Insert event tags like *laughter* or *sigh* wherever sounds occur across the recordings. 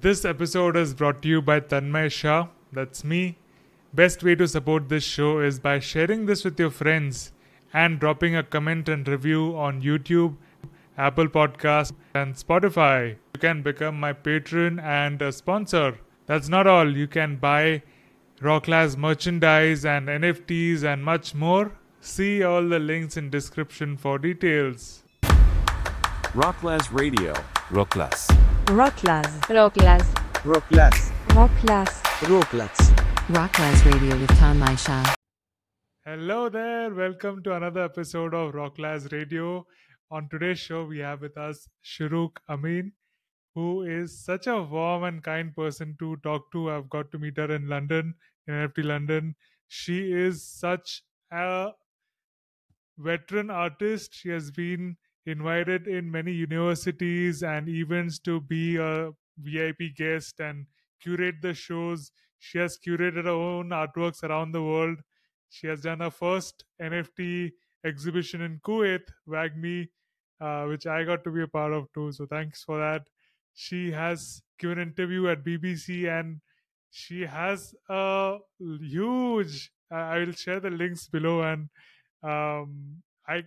This episode is brought to you by Tanmay Shah. That's me. Best way to support this show is by sharing this with your friends and dropping a comment and review on YouTube, Apple Podcasts, and Spotify. You can become my patron and a sponsor. That's not all. You can buy Rocklaz merchandise and NFTs and much more. See all the links in description for details. Rocklaz Radio. Rocklaz. Rocklaz. Rocklas. Rocklaz. Rocklaz. Rocklaz. Rocklaz Radio with Tanmay Shah. Hello there. Welcome to another episode of Rocklaz Radio. On today's show, we have with us Shurooq Amin, who is such a warm and kind person to talk to. I've got to meet her in London, in NFT London. She is such a veteran artist. She has been invited in many universities and events to be a VIP guest and curate the shows. She has curated her own artworks around the world. She has done her first NFT exhibition in Kuwait, WAGMI, uh, which I got to be a part of too. So thanks for that. She has given an interview at BBC and she has a huge. I will share the links below and um, I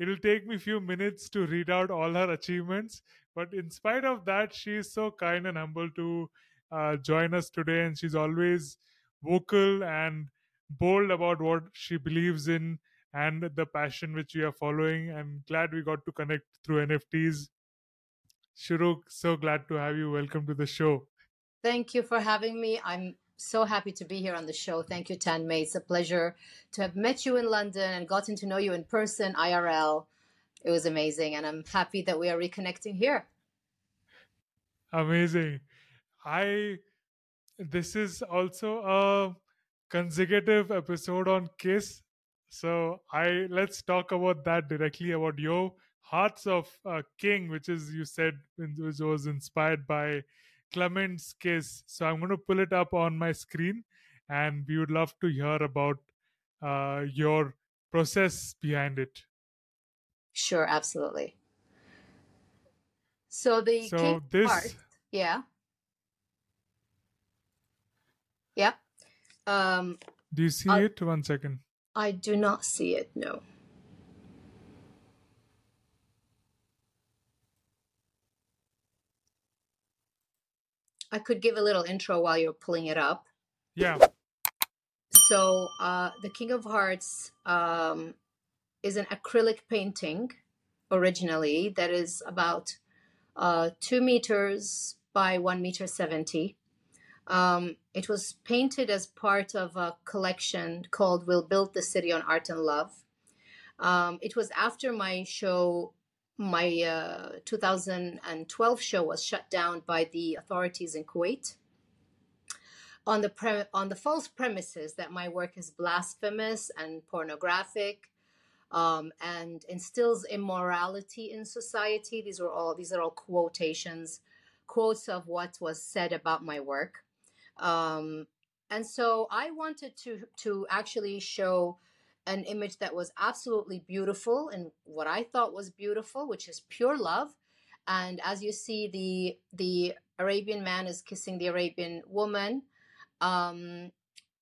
it'll take me a few minutes to read out all her achievements but in spite of that she is so kind and humble to uh, join us today and she's always vocal and bold about what she believes in and the passion which we are following. And glad we got to connect through nfts Shurooq so glad to have you. Welcome to the show. Thank you for having me. I'm so happy to be here on the show. Thank you, Tanmay. It's a pleasure to have met you in London and gotten to know you in person, IRL. It was amazing, and I'm happy that we are reconnecting here. amazing i this is also a consecutive episode on kiss so i let's talk about that directly about your hearts of uh, king which is you said which was inspired by Klimt's case. so i'm going to pull it up on my screen and we would love to hear about uh, your process behind it Sure, absolutely. So the so this part, yeah, yeah. Um, do you see I it one second I do not see it. No. I could give a little intro while you're pulling it up. yeah So, uh, the King of Hearts um, is an acrylic painting originally that is about uh, two meters by one meter 70. Um, it was painted as part of a collection called We'll Build the City on Art and Love. Um, it was after my show, my uh, 2012 show was shut down by the authorities in Kuwait on the pre- on the false premises that my work is blasphemous and pornographic um, and instills immorality in society. These were all these are all quotations, quotes of what was said about my work. Um, and so I wanted to to actually show an image that was absolutely beautiful and what I thought was beautiful, which is pure love. And as you see, the the Arabian man is kissing the Arabian woman um,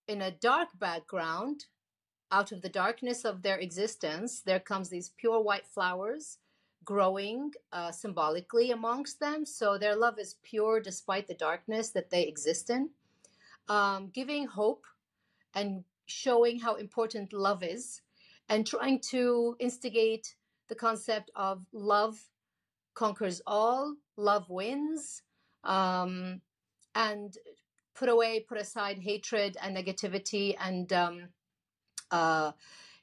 in a dark background out of the darkness of their existence, there comes these pure white flowers growing uh, symbolically amongst them. So their love is pure despite the darkness that they exist in, um, giving hope and showing how important love is, and trying to instigate the concept of love conquers all, love wins, um, and put away, put aside hatred and negativity and um, uh,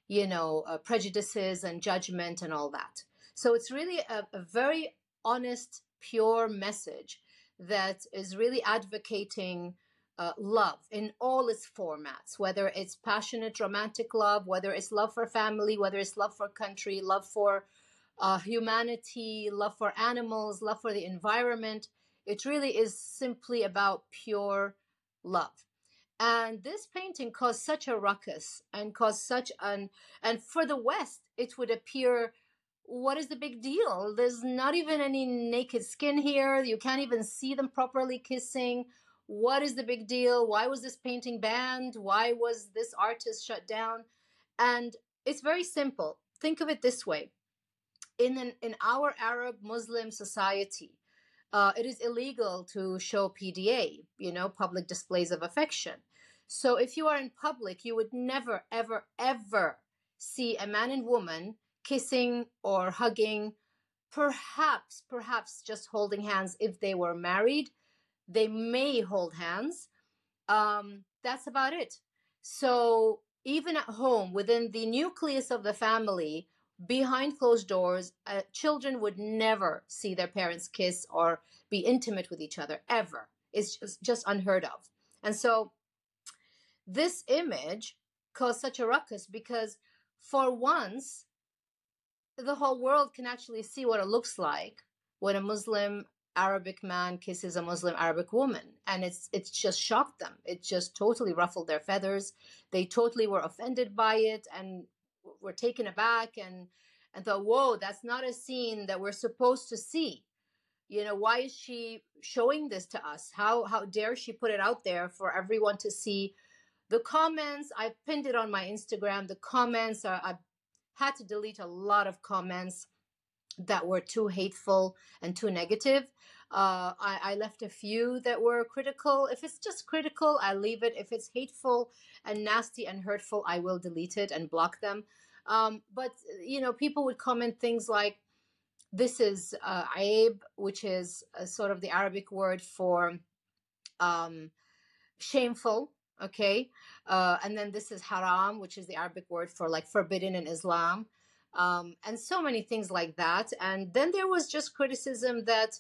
you know, uh, prejudices and judgment and all that. So it's really a, a very honest, pure message that is really advocating uh, love in all its formats, whether it's passionate romantic love, whether it's love for family, whether it's love for country, love for uh, humanity, love for animals, love for the environment. It really is simply about pure love. And this painting caused such a ruckus and caused such an, and for the West, it would appear what is the big deal? There's not even any naked skin here. You can't even see them properly kissing. What is the big deal? Why was this painting banned? Why was this artist shut down? And it's very simple. Think of it this way in, an, in our Arab Muslim society, uh, it is illegal to show PDA, you know, public displays of affection. So if you are in public, you would never, ever, ever see a man and woman kissing or hugging, perhaps, perhaps just holding hands if they were married. They may hold hands. Um, that's about it. So even at home, within the nucleus of the family, behind closed doors, uh, children would never see their parents kiss or be intimate with each other ever. It's just, just unheard of. And so this image caused such a ruckus because for once the whole world can actually see what it looks like when a Muslim Arabic man kisses a Muslim Arabic woman, and it's it's just shocked them. It just totally ruffled their feathers. They totally were offended by it and were taken aback and and thought, "Whoa, that's not a scene that we're supposed to see." You know, why is she showing this to us? How how dare she put it out there for everyone to see? The comments, I pinned it on my Instagram. The comments are I had to delete a lot of comments that were too hateful and too negative. Uh, I, I, left a few that were critical. If it's just critical, I leave it. If it's hateful and nasty and hurtful, I will delete it and block them. Um, but, you know, people would comment things like, this is uh, aib, which is sort of the Arabic word for um, shameful, okay? Uh, and then this is haram, which is the Arabic word for like forbidden in Islam um, and so many things like that. And then there was just criticism that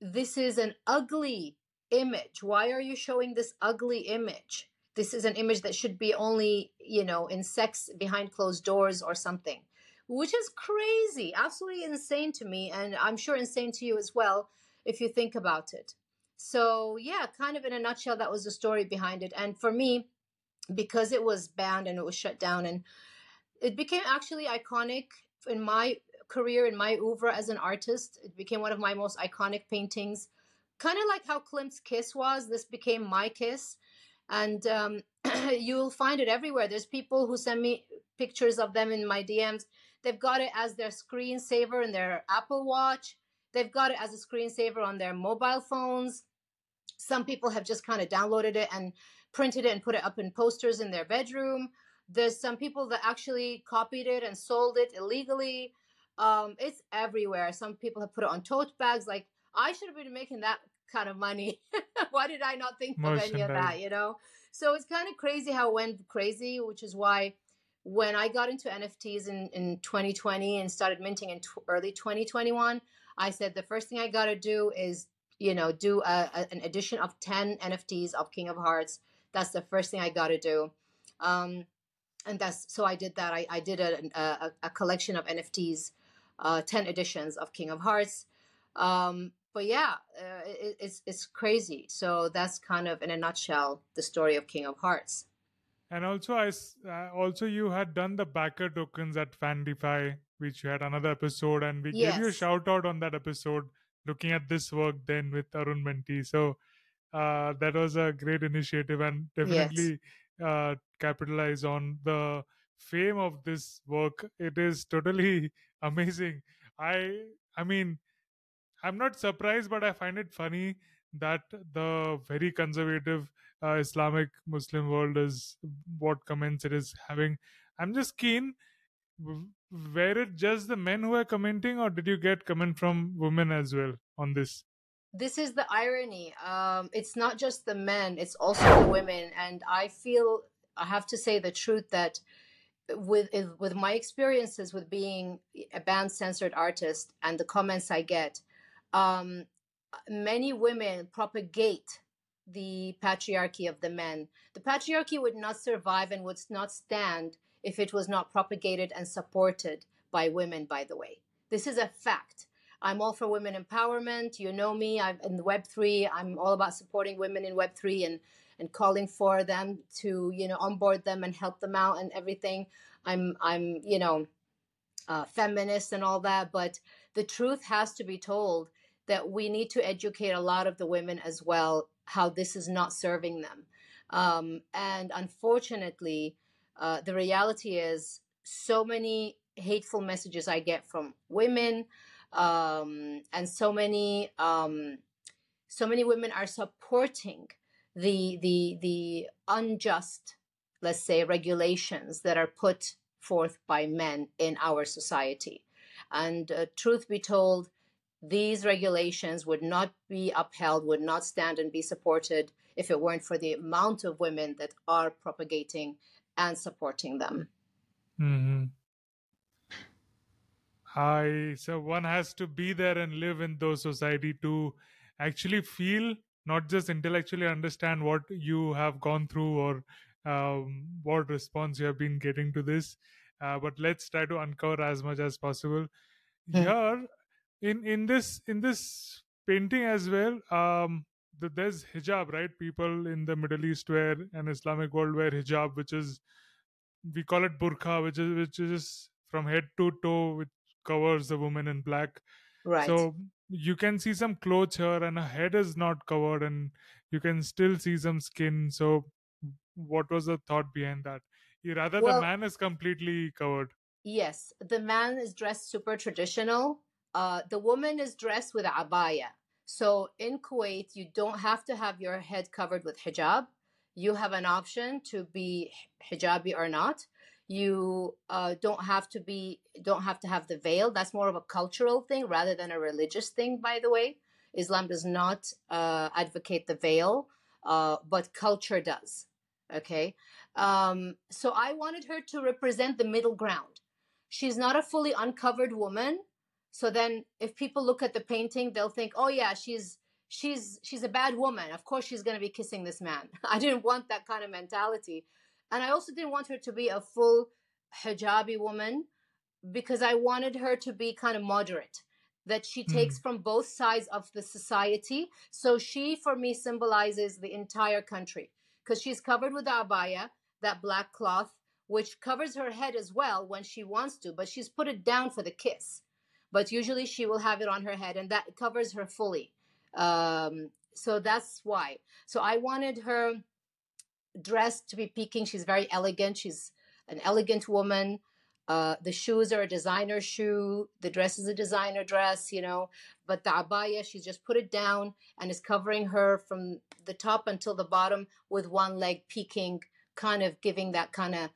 this is an ugly image. Why are you showing this ugly image? This is an image that should be only, you know, in sex behind closed doors or something, which is crazy, absolutely insane to me. And I'm sure insane to you as well if you think about it. So, yeah, kind of in a nutshell, that was the story behind it. And for me, because it was banned and it was shut down and it became actually iconic in my career in my oeuvre as an artist. It became one of my most iconic paintings, kind of like how Klimt's kiss was. This became my kiss, and um, *clears throat* you'll find it everywhere. There's people who send me pictures of them in my DMs. They've got it as their screensaver in their Apple Watch. They've got it as a screensaver on their mobile phones. Some people have just kind of downloaded it and printed it and put it up in posters in their bedroom. There's some people that actually copied it and sold it illegally. Um, it's everywhere. Some people have put it on tote bags. Like I should have been making that kind of money. *laughs* why did I not think of any of that? You know. So it's kind of crazy how it went crazy, which is why when I got into NFTs in, in 2020 and started minting in t- early 2021, I said the first thing I got to do is, you know, do a, a, an edition of 10 NFTs of King of Hearts. That's the first thing I got to do. Um, and that's so I did that. I, I did a, a, a collection of NFTs, uh, ten editions of King of Hearts. Um, but yeah, uh, it, it's it's crazy. So that's kind of in a nutshell the story of King of Hearts. And also, I uh, also you had done the backer tokens at Fandify, which you had another episode, and we yes. gave you a shout out on that episode, looking at this work then with Arun Menti. So uh, that was a great initiative, and definitely yes uh, capitalize on the fame of this work. It is totally *laughs* amazing. I I mean, I'm not surprised, but I find it funny that the very conservative uh, Islamic Muslim world is what comments it is having. I'm just keen. Were it just the men who are commenting, or did you get comment from women as well on this? This is the irony. Um, it's not just the men; it's also the women. And I feel I have to say the truth that with with my experiences with being a banned censored artist and the comments I get, um, many women propagate the patriarchy of the men. The patriarchy would not survive and would not stand if it was not propagated and supported by women. By the way, this is a fact I'm all for women empowerment. You know me. I'm in Web3. I'm all about supporting women in Web3 and and calling for them to you know onboard them and help them out and everything. I'm I'm you know uh, feminist and all that, but the truth has to be told that we need to educate a lot of the women as well how this is not serving them. Um, and unfortunately, uh, the reality is so many hateful messages I get from women, um, and so many um, so many women are supporting the the the unjust, let's say, regulations that are put forth by men in our society. And uh, truth be told, these regulations would not be upheld, would not stand and be supported if it weren't for the amount of women that are propagating and supporting them. hmm I so one has to be there and live in those society to actually feel, not just intellectually understand what you have gone through or um, what response you have been getting to this. Uh, but let's try to uncover as much as possible. Hmm. Here, in in this in this painting as well, um, the, there's hijab, right? People in the Middle East wear an Islamic world wear hijab, which is we call it burqa, which is which is from head to toe, which covers the woman in black. Right. So you can see some clothes here, and her head is not covered, and you can still see some skin. So, what was the thought behind that? Rather, the man is completely covered. Yes, the man is dressed super traditional. Uh, the woman is dressed with a abaya. So in Kuwait, you don't have to have your head covered with hijab. You have an option to be hijabi or not. You uh, don't have to be don't have to have the veil. That's more of a cultural thing rather than a religious thing. By the way, Islam does not uh, advocate the veil, uh, but culture does. Okay, um, so I wanted her to represent the middle ground she's not a fully uncovered woman so then if people look at the painting they'll think oh yeah she's she's she's a bad woman of course she's going to be kissing this man *laughs* i didn't want that kind of mentality and i also didn't want her to be a full hijabi woman because i wanted her to be kind of moderate that she takes from both sides of the society so she for me symbolizes the entire country because she's covered with the abaya that black cloth which covers her head as well when she wants to, but she's put it down for the kiss. But usually she will have it on her head, and that covers her fully. Um, so that's why. So I wanted her dressed to be peaking. She's very elegant. She's an elegant woman. Uh, the shoes are a designer shoe. The dress is a designer dress, you know. But the abaya, she's just put it down and is covering her from the top until the bottom with one leg peeking, kind of giving that kind of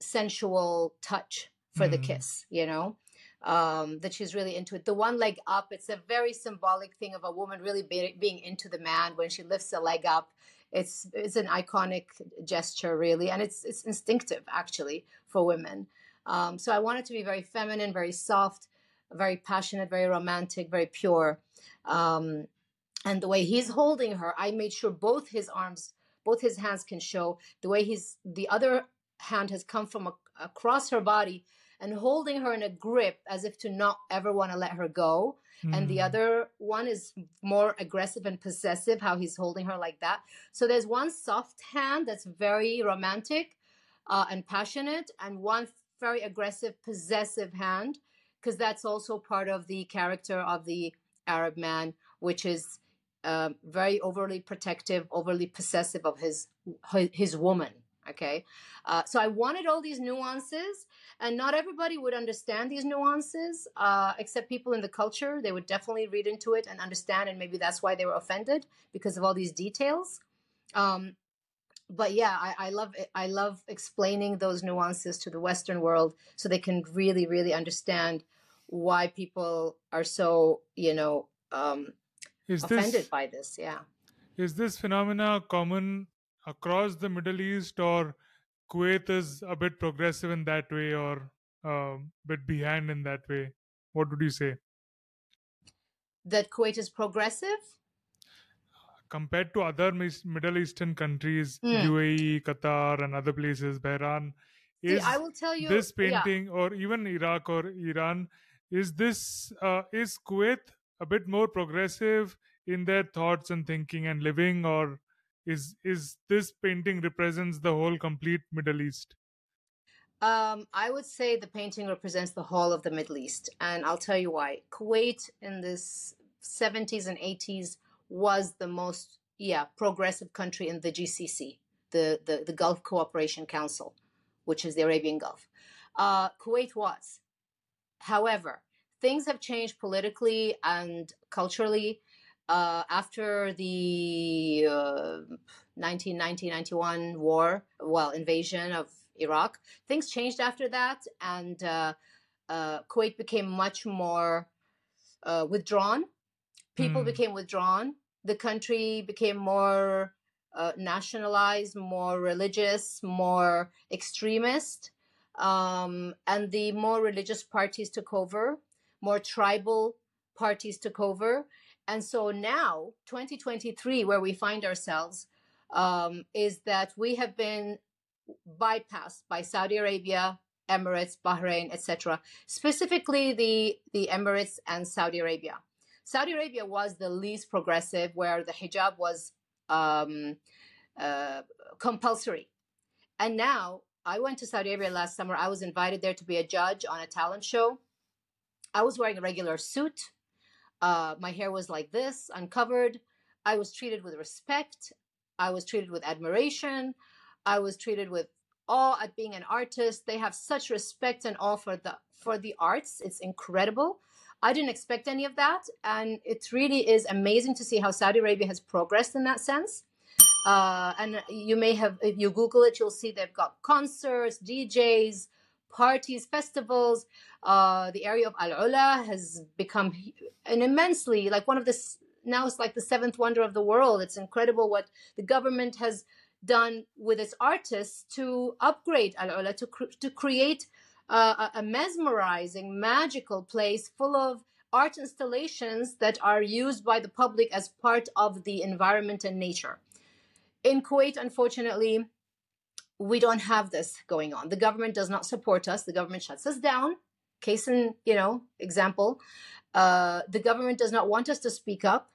sensual touch for the Mhm. kiss, you know, um, that she's really into it. The one leg up, it's a very symbolic thing of a woman really be, being into the man when she lifts a leg up. It's it's an iconic gesture, really, and it's it's instinctive actually for women. Um, so I wanted to be very feminine, very soft, very passionate, very romantic, very pure. Um, and the way he's holding her, I made sure both his arms, both his hands can show. The way he's the other hand has come from a, across her body and holding her in a grip as if to not ever want to let her go. And the Mm. other one is more aggressive and possessive, how he's holding her like that. So there's one soft hand that's very romantic uh, and passionate, and one very aggressive, possessive hand, because that's also part of the character of the Arab man, which is um, very overly protective, overly possessive of his his woman. Okay, uh, so I wanted all these nuances, and not everybody would understand these nuances, uh, except people in the culture. They would definitely read into it and understand, and maybe that's why they were offended because of all these details. Um, but yeah, I, I love it. I love explaining those nuances to the Western world so they can really, really understand why people are so, you know, um, Is offended this by this. Yeah. is this phenomena common across the Middle East, or Kuwait is a bit progressive in that way, or a bit behind in that way? What would you say? That Kuwait is progressive. compared to other Middle Eastern countries, Hmm. UAE, Qatar, and other places, Bahrain, See, is I will tell you this yeah. painting, or even Iraq or Iran, is this uh, is Kuwait a bit more progressive in their thoughts and thinking and living, or is is this painting represents the whole complete Middle East? Um, I would say the painting represents the whole of the Middle East, and I'll tell you why. Kuwait in the 70s and 80s was the most, yeah, progressive country in the GCC, the, the, the Gulf Cooperation Council, which is the Arabian Gulf. Uh, Kuwait was. However, things have changed politically and culturally uh, after the uh, 1990-91 war, well, invasion of Iraq. Things changed after that, and uh, uh, Kuwait became much more uh, withdrawn. People Hmm. became withdrawn. The country became more uh, nationalized, more religious, more extremist. Um, and the more religious parties took over, more tribal parties took over. And so now, 2023, where we find ourselves, um, is that we have been bypassed by Saudi Arabia, Emirates, Bahrain, etc. Specifically, the the Emirates and Saudi Arabia. Saudi Arabia was the least progressive, where the hijab was um, uh, compulsory, and now I went to Saudi Arabia last summer. I was invited there to be a judge on a talent show. I was wearing a regular suit. Uh, my hair was like this, uncovered. I was treated with respect. I was treated with admiration. I was treated with awe at being an artist. They have such respect and awe for the for the arts. It's incredible. I didn't expect any of that, and it really is amazing to see how Saudi Arabia has progressed in that sense. Uh, and you may have, if you Google it, you'll see they've got concerts, DJs, parties, festivals. Uh, the area of Al Ula has become an immensely like one of the now it's like the seventh wonder of the world. It's incredible what the government has done with its artists to upgrade Al Ula to to create uh, a mesmerizing, magical place full of art installations that are used by the public as part of the environment and nature. In Kuwait, unfortunately, we don't have this going on. The government does not support us. The government shuts us down. Case in, you know, example. Uh, the government does not want us to speak up,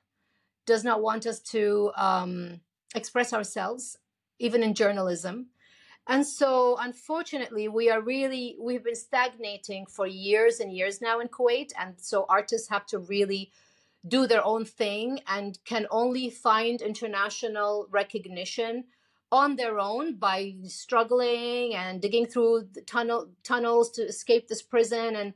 does not want us to um, express ourselves, even in journalism. And so, unfortunately, we are really, we've been stagnating for years and years now in Kuwait. And so, artists have to really do their own thing and can only find international recognition on their own by struggling and digging through the tunnel tunnels to escape this prison. And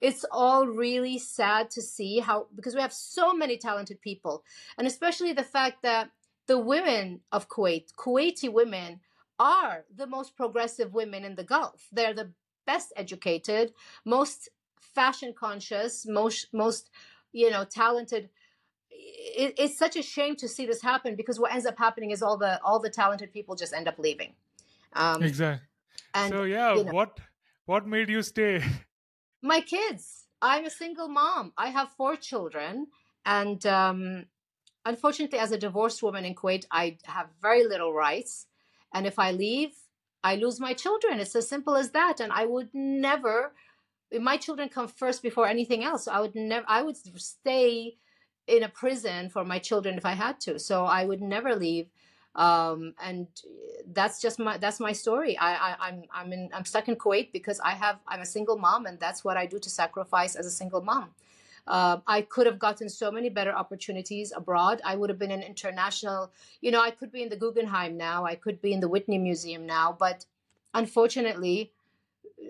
it's all really sad to see how because we have so many talented people. And especially the fact that the women of Kuwait Kuwaiti women are the most progressive women in the Gulf. They're the best educated most fashion conscious most most you know talented it, it's such a shame to see this happen because what ends up happening is all the all the talented people just end up leaving um Exactly. and so yeah, you know. what what made you stay? my kids i'm a single mom i have four children and um unfortunately as a divorced woman in kuwait i have very little rights and if i leave i lose my children it's as simple as that and i would never my children come first before anything else so i would never i would stay in a prison for my children if i had to. So i would never leave um and that's just my that's my story. I, I i'm i'm in i'm stuck in kuwait because i have i'm a single mom and that's what i do to sacrifice as a single mom. Uh, i could have gotten so many better opportunities abroad. I would have been an international you know i could be in the guggenheim now. I could be in the whitney museum now. But unfortunately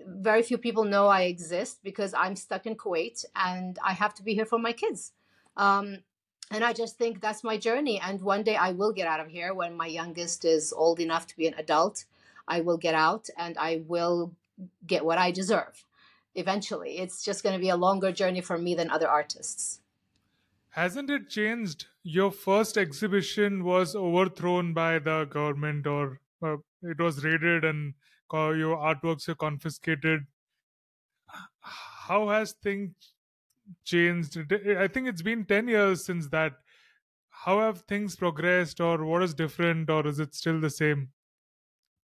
very few people know i exist because i'm stuck in kuwait and i have to be here for my kids um, and I just think that's my journey. And one day I will get out of here when my youngest is old enough to be an adult. I will get out and I will get what I deserve eventually. It's just going to be a longer journey for me than other artists. Hasn't it changed? Your first exhibition was overthrown by the government, or uh, it was raided, and your artworks were confiscated. How has things changed? I think it's been ten years since that. How have things progressed, or what is different, or is it still the same?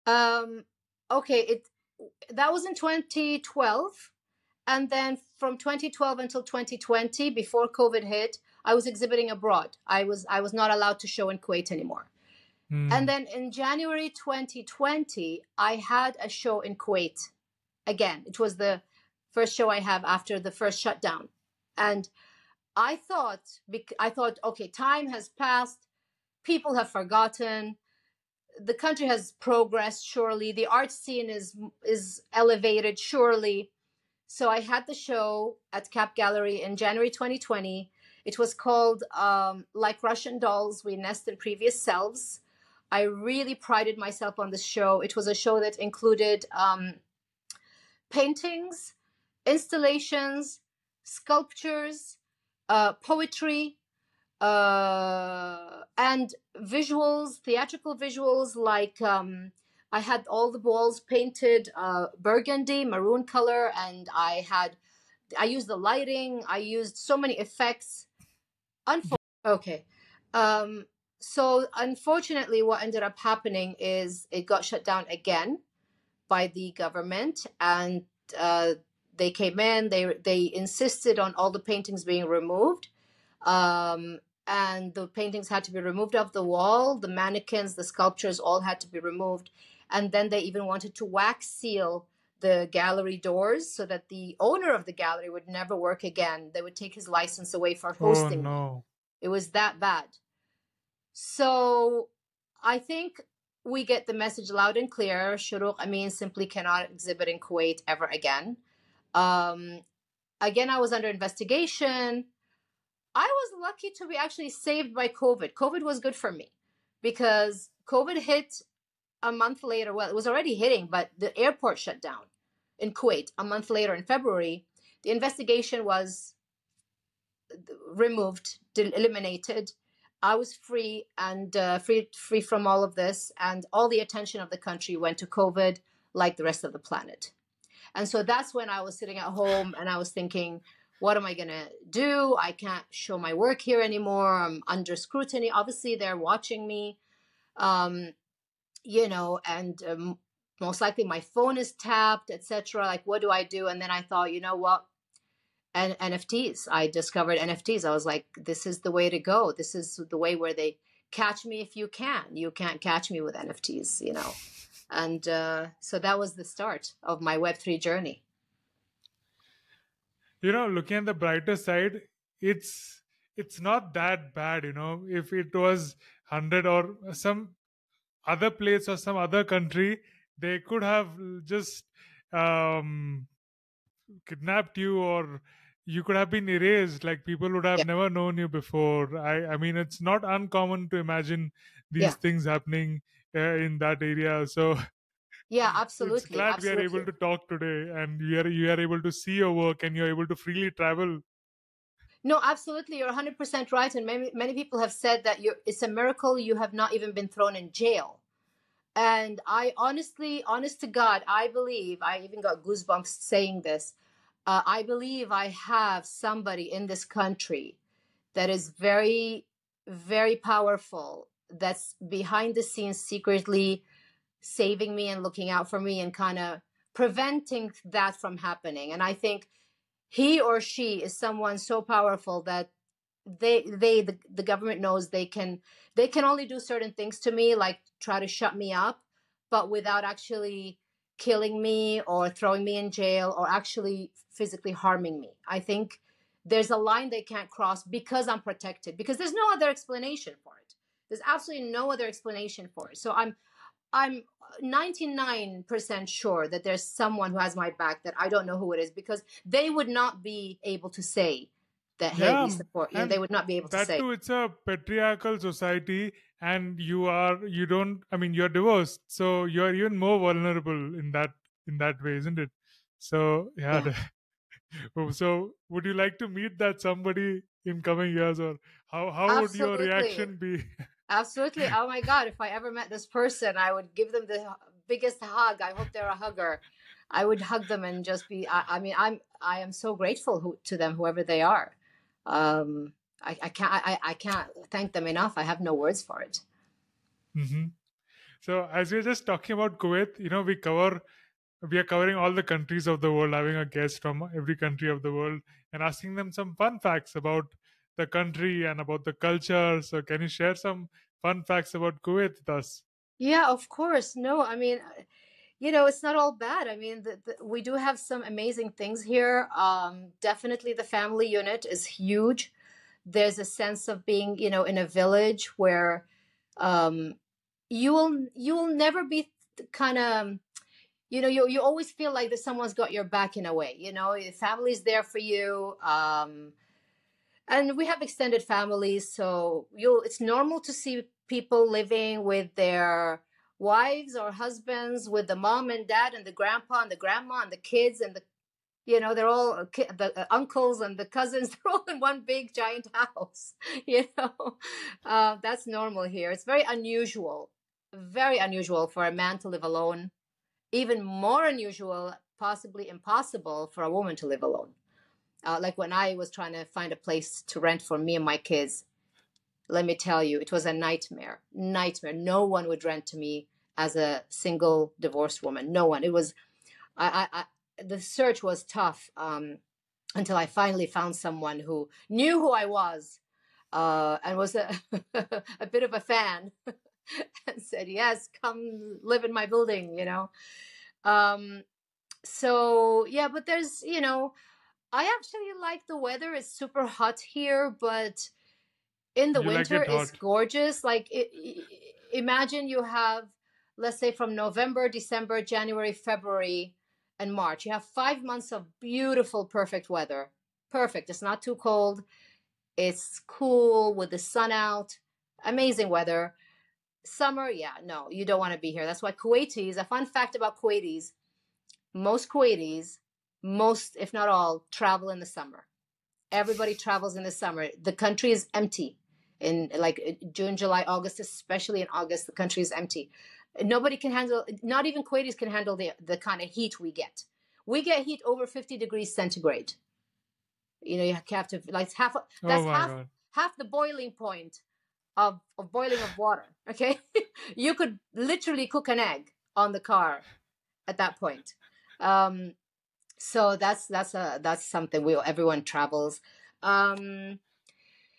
Um, okay, it that was in 2012, and then from 2012 until 2020, before COVID hit, I was exhibiting abroad. I was I was not allowed to show in Kuwait anymore. Hmm. And then in January 2020, I had a show in Kuwait. again. It was the first show I have after the first shutdown. And I thought, I thought, okay, time has passed, people have forgotten, the country has progressed. Surely, the art scene is is elevated. Surely, so I had the show at Cap Gallery in January 2020. It was called um, "Like Russian Dolls, We Nest in Previous Selves." I really prided myself on this show. It was a show that included um, paintings, installations, sculptures, uh, poetry, uh, and visuals, theatrical visuals. Like um, I had all the walls painted uh, burgundy, maroon color, and I had I used the lighting. I used so many effects. Unfor- okay. Um, so unfortunately, what ended up happening is it got shut down again by the government, and uh, they came in. They they insisted on all the paintings being removed, um, and the paintings had to be removed off the wall. The mannequins, the sculptures, all had to be removed, and then they even wanted to wax seal the gallery doors so that the owner of the gallery would never work again. They would take his license away for hosting Oh hosting. no. It was that bad. So I think we get the message loud and clear. Shurooq Amin simply cannot exhibit in Kuwait ever again. Um, again, I was under investigation. I was lucky to be actually saved by COVID. COVID was good for me because COVID hit a month later. Well, it was already hitting, but the airport shut down in Kuwait a month later in February. The investigation was removed, eliminated. I was free and uh, free free from all of this, and all the attention of the country went to COVID, like the rest of the planet. And so that's when I was sitting at home and I was thinking, what am I gonna do? I can't show my work here anymore. I'm under scrutiny. Obviously, they're watching me, um, you know, and um, most likely my phone is tapped, etc. Like, what do I do? And then I thought, you know what? and NFTs. I discovered NFTs. I was like, this is the way to go. This is the way where they catch me if you can. You can't catch me with NFTs, you know. And uh, so that was the start of my Web3 journey. you know looking at the brighter side it's it's not that bad you know if it was 100 or some other place or some other country they could have just um kidnapped you or you could have been erased like people would have Yeah. never known you before i i mean it's not uncommon to imagine these Yeah. things happening in that area *laughs* so Yeah, *laughs* it's absolutely. glad absolutely. we are able to talk today and you are you are able to see your work and you're able to freely travel No, absolutely. You're 100% right. And many, many people have said that you're, it's a miracle you have not even been thrown in jail. And I honestly, honest to God, I believe, I even got goosebumps saying this. Uh, I believe I have somebody in this country that is very, very powerful, that's behind the scenes secretly saving me and looking out for me and kind of preventing that from happening. And I think he or she is someone so powerful that they they the, the government knows they can they can only do certain things to me like try to shut me up but without actually killing me or throwing me in jail or actually physically harming me i think there's a line they can't cross because i'm protected because there's no other explanation for it there's absolutely no other explanation for it. So i'm i'm 99% sure that there's someone who has my back that i don't know who it is because they would not be able to say that hey Yeah, we support you they would not be able to say. too it's a patriarchal society and you are you don't i mean you're divorced so you're even more vulnerable in that in that way isn't it? So yeah, Yeah. *laughs* Oh, so would you like to meet that somebody in coming years or how how would your reaction be *laughs* Absolutely. Oh my God. If I ever met this person, I would give them the biggest hug. I hope they're a hugger. I would hug them and just be, I, I mean, I'm, I am so grateful who, to them, whoever they are. Um, I, I can't, I, I can't thank them enough. I have no words for it. Mm-hmm. So as we're just talking about Kuwait, you know, we cover we are covering all the countries of the world, having a guest from every country of the world and asking them some fun facts about the country and about the culture. So can you share some fun facts about Kuwait with us? Yeah, of course. No, I mean, you know, it's not all bad. I mean, the, the, we do have some amazing things here. Um, definitely, the family unit is huge. There's a sense of being, you know, in a village where um, you will you will never be kind of you know you you always feel like that someone's got your back in a way you know your family's there for you um and we have extended families so you'll it's normal to see people living with their wives or husbands with the mom and dad and the grandpa and the grandma and the kids and the you know they're all uh, the uh, uncles and the cousins *laughs* they're all in one big giant house *laughs* you know? Uh, that's normal here. It's very unusual very unusual for a man to live alone even more unusual possibly impossible for a woman to live alone uh, like when i was trying to find a place to rent for me and my kids let me tell you it was a nightmare nightmare. No one would rent to me as a single divorced woman. No one. It was i i, I the search was tough um until i finally found someone who knew who i was uh and was a *laughs* a bit of a fan *laughs* and said yes come live in my building you know? Um so yeah but there's you know i actually like the weather it's super hot here but in the You like winter it it's gorgeous like i i imagine you have let's say from november december january february and march you have five months of beautiful perfect weather. Perfect it's not too cold it's cool with the sun out amazing weather. Summer yeah no you don't want to be here that's why kuwaitis a fun fact about kuwaitis most kuwaitis most if not all travel in the summer. Everybody travels in the summer. The country is empty. In like uh, june july august especially in august the country is empty. Nobody can handle not even kuwaitis can handle the the kind of heat we get. We get heat over 50 degrees centigrade. You know you have to like half that's oh half god. half the boiling point of, of boiling of water okay? *laughs* You could literally cook an egg on the car at that point. Um so that's that's a that's something we everyone travels. Um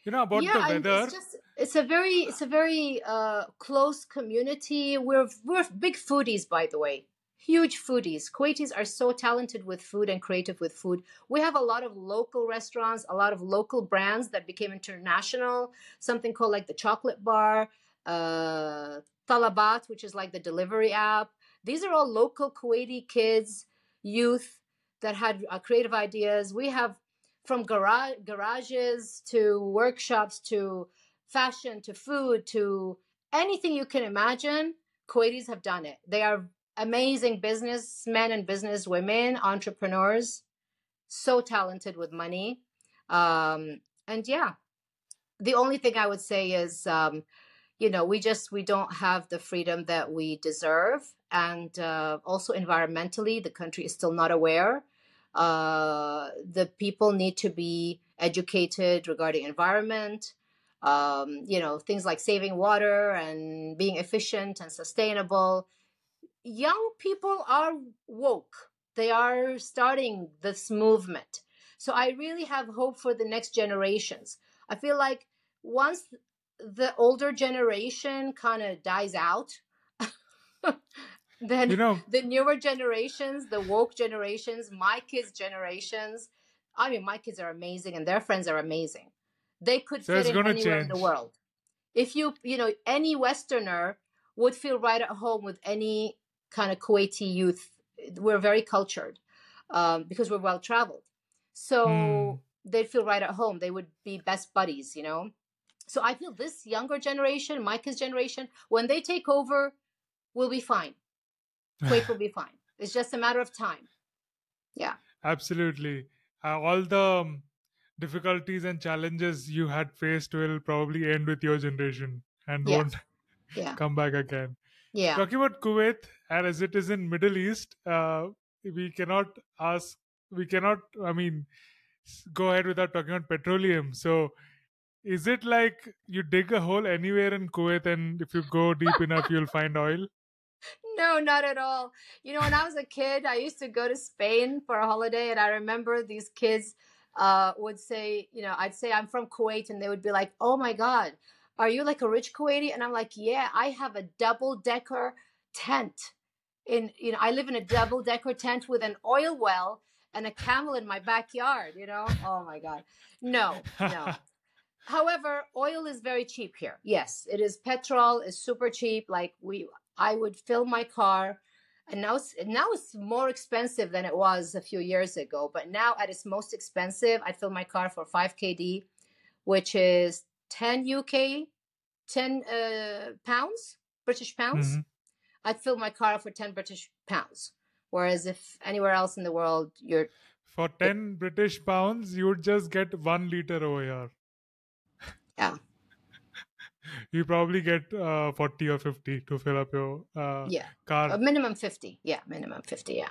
You know about yeah the weather. it's just it's a very it's a very uh close community. We're we're big foodies by the way. Huge foodies. Kuwaitis are so talented with food and creative with food. We have a lot of local restaurants a lot of local brands that became international. Something called like the chocolate bar uh talabat which is like the delivery app. These are all local kuwaiti kids youth that had uh, creative ideas. We have from garage garages to workshops to fashion to food to anything you can imagine kuwaitis have done it. They are amazing businessmen and businesswomen entrepreneurs so talented with money. Um and yeah the only thing i would say is um you know we just we don't have the freedom that we deserve and uh, also environmentally the country is still not aware. Uh, the people need to be educated regarding environment um, you know things like saving water and being efficient and sustainable. Young people are woke. They are starting this movement. So i really have hope for the next generations. I feel like once the older generation kind of dies out *laughs* then You know, the newer generations, the woke generations, my kids' generations. I mean, my kids are amazing and their friends are amazing. They could So fit in anywhere in the world. If you, you know, any Westerner would feel right at home with any kind of Kuwaiti youth. We're very cultured um, because we're well traveled. So Hmm. they'd feel right at home. They would be best buddies, you know? So I feel this younger generation, my kids' generation, when they take over, we'll be fine. Kuwait *laughs* will be fine. It's just a matter of time. Yeah. absolutely. Uh, all the um, difficulties and challenges you had faced will probably end with your generation and Yeah. won't *laughs* Yeah. come back again. Yeah. Talking about Kuwait, and as it is in Middle East, uh, we cannot ask, we cannot, I mean, go ahead without talking about petroleum. So, is it like you dig a hole anywhere in Kuwait, and if you go deep enough, you'll find oil? No, not at all. You know, when I was a kid, I used to go to Spain for a holiday, and I remember these kids uh, would say, you know, I'd say I'm from Kuwait, and they would be like, "Oh my God, are you like a rich Kuwaiti?" And I'm like, "Yeah, I have a double decker tent in you know I live in a double decker tent with an oil well and a camel in my backyard. You know, oh my god, no, no. *laughs* However, oil is very cheap here. Yes, it is. Petrol is super cheap. Like we, I would fill my car, and now it's, now it's more expensive than it was a few years ago. But now at its most expensive, I fill my car for five kd, which is ten UK, ten uh, pounds, British pounds. Mhm. I'd fill my car for ten British pounds. Whereas if anywhere else in the world, you're For 10 British pounds, you would just get one liter over here. Yeah. You probably get uh, 40 or 50 to fill up your uh, yeah, car. a minimum fifty. Yeah, minimum fifty. Yeah.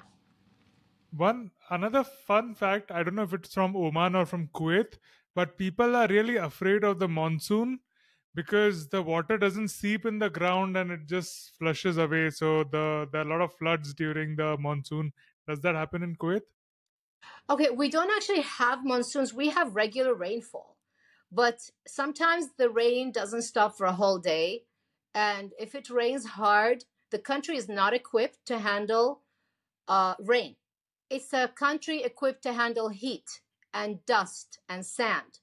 One another fun fact, I don't know if it's from Oman or from Kuwait, but people are really afraid of the monsoon because the water doesn't seep in the ground and it just flushes away. So the there are a lot of floods during the monsoon. Does that happen in Kuwait? Okay, we don't actually have monsoons. We have regular rainfall, but sometimes the rain doesn't stop for a whole day. And if it rains hard, the country is not equipped to handle uh, rain. It's a country equipped to handle heat and dust and sand.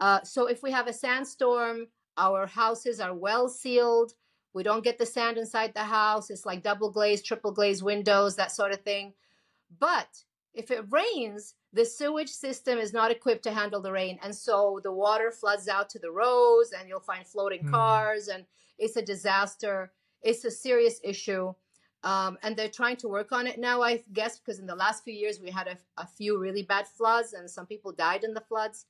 Uh, so if we have a sandstorm, our houses are well sealed. We don't get the sand inside the house. It's like double glazed, triple glazed windows, that sort of thing. But if it rains, the sewage system is not equipped to handle the rain. And so the water floods out to the roads, and you'll find floating Hmm. cars, and it's a disaster. It's a serious issue. Um, and they're trying to work on it now, I guess, because in the last few years we had a, a few really bad floods, and some people died in the floods.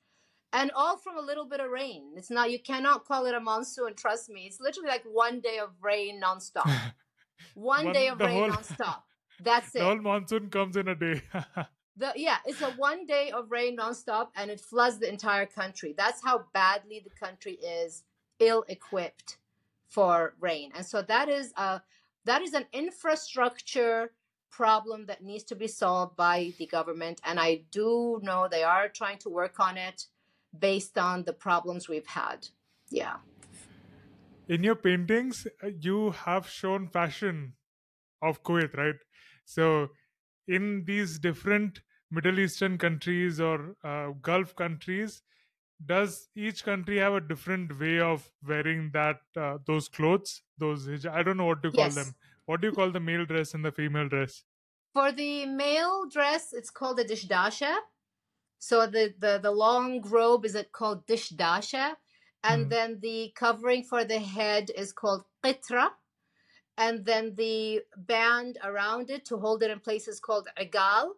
And all from a little bit of rain. It's not, you cannot call it a monsoon, trust me. It's literally like one day of rain nonstop. *laughs* One, One- day of rain whole- nonstop. That's *laughs* it. The whole monsoon comes in a day. *laughs* The yeah, it's a one day of rain nonstop, and it floods the entire country. That's how badly the country is ill equipped for rain, and so that is a that is an infrastructure problem that needs to be solved by the government. And I do know they are trying to work on it based on the problems we've had. Yeah. in your paintings uh, you have shown fashion of kuwait right so in these different middle eastern countries or uh, gulf countries does each country have a different way of wearing that uh, those clothes those hij- i don't know what to call Yes. them what do you call the male dress and the female dress For the male dress, it's called a dishdasha. So the, the, the long robe is it called dishdasha. And Mm. then the covering for the head is called qitra. And then the band around it to hold it in place is called igal.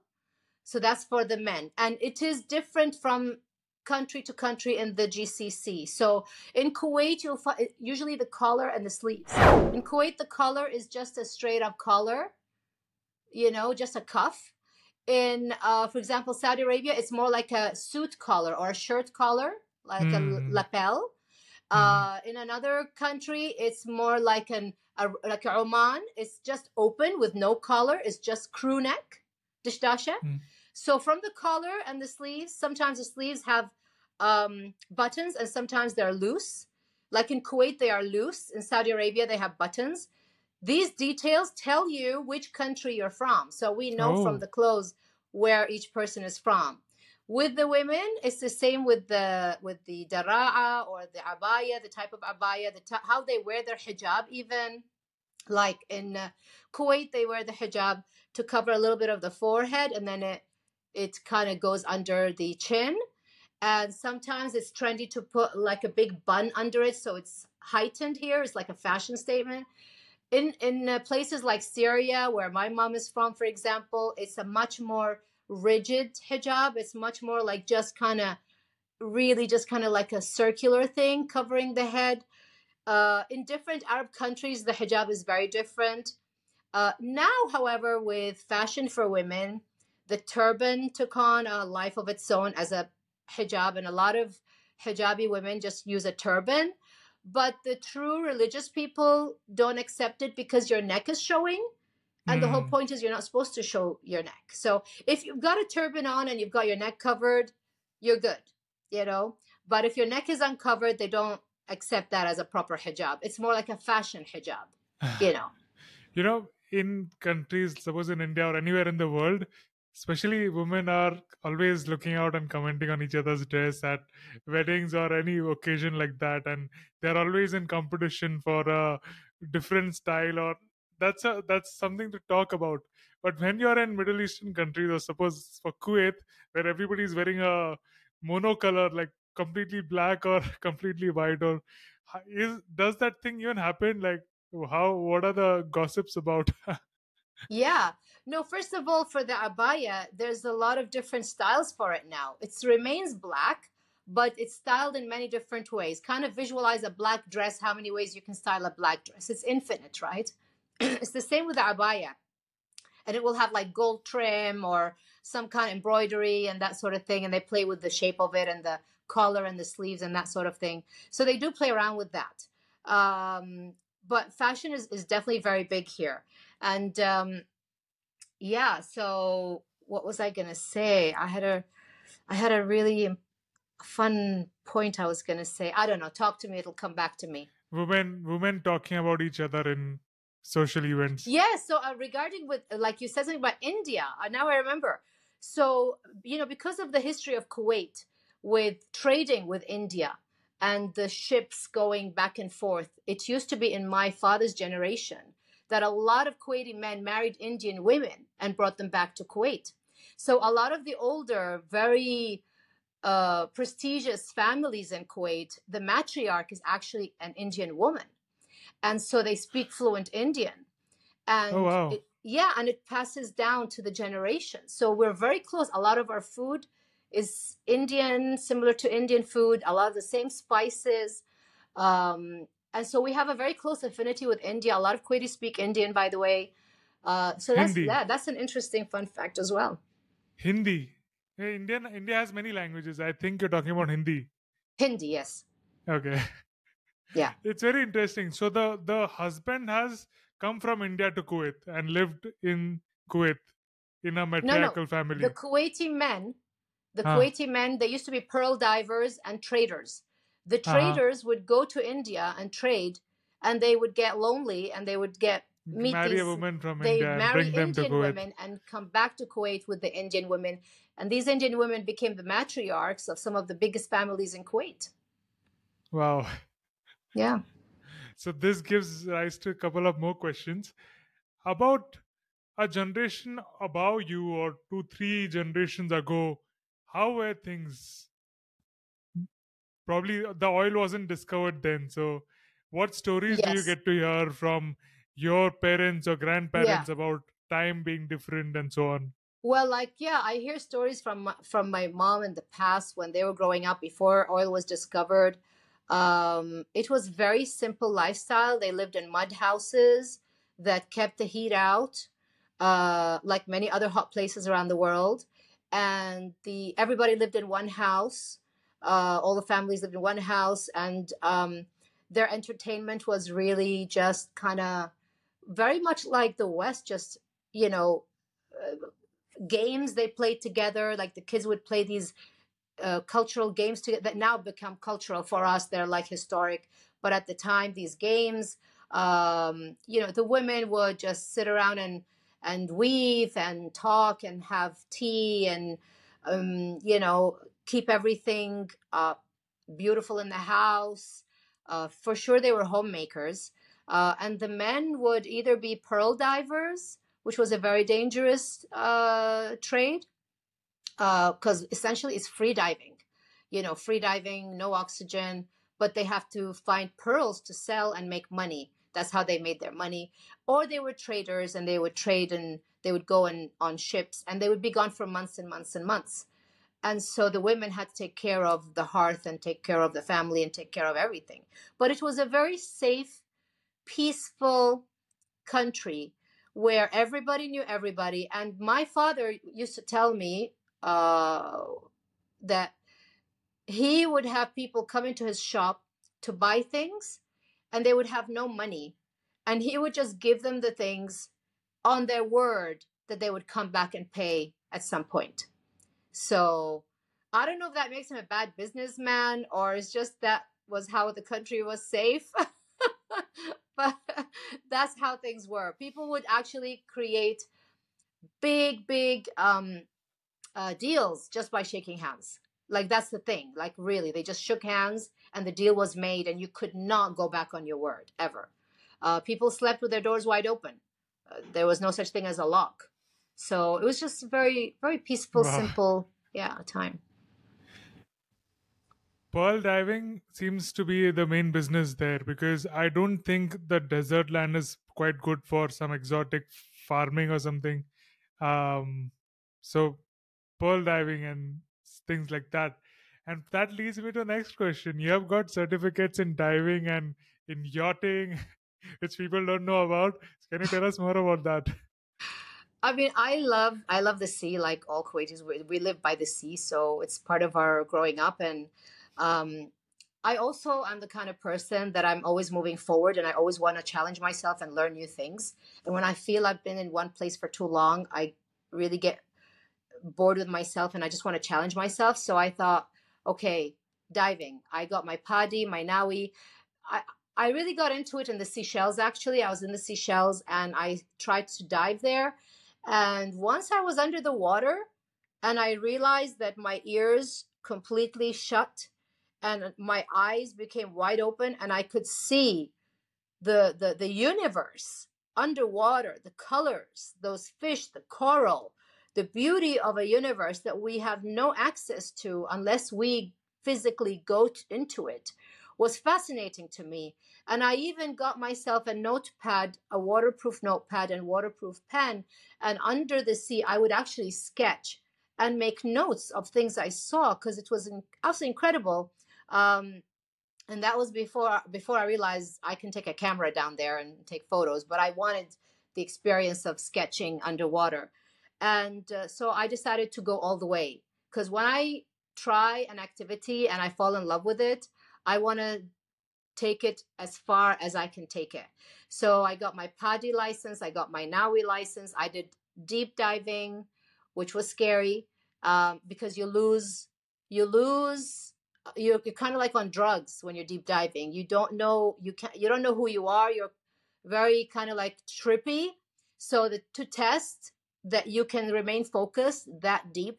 So that's for the men. And it is different from country to country in the GCC. So in Kuwait, you'll find usually the collar and the sleeves. In Kuwait, the collar is just a straight up collar you know, just a cuff. In, uh, for example, Saudi Arabia, it's more like a suit collar or a shirt collar, like a Mm. l- lapel. Uh, in another country, it's more like an a, like a Oman. It's just open with no collar. It's just crew neck, dishdasha. Mm. So from the collar and the sleeves, sometimes the sleeves have um, buttons and sometimes they're loose. Like in Kuwait, they are loose. In Saudi Arabia, they have buttons these details tell you which country you're from so we know Oh. from the clothes where each person is from with the women it's the same with the with the dara'a or the abaya the type of abaya the t- how they wear their hijab even like in uh, kuwait they wear the hijab to cover a little bit of the forehead and then it it kind of goes under the chin and sometimes it's trendy to put like a big bun under it so it's heightened here it's like a fashion statement in in uh, places like Syria, where my mom is from, for example, it's a much more rigid hijab. It's much more like just kind of, really just kind of like a circular thing covering the head. Uh, in different Arab countries, the hijab is very different. Uh, now, however, with fashion for women, the turban took on a life of its own as a hijab, and a lot of hijabi women just use a turban but the true religious people don't accept it because your neck is showing and the whole Mm. point is you're not supposed to show your neck. So if you've got a turban on and you've got your neck covered you're good you know? But if your neck is uncovered they don't accept that as a proper hijab. It's more like a fashion hijab *sighs* you know? You know in countries, suppose in India or anywhere in the world, especially women are always looking out and commenting on each other's dress at weddings or any occasion like that, and they're always in competition for a different style or that's a that's something to talk about. But when you're in Middle Eastern countries, or suppose for Kuwait, where everybody's wearing a monocolor, like completely black or *laughs* completely white, or is does that thing even happen? Like how what are the gossips about *laughs* Yeah. No, first of all, for the abaya, there's a lot of different styles for it now. It remains black, but it's styled in many different ways. Kind of visualize a black dress, how many ways you can style a black dress. It's infinite, right? *clears throat* it's the same with the abaya. And it will have like gold trim or some kind of embroidery and that sort of thing. And they play with the shape of it and the collar and the sleeves and that sort of thing. So they do play around with that. Um, but fashion is, is definitely very big here. And um, yeah, so what was I gonna say? I had a I had a really fun point I was gonna say. I don't know. Talk to me, it'll come back to me. women women talking about each other in social events Yeah, so uh, regarding with like you said something about India, uh, now I remember. So you know, because of the history of Kuwait with trading with India and the ships going back and forth, it used to be in my father's generation that a lot of Kuwaiti men married Indian women and brought them back to Kuwait. So a lot of the older, very uh, prestigious families in Kuwait, the matriarch is actually an Indian woman, and so they speak fluent Indian. And Oh, wow. it, yeah, and it passes down to the generation. So we're very close. A lot of our food is Indian, similar to Indian food. A lot of the same spices. Um, and so we have a very close affinity with India. A lot of Kuwaitis speak Indian, by the way. Uh, so that's Hindi. yeah, that's an interesting fun fact as well. hindi hey, indian india has many languages i think you're talking about hindi Hindi, yes. okay Yeah. *laughs* it's very interesting so the the husband has come from india to kuwait and lived in kuwait in a matriarchal family The Kuwaiti men, the Ah. Kuwaiti men, they used to be pearl divers and traders. The Uh-huh. traders would go to India and trade, and they would get lonely and they would get meet marry these a woman from they india marry bring them to Indian kuwait women and come back to Kuwait with the Indian women. And these Indian women became the matriarchs of some of the biggest families in Kuwait. wow Yeah. *laughs* So this gives rise to a couple of more questions about a generation above you or two, three generations ago. How were things? Probably the oil wasn't discovered then. So, what stories do you get to hear from your parents or grandparents about time being different and so on? Well, like yeah, I hear stories from my, from my mom in the past when they were growing up before oil was discovered. Um, it was very simple lifestyle. They lived in mud houses that kept the heat out, uh, like many other hot places around the world. And the everybody lived in one house. Uh, all the families lived in one house, and um, their entertainment was really just kind of very much like the West. Just you know. Uh, games they played together like the kids would play these uh, cultural games to, that now become cultural for us they're like historic but at the time these games um, you know the women would just sit around and and weave and talk and have tea and um, you know keep everything uh, beautiful in the house uh, for sure they were homemakers uh, and the men would either be pearl divers which was a very dangerous uh, trade because essentially it's free diving. You know, free diving, no oxygen, but they have to find pearls to sell and make money. That's how they made their money. Or they were traders and they would trade and they would go in, on ships and they would be gone for months and months and months. And so the women had to take care of the hearth and take care of the family and take care of everything. But it was a very safe, peaceful country where everybody knew everybody. And my father used to tell me uh, that he would have people come into his shop to buy things and they would have no money. And he would just give them the things on their word that they would come back and pay at some point. So I don't know if that makes him a bad businessman or it's just that was how the country was safe. *laughs* but that's how things were. People would actually create big, big um, uh, deals just by shaking hands. Like that's the thing. Like really, they just shook hands and the deal was made, and you could not go back on your word ever. Uh, people slept with their doors wide open. Uh, there was no such thing as a lock. So it was just very, very peaceful, Wow. simple, yeah, time. Pearl diving seems to be the main business there because I don't think the desert land is quite good for some exotic farming or something. Um, so pearl diving and things like that. And that leads me to the next question. You have got certificates in diving and in yachting, *laughs* which people don't know about. Can you tell us more about that? *laughs* I mean, I love I love the sea, like all Kuwaitis. We, we live by the sea, so it's part of our growing up. And um, I also am the kind of person that I'm always moving forward, and I always want to challenge myself and learn new things. And when I feel I've been in one place for too long, I really get bored with myself, and I just want to challenge myself. So I thought, okay, diving. I got my PADI, my NAUI. I I really got into it in the Seychelles. Actually, I was in the Seychelles, and I tried to dive there. And once I was under the water and I realized that my ears completely shut and my eyes became wide open and I could see the the, the universe underwater, the colors, those fish, the coral, the beauty of a universe that we have no access to unless we physically go into it was fascinating to me. And I even got myself a notepad, a waterproof notepad and waterproof pen. And under the sea, I would actually sketch and make notes of things I saw because it was in, absolutely incredible. Um, and that was before before I realized I can take a camera down there and take photos. But I wanted the experience of sketching underwater, and uh, so I decided to go all the way because when I try an activity and I fall in love with it, I want to take it as far as I can take it. So I got my PADI license, I got my NAUI license, I did deep diving, which was scary um, because you lose, you lose, you're, you're kind of like on drugs when you're deep diving. You don't know, you can't, you don't know who you are. You're very kind of like trippy. So the, to test that you can remain focused that deep,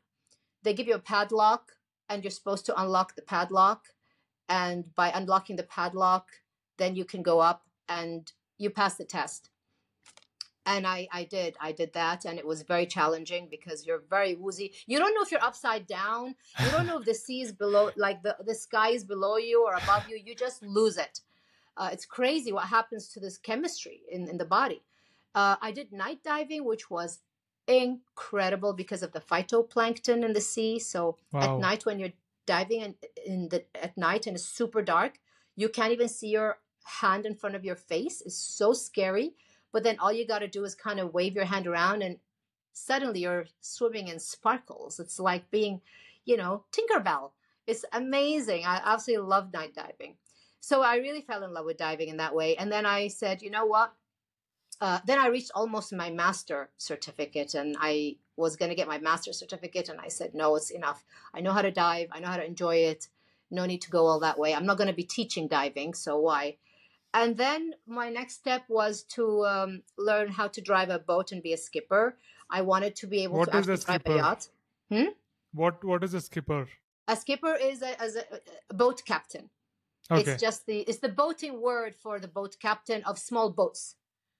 they give you a padlock and you're supposed to unlock the padlock and by unlocking the padlock then you can go up and you pass the test. And i i did i did that and it was very challenging because you're very woozy. You don't know if you're upside down. You don't know if the sea is below like the, the sky is below you or above you. You just lose it. Uh, it's crazy what happens to this chemistry in, in the body. Uh, i did night diving which was incredible because of the phytoplankton in the sea. So Wow. at night when you're diving in, in the at night and it's super dark you can't even see your hand in front of your face. It's so scary but then all you got to do is kind of wave your hand around and suddenly you're swimming in sparkles. It's like being you know tinkerbell. It's amazing. I absolutely love night diving. So i really fell in love with diving in that way. And then i said you know what uh, then I reached almost my master certificate and I was going to get my master certificate. And I said, no, it's enough. I know how to dive. I know how to enjoy it. No need to go all that way. I'm not going to be teaching diving. So why? And then my next step was to um, learn how to drive a boat and be a skipper. I wanted to be able What to is a actually drive skipper? a yacht. What What is a skipper? A skipper is a, as a, a boat captain. Okay. It's just the it's the boating word for the boat captain of small boats.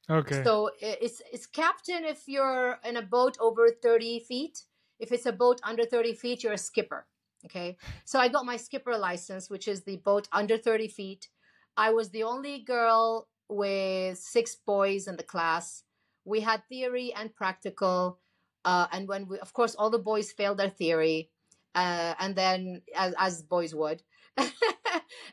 Okay. So it's it's captain if you're in a boat over 30 feet. If it's a boat under 30 feet, you're a skipper. Okay. So I got my skipper license, which is the boat under 30 feet. I was the only girl with six boys in the class. We had theory and practical. Uh, and when we, of course, all the boys failed their theory. Uh, and then, as, as boys would. *laughs*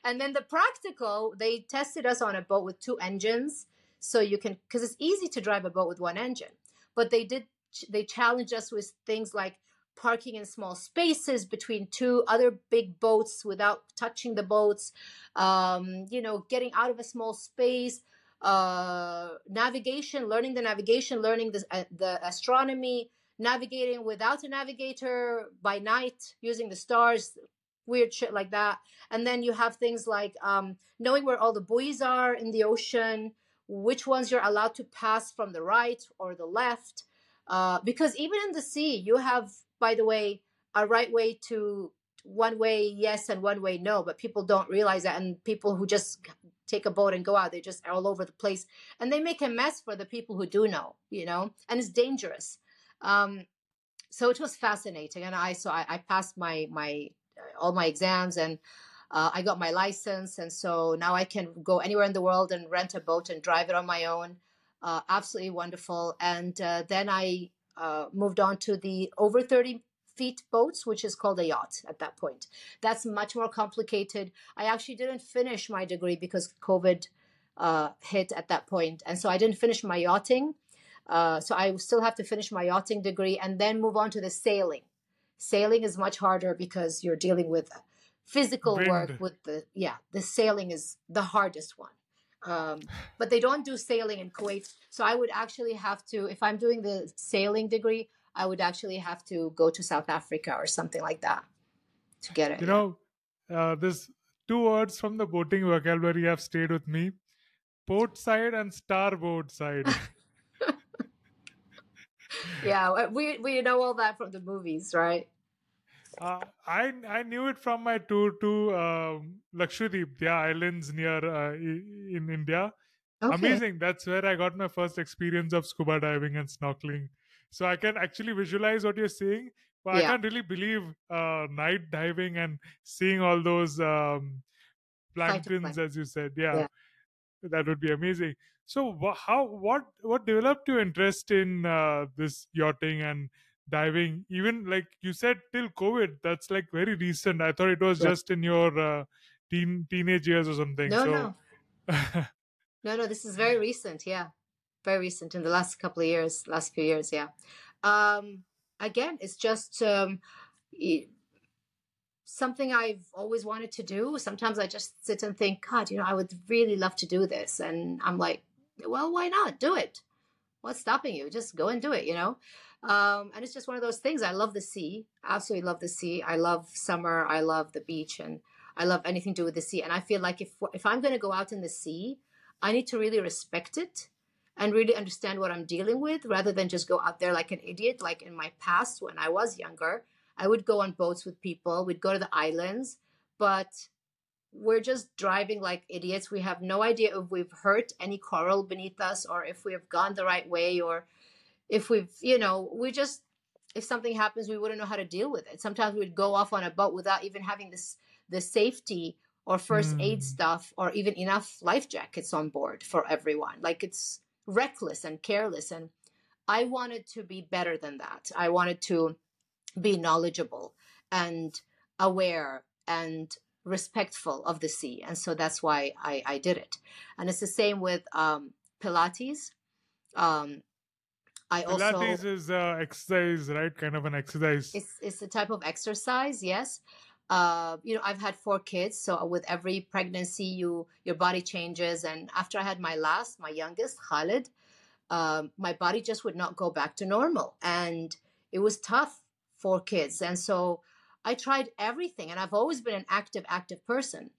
and then the practical, they tested us on a boat with two engines so you can because it's easy to drive a boat with one engine but they did they challenged us with things like parking in small spaces between two other big boats without touching the boats um, you know getting out of a small space uh, navigation learning the navigation learning the, uh, the astronomy navigating without a navigator by night using the stars weird shit like that. And then you have things like um, knowing where all the buoys are in the ocean which ones you're allowed to pass from the right or the left. Uh, because even in the sea, you have, by the way, a right way to one way yes and one way no, but people don't realize that. And people who just take a boat and go out, they just all over the place and they make a mess for the people who do know, you know, and it's dangerous. Um, so it was fascinating. And I, so I, I passed my, my, all my exams and uh, I got my license, and so now I can go anywhere in the world and rent a boat and drive it on my own. Uh, absolutely wonderful. And uh, then I uh, moved on to the over 30 feet boats, which is called a yacht at that point. That's much more complicated. I actually didn't finish my degree because COVID uh, hit at that point, and so I didn't finish my yachting. Uh, so I still have to finish my yachting degree and then move on to the sailing. Sailing is much harder because you're dealing with physical work with the yeah the sailing is the hardest one. Um, *sighs* but they don't do sailing in kuwait. So i would actually have to if i'm doing the sailing degree i would actually have to go to south africa or something like that to get it. You know, uh, this two words from the boating vocabulary have stayed with me: port side and starboard side. *laughs* yeah we we know all that from the movies right Uh, I I knew it from my tour to um, Lakshadweep, the islands near uh, in India. okay Amazing! That's where I got my first experience of scuba diving and snorkeling. So I can actually visualize what you're saying, but I can't really believe uh, night diving and seeing all those um, planktons, as you said. Yeah, Yeah. that would be amazing. So how what what developed your interest in uh, this yachting and diving? Even like you said, till COVID, that's like very recent. I thought it was Yeah. just in your uh, teen teenage years or something. no so no *laughs* no no this is very recent yeah very recent in the last couple of years last few years yeah um again it's just um y- something i've always wanted to do sometimes i just sit and think god you know i would really love to do this and i'm like well why not do it what's stopping you just go and do it you know um and it's just one of those things i love the sea absolutely love the sea. I love summer i love the beach and i love anything to do with the sea. And i feel like if if i'm going to go out in the sea i need to really respect it and really understand what i'm dealing with rather than just go out there like an idiot like in my past when i was younger. I would go on boats with people we'd go to the islands but we're just driving like idiots. We have no idea if we've hurt any coral beneath us or if we have gone the right way or if we've, you know, we just, if something happens, we wouldn't know how to deal with it. Sometimes we'd go off on a boat without even having this, the safety or first aid Mm. stuff or even enough life jackets on board for everyone. Like it's reckless and careless. And I wanted to be better than that. I wanted to be knowledgeable and aware and respectful of the sea. And so that's why I, I did it. And it's the same with um, Pilates. Um, I also Pilates is uh, exercise, right? Kind of an exercise. it's it's a type of exercise, yes. Uh, you know, I've had four kids, so with every pregnancy, you your body changes. And after I had my last, my youngest, Khalid, um, my body just would not go back to normal, and it was tough for kids. And so I tried everything, and I've always been an active, active person.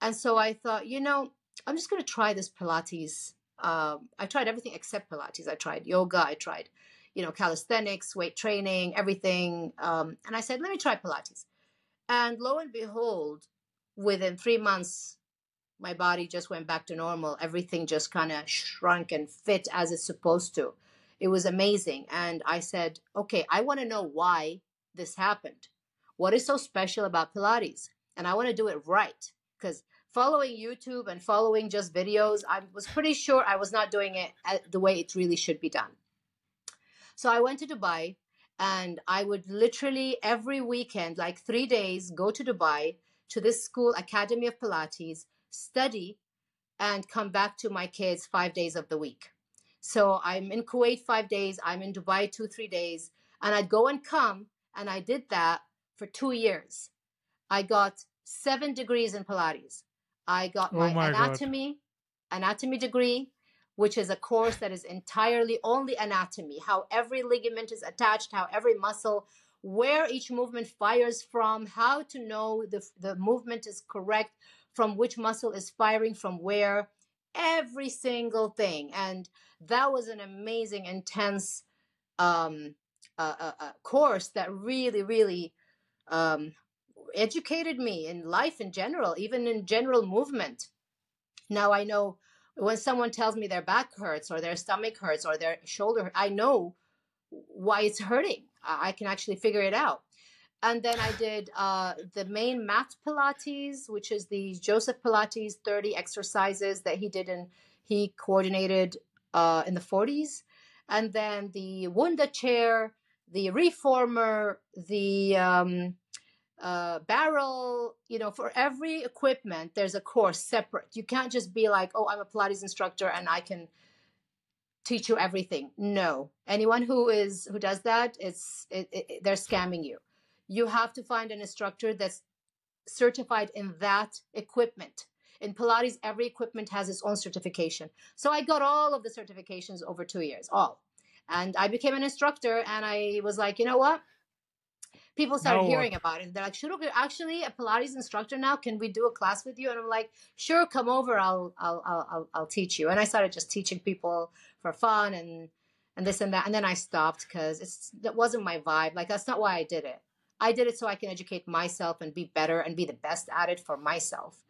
And so I thought, you know, I'm just going to try this Pilates. Um, I tried everything except Pilates. I tried yoga. I tried, you know, calisthenics, weight training, everything. Um, and I said, let me try Pilates. And lo and behold, within three months, my body just went back to normal. Everything just kind of shrunk and fit as it's supposed to. It was amazing. And I said, okay, I want to know why this happened. What is so special about Pilates? And I want to do it right. Because following YouTube and following just videos, I was pretty sure I was not doing it the way it really should be done. So I went to Dubai and I would literally every weekend, like three days, go to Dubai to this school, Academy of Pilates, study, and come back to my kids five days of the week. So I'm in Kuwait five days, I'm in Dubai two, three days, and I'd go and come. And I did that for two years. I got seven degrees in Pilates. I got Oh my, my God. anatomy, anatomy degree, which is a course that is entirely only anatomy, how every ligament is attached, how every muscle, where each movement fires from, how to know the, the movement is correct, from which muscle is firing from where, every single thing. And that was an amazing, intense um, uh, uh, uh, course that really, really um, educated me in life in general, even in general movement. Now I know when someone tells me their back hurts or their stomach hurts or their shoulder, I know why it's hurting. I can actually figure it out. And then I did uh, the main mat Pilates, which is the Joseph Pilates 30 exercises that he did and he coordinated uh, in the 40s. And then the Wunda chair, the reformer, the um, uh, barrel, you know, for every equipment, there's a course separate. You can't just be like, oh, I'm a Pilates instructor and I can teach you everything. No, anyone who is who does that, it's it, it, they're scamming you. You have to find an instructor that's certified in that equipment. In Pilates, every equipment has its own certification. So I got all of the certifications over two years, all. And I became an instructor, and I was like, you know what? People started Now hearing about it. They're like, "Shurooq, you're actually a Pilates instructor now. Can we do a class with you?" And I'm like, "Sure, come over. I'll, I'll, I'll, I'll, I'll teach you." And I started just teaching people for fun and and this and that. And then I stopped because it's that wasn't my vibe. Like that's not why I did it. I did it so I can educate myself and be better and be the best at it for myself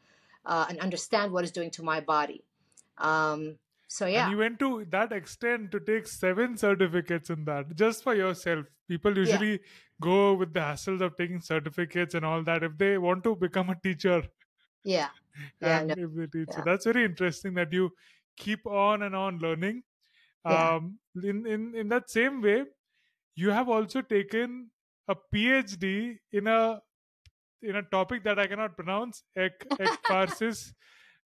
uh, and understand what it's doing to my body. Um, so yeah, And you went to that extent to take seven certificates in that just for yourself. People usually go with the hassles of taking certificates and all that if they want to become a teacher yeah, *laughs* yeah. No, if they teach. So yeah. that's very interesting that you keep on and on learning. Yeah. Um, in, in in that same way, you have also taken a PhD in a in a topic that I cannot pronounce, ek, *laughs* ekpharsis.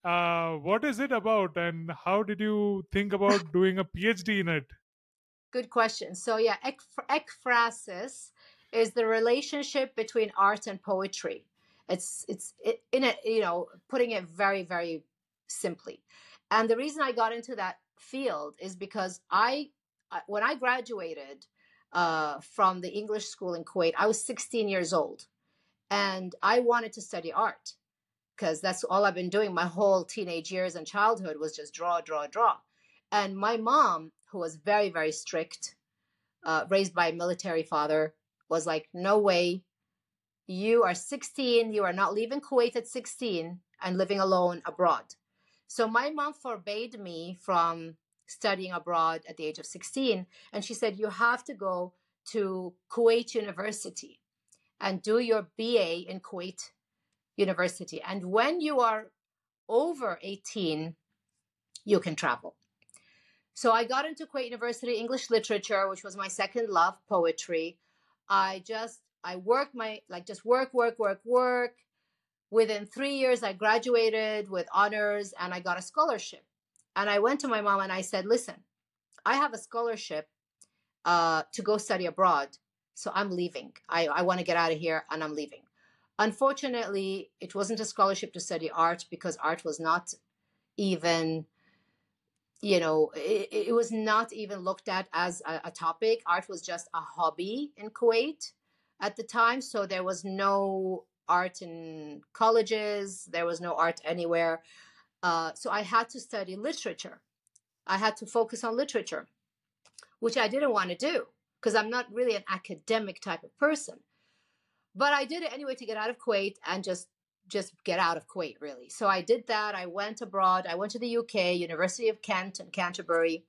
Uh, what is it about, and how did you think about doing a PhD in it? Good question. So yeah, ekph- ekphrasis is the relationship between art and poetry. It's it's it, in it, you know, putting it very very simply. And the reason I got into that field is because I when I graduated uh, from the English school in Kuwait, I was 16 years old, and I wanted to study art because that's all I've been doing my whole teenage years and childhood was just draw, draw, draw. And my mom, who was very, very strict, uh, raised by a military father, was like, no way. You are 16. You are not leaving Kuwait at 16 and living alone abroad. So my mom forbade me from studying abroad at the age of 16. And she said, you have to go to Kuwait University and do your BA in Kuwait University. And when you are over 18, you can travel. So I got into Kuwait University English literature, which was my second love, poetry. I just I worked my like just work, work, work, work. Within three years, I graduated with honors and I got a scholarship. And I went to my mom and I said, "Listen, I have a scholarship uh, to go study abroad, so I'm leaving. I, I want to get out of here and I'm leaving." Unfortunately, it wasn't a scholarship to study art because art was not even you know it, it was not even looked at as a, a topic. Art was just a hobby in kuwait at the time. So there was no art in colleges. There was no art anywhere. Uh, so i had to study literature. I had to focus on literature which i didn't want to do because i'm not really an academic type of person but i did it anyway to get out of kuwait and just just get out of Kuwait, really. So I did that. I went abroad. I went to the UK, University of Kent and Canterbury,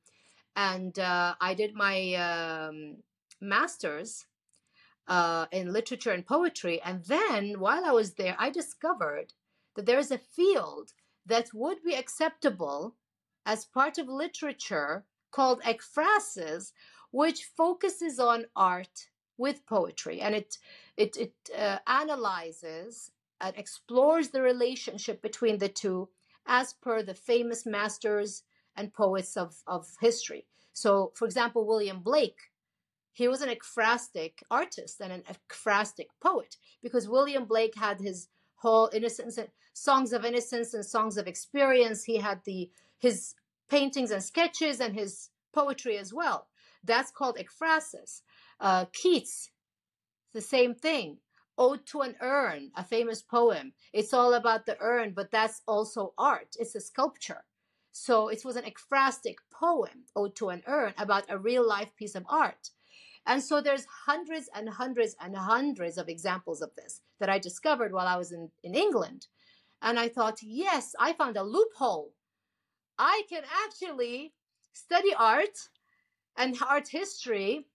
and uh, I did my um, master's uh, in literature and poetry. And then while I was there, I discovered that there is a field that would be acceptable as part of literature called ekphrasis, which focuses on art with poetry, and it it it uh, analyzes and explores the relationship between the two as per the famous masters and poets of, of history. So, for example, William Blake, he was an ekphrastic artist and an ekphrastic poet because William Blake had his whole innocence and songs of innocence and songs of experience. He had the his paintings and sketches and his poetry as well. That's called ekphrasis. Uh, Keats, the same thing. Ode to an Urn, a famous poem. It's all about the urn, but that's also art. It's a sculpture. So it was an ekphrastic poem, Ode to an Urn, about a real life piece of art. And so there's hundreds and hundreds and hundreds of examples of this that I discovered while I was in, in England. And I thought, yes, I found a loophole. I can actually study art and art history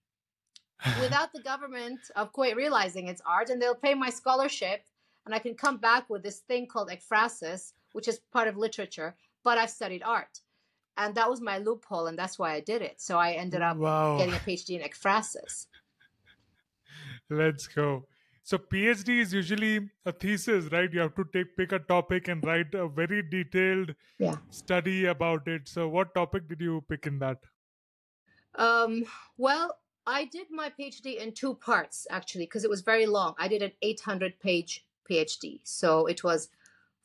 *sighs* without the government of Kuwait realizing it's art, and they'll pay my scholarship, and I can come back with this thing called ekphrasis, which is part of literature, but I've studied art. And that was my loophole, and that's why I did it. So I ended up Wow. getting a PhD in ekphrasis. *laughs* Let's go. So PhD is usually a thesis, right? You have to take pick a topic and write a very detailed Yeah. study about it. So what topic did you pick in that? Um, well, I did my PhD in two parts actually because it was very long. I did an 800 page PhD. So it was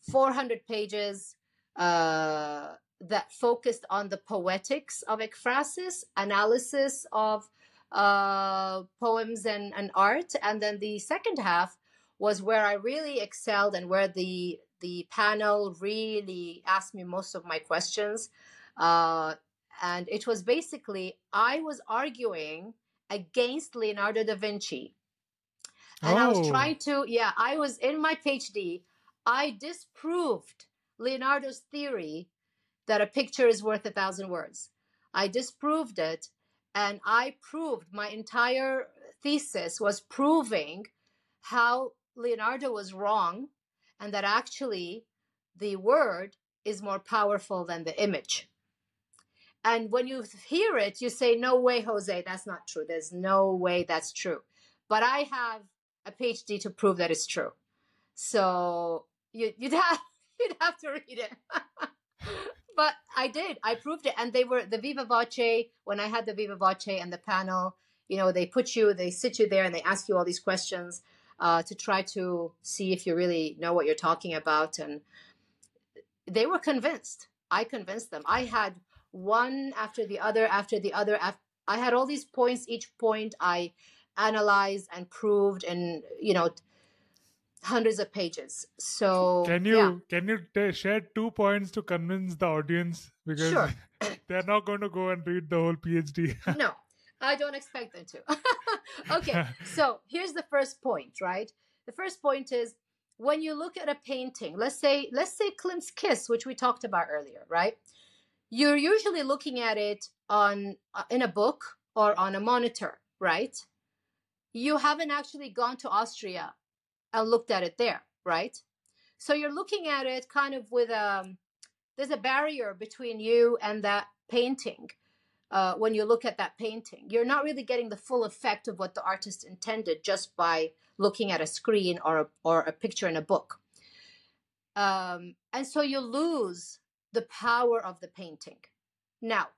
400 pages uh, that focused on the poetics of ekphrasis, analysis of uh, poems and, and art. And then the second half was where I really excelled and where the the panel really asked me most of my questions. Uh, and it was basically I was arguing against Leonardo da Vinci. And I was Oh. trying to, yeah, I was in my PhD. I disproved Leonardo's theory that a picture is worth a thousand words. I disproved it, and I proved my entire thesis was proving how Leonardo was wrong and that actually the word is more powerful than the image. And when you hear it, you say, No way, Jose, that's not true. There's no way that's true. But I have a PhD to prove that it's true. So you, you'd *laughs* have you'd have to read it. *laughs* but I did. I proved it. And they were the Viva Voce, when I had the Viva Voce and the panel, you know, they put you, they sit you there and they ask you all these questions uh, to try to see if you really know what you're talking about. And they were convinced. I convinced them. I had one after the other after the other. I had all these points. Each point I analyzed and proved in, you know, hundreds of pages. So Can you yeah. can you t- share two points to convince the audience because Sure. *laughs* they're not going to go and read the whole PhD. *laughs* no, I don't expect them to. *laughs* okay, so here's the first point, right? The first point is when you look at a painting, let's say let's say Klimt's Kiss, which we talked about earlier, right? You're usually looking at it on uh, in a book or on a monitor, right? You haven't actually gone to Austria and looked at it there, right? So you're looking at it kind of with um there's a barrier between you and that painting uh, when you look at that painting. You're not really getting the full effect of what the artist intended just by looking at a screen or a, or a picture in a book. Um, and so you lose the power of the painting. Now,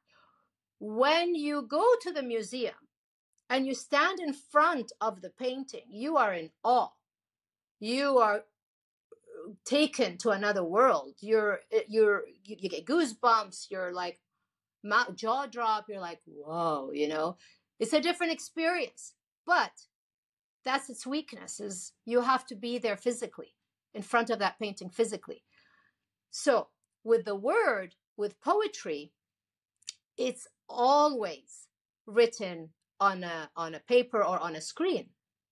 when you go to the museum and you stand in front of the painting, you are in awe. You are uh, taken to another world. You're uh, you're you, get goosebumps. You're like jaw drop. You're like whoa, you know. It's a different experience, but that's its weakness. Is you have to be there physically in front of that painting physically. So with the word, with poetry, it's always written on a on a paper or on a screen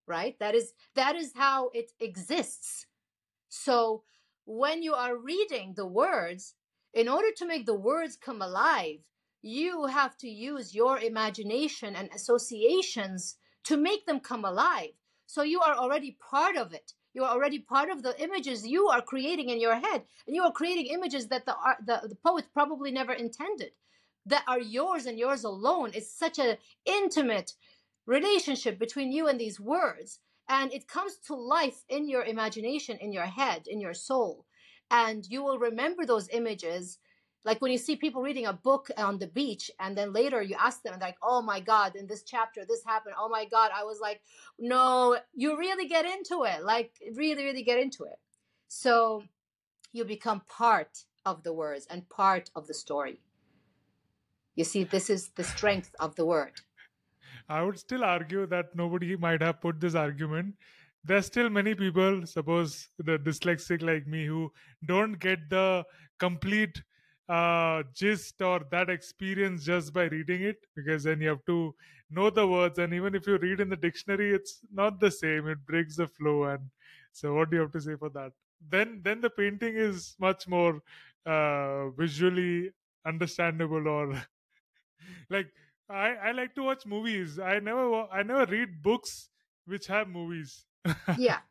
right? That is that is how it exists. So when you are reading the words in order to make the words come alive you have to use your imagination and associations to make them come alive. So you are already part of it you are already part of the images you are creating in your head and you are creating images that the art the, the poet probably never intended that are yours and yours alone. It's such an intimate relationship between you and these words and it comes to life in your imagination in your head in your soul. And you will remember those images like when you see people reading a book on the beach and then later you ask them like oh my god in this chapter this happened. Oh my god. I was like no you really get into it. Like really really get into it. So you become part of the words and part of the story. You see this is the strength of the word. I would still argue that nobody might have put this argument. There's still many people, suppose the dyslexic like me, who don't get the complete uh, gist or that experience just by reading it because then you have to know the words and even if you read in the dictionary it's not the same. It breaks the flow and so what do you have to say for that? Then then the painting is much more uh, visually understandable or *laughs* like I, I like to watch movies. I never i never read books which have movies. Yeah. *laughs*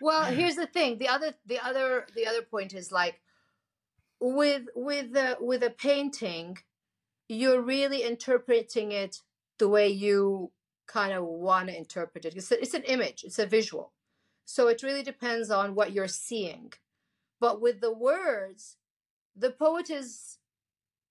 Well here's the thing. The other the other the other point is like with with the with a painting you're really interpreting it the way you kind of want to interpret it. It's, a, it's an image it's a visual. So it really depends on what you're seeing. But with the words the poet is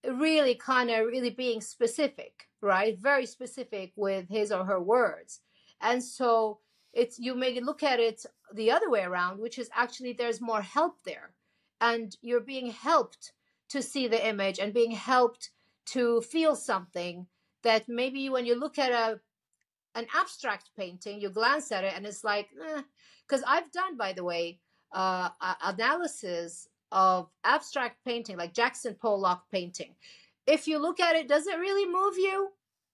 really kind of really being specific right? Very specific with his or her words. And so it's you may look at it the other way around which is actually there's more help there and you're being helped to see the image and being helped to feel something that maybe when you look at a an abstract painting you glance at it and it's like because i've done by the way uh, analysis of abstract painting like jackson pollock painting. If you look at it does it really move you?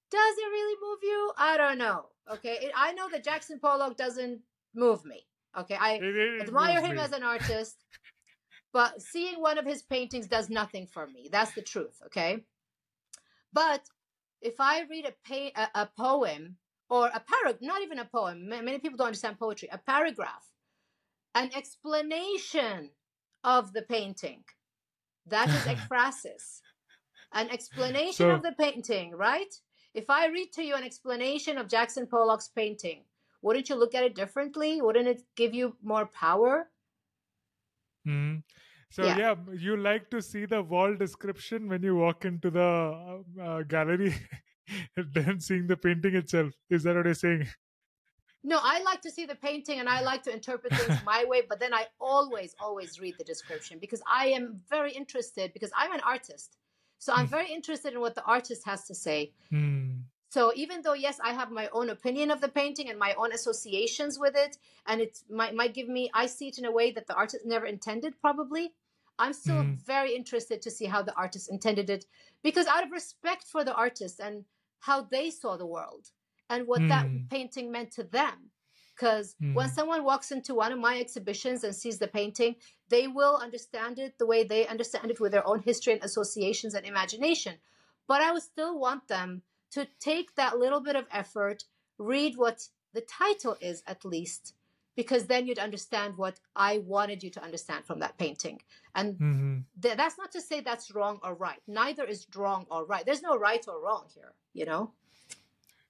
Does it really move you? I don't know okay? It, i know that jackson pollock doesn't move me okay? I It- it admire him me. as an artist, *laughs* but seeing one of his paintings does nothing for me. That's the truth, okay? But if I read a, pa- a, a poem or a paragraph, not even a poem, many people don't understand poetry, a paragraph, an explanation of the painting, that is *laughs* ekphrasis. An explanation So- of the painting, right? If I read to you an explanation of Jackson Pollock's painting, wouldn't you look at it differently? Wouldn't it give you more power? Mhm. So Yeah. yeah. you like to see the wall description when you walk into the uh, uh, gallery, *laughs* than seeing the painting itself. Is that what you're saying? No, I like to see the painting and I like to interpret things my way, but then I always, always read the description because I am very interested because I'm an artist. So I'm Mm. very interested in what the artist has to say. Hmm. So even though yes, I have my own opinion of the painting and my own associations with it, and it might might give me I see it in a way that the artist never intended, probably. I'm still Mhm. very interested to see how the artist intended it, because out of respect for the artist and how they saw the world and what that Mm. painting meant to them. Because when Mm. someone walks into one of my exhibitions and sees the painting, they will understand it the way they understand it with their own history and associations and imagination. But I would still want them to take that little bit of effort, read what the title is at least, because then you'd understand what I wanted you to understand from that painting. And Mhm. th- that's not to say that's wrong or right. Neither is wrong or right. There's no right or wrong here, you know?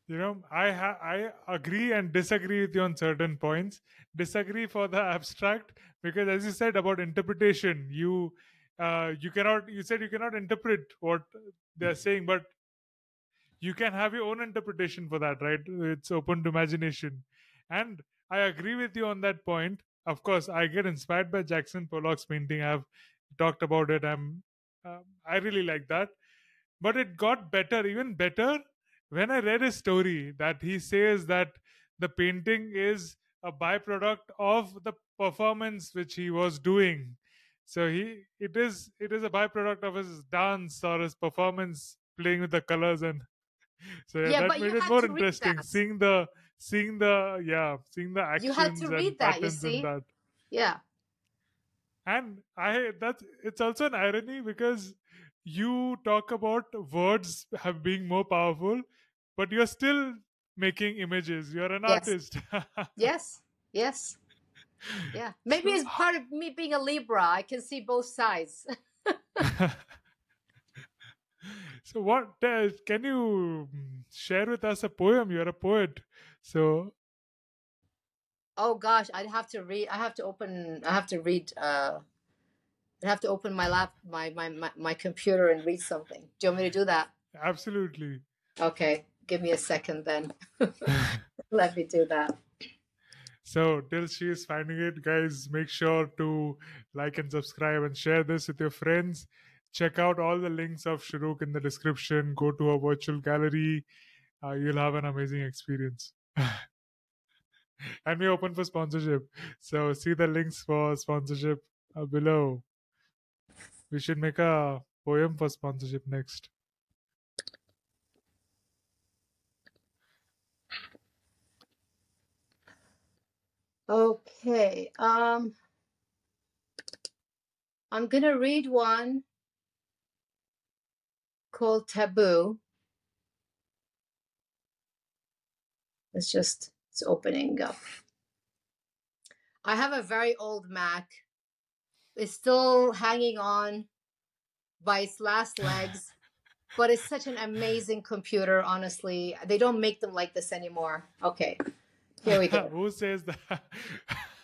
You know, I ha- I agree and disagree with you on certain points. Disagree for the abstract because, as you said about interpretation, you uh, you cannot. You said you cannot interpret what they're saying, but you can have your own interpretation for that, right? It's open to imagination, and I agree with you on that point. Of course, I get inspired by Jackson Pollock's painting. I've talked about it. I'm uh, I really like that, but it got better, even better when I read his story that he says that the painting is a byproduct of the performance which he was doing. So he it is it is a byproduct of his dance or his performance playing with the colors and *laughs* so yeah, Yeah, that but you made it more to read interesting that. seeing the seeing the yeah seeing the actions You had to read that, you see? that Yeah. and i that's it's also an irony because you talk about words have being more powerful but you're still making images you're an Yes. artist *laughs* Yes. Yes. Yeah. *laughs* Maybe So- it's part of me being a Libra. I can see both sides. So what uh, can you mm, share with us a poem you're a poet so Oh gosh, I'd have to read. I have to open. I have to read. Uh, I have to open my lap, my, my my my computer, and read something. Do you want me to do that? absolutely Okay, give me a second then. *laughs* *laughs* Let me do that. So till she is finding it, guys, make sure to like and subscribe and share this with your friends. Check out all the links of Shurooq in the description. Go to our virtual gallery. Uh, you'll have an amazing experience. *laughs* and we open for sponsorship. So see the links for sponsorship uh, below. We should make a poem for sponsorship next. Okay. Um, I'm gonna read one called Taboo. It's just it's opening up. I have a very old Mac. It's still hanging on by its last legs, *laughs* but it's such an amazing computer, honestly. They don't make them like this anymore. Okay. Here we go. *laughs* Who says that?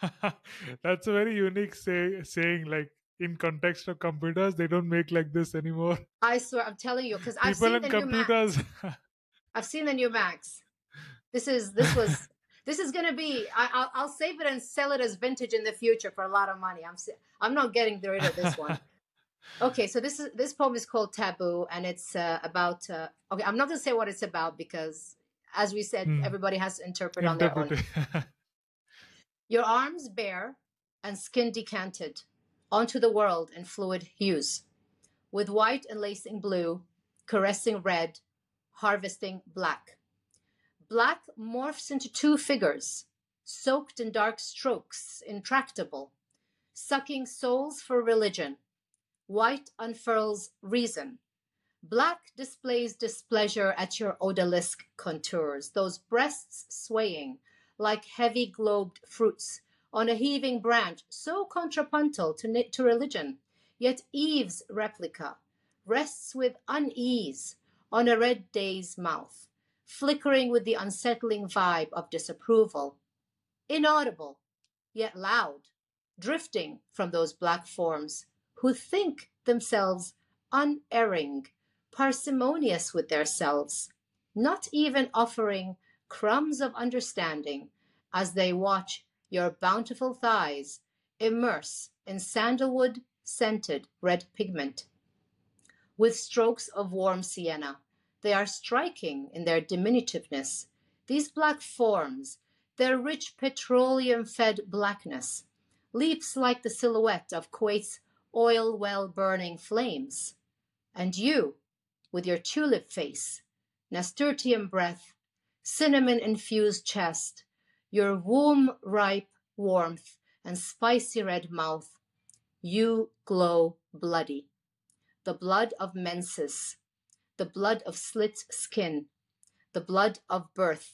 *laughs* That's a very unique say, saying. Like in context of computers, they don't make like this anymore. I swear, I'm telling you, because I've seen the new Mac. I've seen the new Macs. This is this was *laughs* this is gonna be. I, I'll I'll save it and sell it as vintage in the future for a lot of money. I'm I'm not getting rid of this one. *laughs* Okay, so this is this poem is called Taboo, and it's uh, about. Uh, okay, I'm not gonna say what it's about because, as we said, Hmm. everybody has to interpret on their own. Interpret- *laughs* Your arms bare and skin decanted onto the world in fluid hues, with white enlacing blue, caressing red, harvesting black. Black morphs into two figures, soaked in dark strokes, intractable, sucking souls for religion. White unfurls reason. Black displays displeasure at your odalisque contours, those breasts swaying like heavy globed fruits on a heaving branch, so contrapuntal to, to religion. Yet Eve's replica rests with unease on a red day's mouth, flickering with the unsettling vibe of disapproval. Inaudible, yet loud, drifting from those black forms who think themselves unerring, parsimonious with themselves, not even offering crumbs of understanding as they watch your bountiful thighs immerse in sandalwood scented red pigment. With strokes of warm sienna, they are striking in their diminutiveness. These black forms, their rich petroleum fed blackness, leaps like the silhouette of Kuwait's oil well burning flames. And you, with your tulip face, nasturtium breath, cinnamon infused chest, your womb ripe warmth, and spicy red mouth, you glow bloody. The blood of menses, the blood of slit skin, the blood of birth,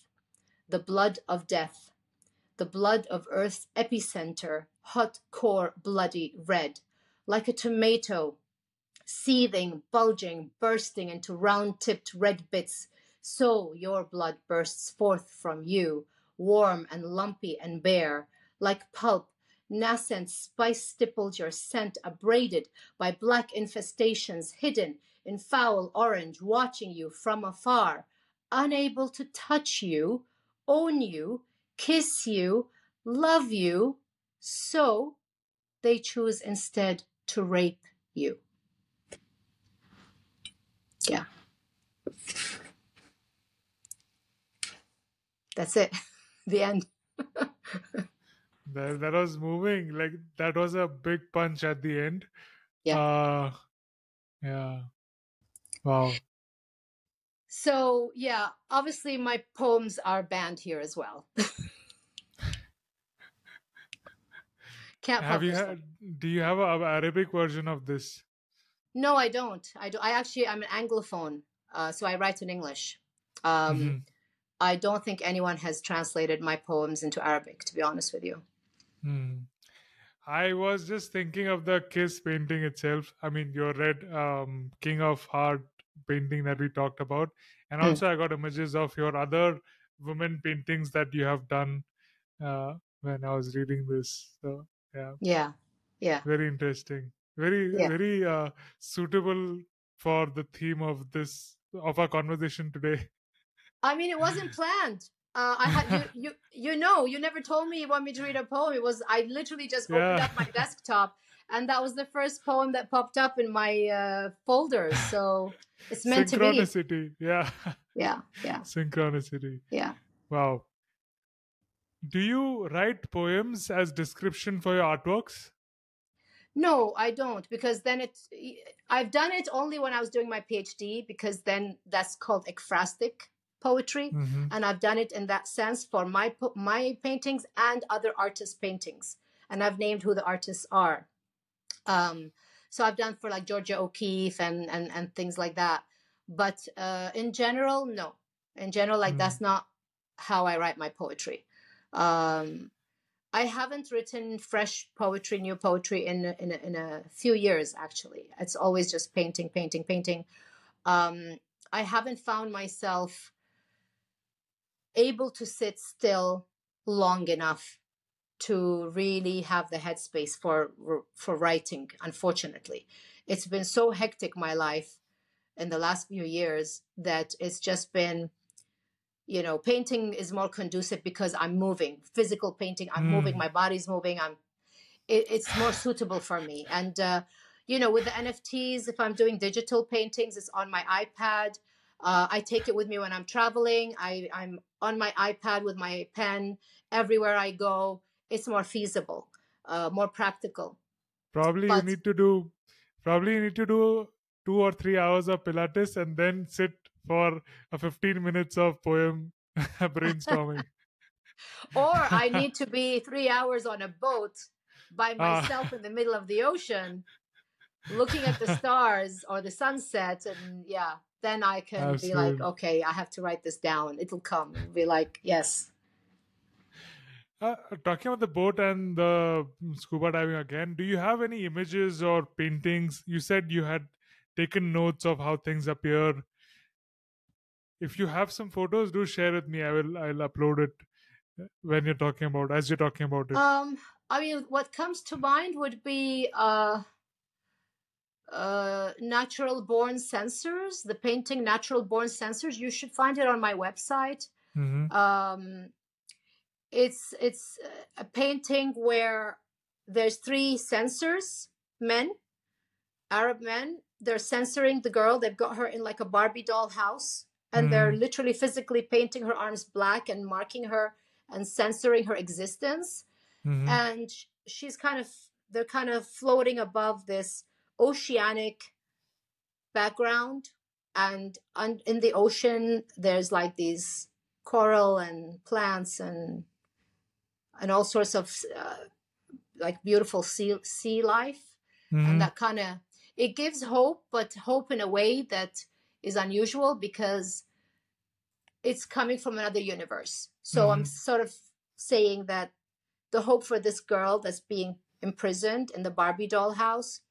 the blood of death, the blood of earth's epicenter, hot core bloody red, like a tomato, seething, bulging, bursting into round tipped red bits. So your blood bursts forth from you, warm and lumpy and bare, like pulp. Nascent spice stippled your scent, abraded by black infestations, hidden in foul orange, watching you from afar, unable to touch you, own you, kiss you, love you. So they choose instead to rape you. Yeah. That's it. *laughs* The end. that, that was moving. Like that was a big punch at the end. Yeah. Uh, yeah. Wow. So, yeah, obviously my poems are banned here as well. Can't Have you had? them. Do you have a, a Arabic version of this? No, I don't. I do. I actually I'm an anglophone, uh, so I write in English. Um, Mhm. I don't think anyone has translated my poems into Arabic, to be honest with you. Hmm. I was just thinking of the kiss painting itself. I mean, your red um, King of Heart painting that we talked about, and Hmm. also I got images of your other women paintings that you have done uh, when I was reading this. So yeah, Yeah, yeah. very interesting. Very Yeah. very uh, suitable for the theme of this of our conversation today. *laughs* I mean, it wasn't *laughs* planned. Uh, I had you, *laughs* you, you know, you never told me you want me to read a poem. It was I literally just opened Yeah. up my *laughs* desktop, and that was the first poem that popped up in my uh, folders. So it's meant to be. Synchronicity. Yeah. Yeah, yeah, Synchronicity. yeah. Wow. Do you write poems as description for your artworks? No, I don't because then it's I've done it only when I was doing my PhD because then that's called ekphrastic poetry Mhm. and I've done it in that sense for my my paintings and other artists' paintings and I've named who the artists are. Um, so I've done for like Georgia O'Keeffe and and and things like that. But uh, in general, no. In general, like Mm. that's not how I write my poetry. Um, I haven't written fresh poetry, new poetry in a- in a, in a few years. Actually, it's always just painting, painting, painting. Um, I haven't found myself able to sit still long enough to really have the headspace for for writing. Unfortunately, it's been so hectic my life in the last few years that it's just been you know painting is more conducive because i'm moving physical painting i'm moving Mm. my body's moving i'm it, it's more suitable for me and uh, you know with the nfts if i'm doing digital paintings it's on my ipad uh, i take it with me when i'm traveling I, i'm on my ipad with my pen everywhere i go it's more feasible uh, more practical Probably you need to do probably you need to do two or three hours of Pilates and then sit for a 15 minutes of poem *laughs* brainstorming. *laughs* or I need to be *laughs* three hours on a boat by Ah. myself in the middle of the ocean, looking at the stars or the sunset, and yeah, then I can be like, okay, I have to write this down. It'll come. It'll be like, yes. Uh, talking about the boat and the scuba diving again, do you have any images or paintings? You said you had taken notes of how things appear. If you have some photos, do share with me. I will. I'll upload it uh, when you're talking about as you're talking about it. Um, I mean, what comes to mind would be uh, uh, natural born censors. The painting natural born censors. You should find it on my website. hmm um, it's it's uh, a painting where there's three censors men arab men they're censoring the girl they've got her in like a barbie doll house and they're Mhm. literally physically painting her arms black and marking her and censoring her existence hmm and she's kind of they're kind of floating above this oceanic background and un- in the ocean there's like these coral and plants and and all sorts of uh, like beautiful sea sea life. Hmm and that kind of it gives hope but hope in a way that is unusual because it's coming from another universe. So i'm Mhm. sort of saying that the hope for this girl that's being imprisoned in the barbie doll house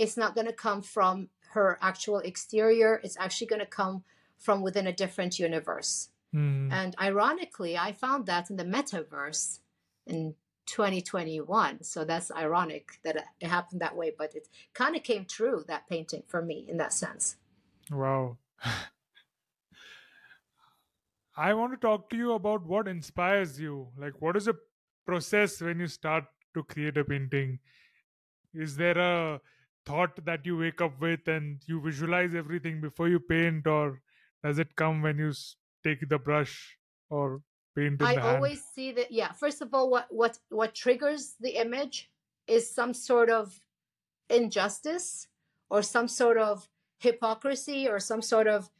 it's not going to come from her actual exterior it's actually going to come from within a different universe hmm and ironically i found that in the metaverse in 2021 so that's ironic that it happened that way but it kind of came true that painting for me in that sense Wow. *laughs* I want to talk to you about what inspires you. Like, what is the process when you start to create a painting? Is there a thought that you wake up with and you visualize everything before you paint, or does it come when you take the brush or paint in i always see that yeah first of all what what what triggers the image is some sort of injustice or some sort of hypocrisy or some sort of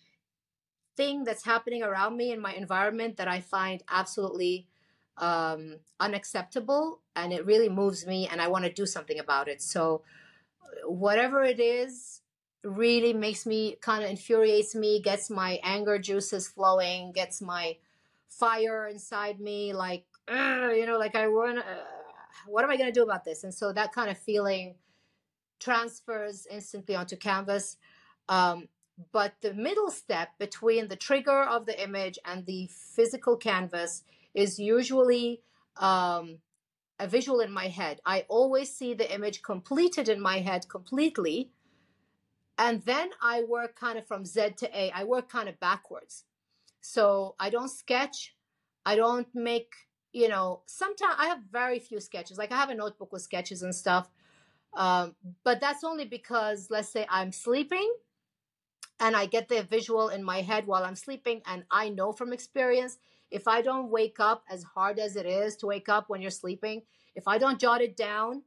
thing that's happening around me in my environment that I find absolutely um, unacceptable and it really moves me and I want to do something about it. So, whatever it is, really makes me kind of infuriates me, gets my anger juices flowing, gets my fire inside me, like, you know, like I want to, what am I going to do about this? And so that kind of feeling transfers instantly onto canvas. Um, but the middle step between the trigger of the image and the physical canvas is usually um, a visual in my head. I always see the image completed in my head completely. And then I work kind of from Z to A. I work kind of backwards. So I don't sketch. I don't make, you know, sometimes I have very few sketches. Like I have a notebook with sketches and stuff. Um, but that's only because, let's say, I'm sleeping and I get the visual in my head while I'm sleeping. And I know from experience, if I don't wake up as hard as it is to wake up when you're sleeping, if I don't jot it down,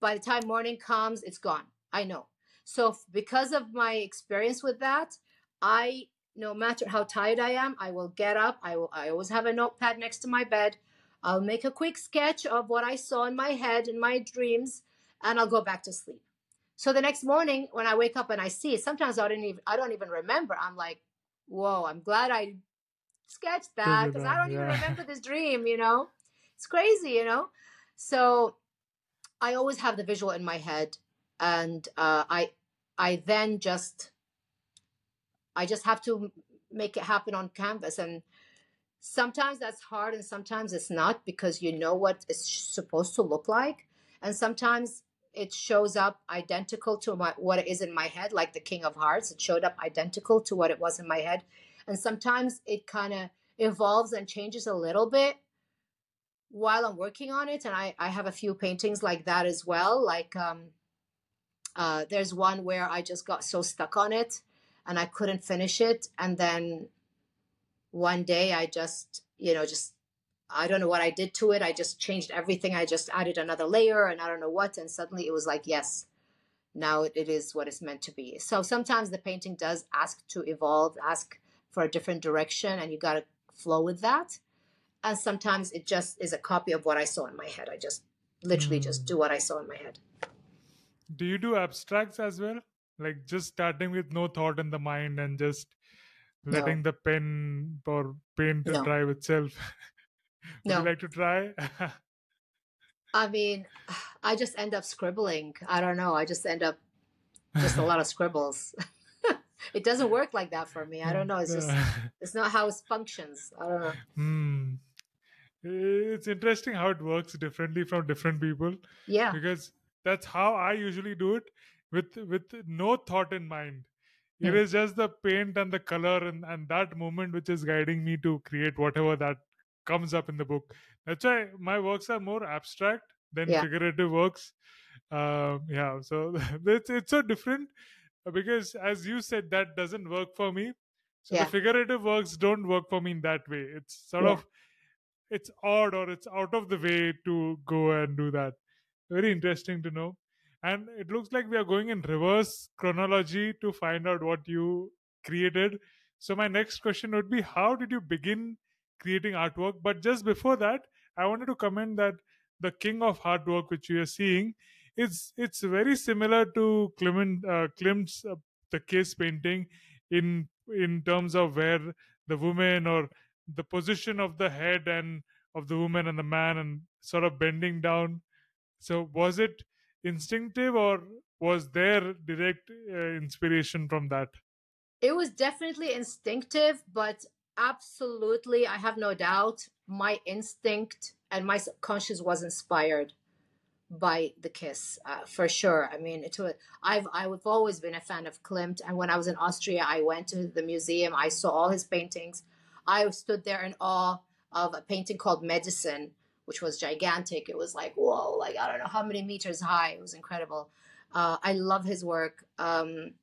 by the time morning comes, it's gone. I know. So because of my experience with that, I no matter how tired I am, I will get up. I will I always have a notepad next to my bed. I'll make a quick sketch of what I saw in my head in my dreams, and I'll go back to sleep. So the next morning when I wake up and I see sometimes I don't even I don't even remember. I'm like, whoa, I'm glad I sketched that because I don't even remember *laughs* this dream, you know? It's crazy, you know? So I always have the visual in my head and uh, I I then just I just have to make it happen on canvas and sometimes that's hard and sometimes it's not because you know what it's supposed to look like and sometimes it shows up identical to my, what it is in my head like the king of hearts it showed up identical to what it was in my head and sometimes it kind of evolves and changes a little bit while i'm working on it and i, I have a few paintings like that as well like um, uh, there's one where i just got so stuck on it and i couldn't finish it and then one day I just, you know, just I don't know what I did to it. I just changed everything. I just added another layer and I don't know what. And suddenly it was like, yes, now it, it is what it's meant to be. So sometimes the painting does ask to evolve, ask for a different direction, and you got to flow with that. And sometimes it just is a copy of what I saw in my head. I just literally just Mm. do what I saw in my head. Do you do abstracts as well? Like just starting with no thought in the mind and just No, letting the pen or paint no, drive itself. *laughs* Would you like to try? *laughs* I mean, I just end up scribbling. I don't know. I just end up just a lot of scribbles. *laughs* it doesn't work like that for me. I don't know. It's just *laughs* it's not how it functions. I don't know. hmm. It's interesting how it works differently from different people Yeah, because that's how I usually do it with with no thought in mind. It Hmm. just the paint and the color and, and that moment which is guiding me to create whatever that comes up in the book. That's why my works are more abstract than yeah, figurative works. Um, yeah, so *laughs* it's it's so different because as you said, that doesn't work for me. So the figurative works don't work for me in that way. It's sort yeah. of it's odd or it's out of the way to go and do that. Very interesting to know. And it looks like we are going in reverse chronology to find out what you created. So my next question would be how did you begin creating artwork? But just before that, I wanted to comment that the king of artwork which you are seeing is it's very similar to Clement uh, Klimt's uh, the kiss painting in in terms of where the woman or the position of the head and of the woman and the man and sort of bending down. So was it instinctive or was there direct uh, inspiration from that? It was definitely instinctive, but absolutely, I have no doubt, my instinct and my subconscious was inspired by the kiss uh, for sure. I mean, it was, I've I've always been a fan of Klimt, and when I was in Austria, I went to the museum. I saw all his paintings. I stood there in awe of a painting called Medicine, which was gigantic. It was like whoa, like I don't know how many meters high. It was incredible. Uh, I love his work. Um,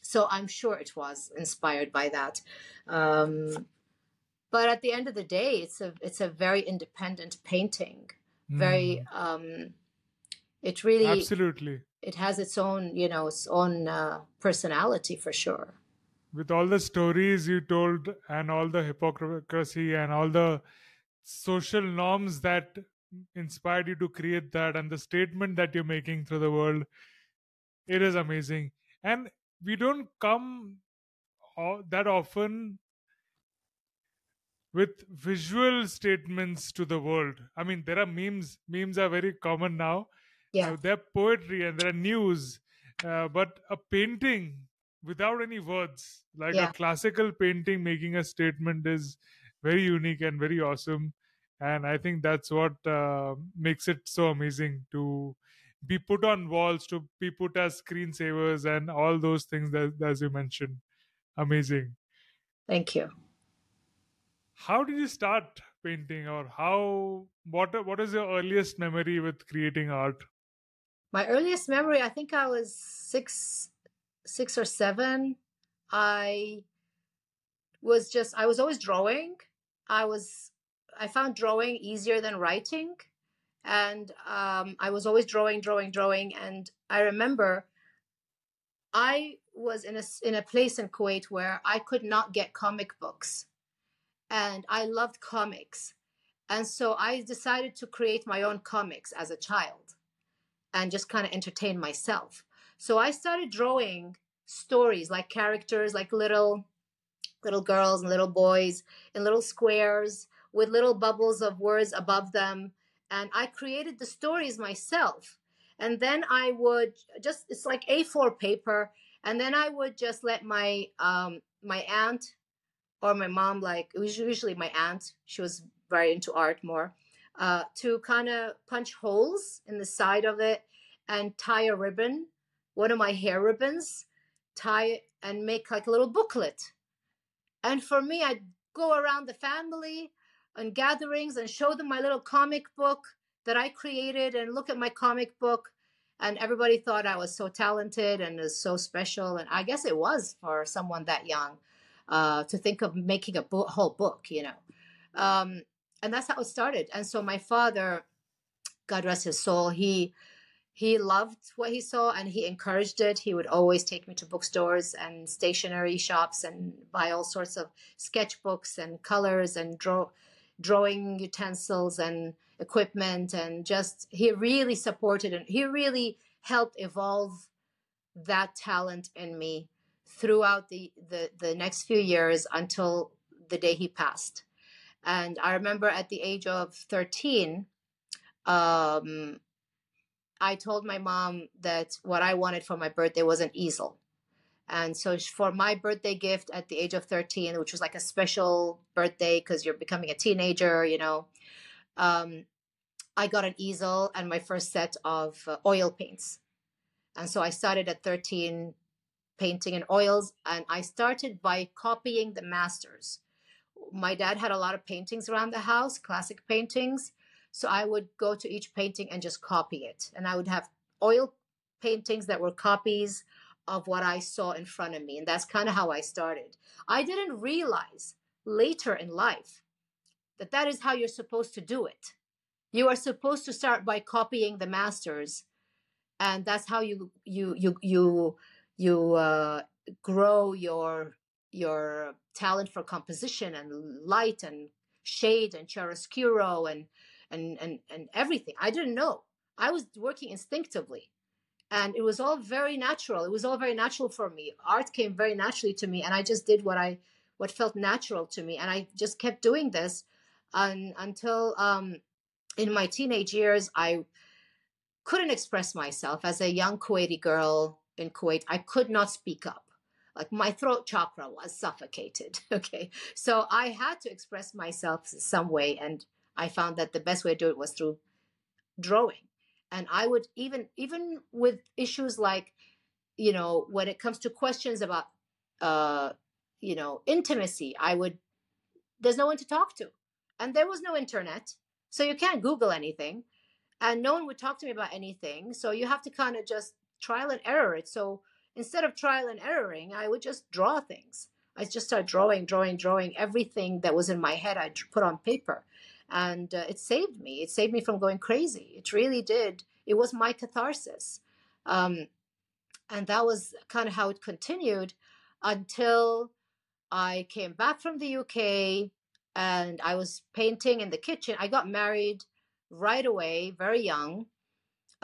so I'm sure it was inspired by that. Um, but at the end of the day, it's a it's a very independent painting. Very Mm, um, it really absolutely. it has its own you know its own uh, personality for sure. with all the stories you told and all the hypocrisy and all the social norms that inspired you to create that and the statement that you're making through the world it is amazing. And we don't come that often with visual statements to the world. I mean there are memes memes are very common now Yeah, there are poetry and there are news uh, but a painting without any words like yeah, a classical painting making a statement is very unique and very awesome. And i think that's what uh, makes it so amazing to be put on walls to be put as screensavers and all those things that as you mentioned. Amazing. Thank you. how did you start painting or how what what is your earliest memory with creating art My earliest memory, I think I was six, six or seven. I was just, I was always drawing. I was, I found drawing easier than writing. and um, I was always drawing, drawing, drawing. And I remember I was in a in a place in Kuwait where I could not get comic books, and I loved comics, and so I decided to create my own comics as a child, and just kind of entertain myself. So I started drawing stories like characters, like little little girls and little boys in little squares with little bubbles of words above them. And I created the stories myself. And then I would just, it's like A4 paper. And then I would just let my, um, my aunt or my mom, like it was usually my aunt, she was very into art more, uh, to kind of punch holes in the side of it and tie a ribbon, one of my hair ribbons, tie it and make like a little booklet and for me, I'd go around the family and gatherings and show them my little comic book that I created and look at my comic book. And everybody thought I was so talented and was so special. And I guess it was for someone that young uh, to think of making a bo- whole book, you know. Um, and that's how it started. And so my father, God rest his soul, he he loved what he saw and he encouraged it. He would always take me to bookstores and stationery shops and buy all sorts of sketchbooks and colors and draw drawing utensils and equipment and just he really supported and he really helped evolve that talent in me throughout the, the, the next few years until the day he passed. And I remember at the age of 13, um, I told my mom that what I wanted for my birthday was an easel. And so for my birthday gift at the age of 13, which was like a special birthday because you're becoming a teenager, you know, um, I got an easel and my first set of uh, oil paints. And so I started at 13 painting in oils and I started by copying the masters. My dad had a lot of paintings around the house, classic paintings. So I would go to each painting and just copy it. And I would have oil paintings that were copies of what I saw in front of me. And that's kind of how I started. I didn't realize later in life that that is how you're supposed to do it. You are supposed to start by copying the masters, and that's how you you you you you uh, grow your your talent for composition and light and shade and chiaroscuro and and and and everything. I didn't know. I was working instinctively and it was all very natural. It was all very natural for me. Art came very naturally to me and I just did what I what felt natural to me and I just kept doing this un, until um in my teenage years I couldn't express myself as a young Kuwaiti girl in Kuwait. I could not speak up. Like my throat chakra was suffocated. *laughs* Okay. So I had to express myself some way and I found that the best way to do it was through drawing. And I would even even with issues like, you know, when it comes to questions about uh, you know, intimacy, I would there's no one to talk to. And there was no internet. So you can't Google anything. And no one would talk to me about anything. So you have to kind of just trial and error it. So instead of trial and erroring, I would just draw things. I just started drawing, drawing, drawing everything that was in my head. I put on paper, and uh, it saved me. It saved me from going crazy. It really did. It was my catharsis, um, and that was kind of how it continued until I came back from the UK, and I was painting in the kitchen. I got married right away, very young.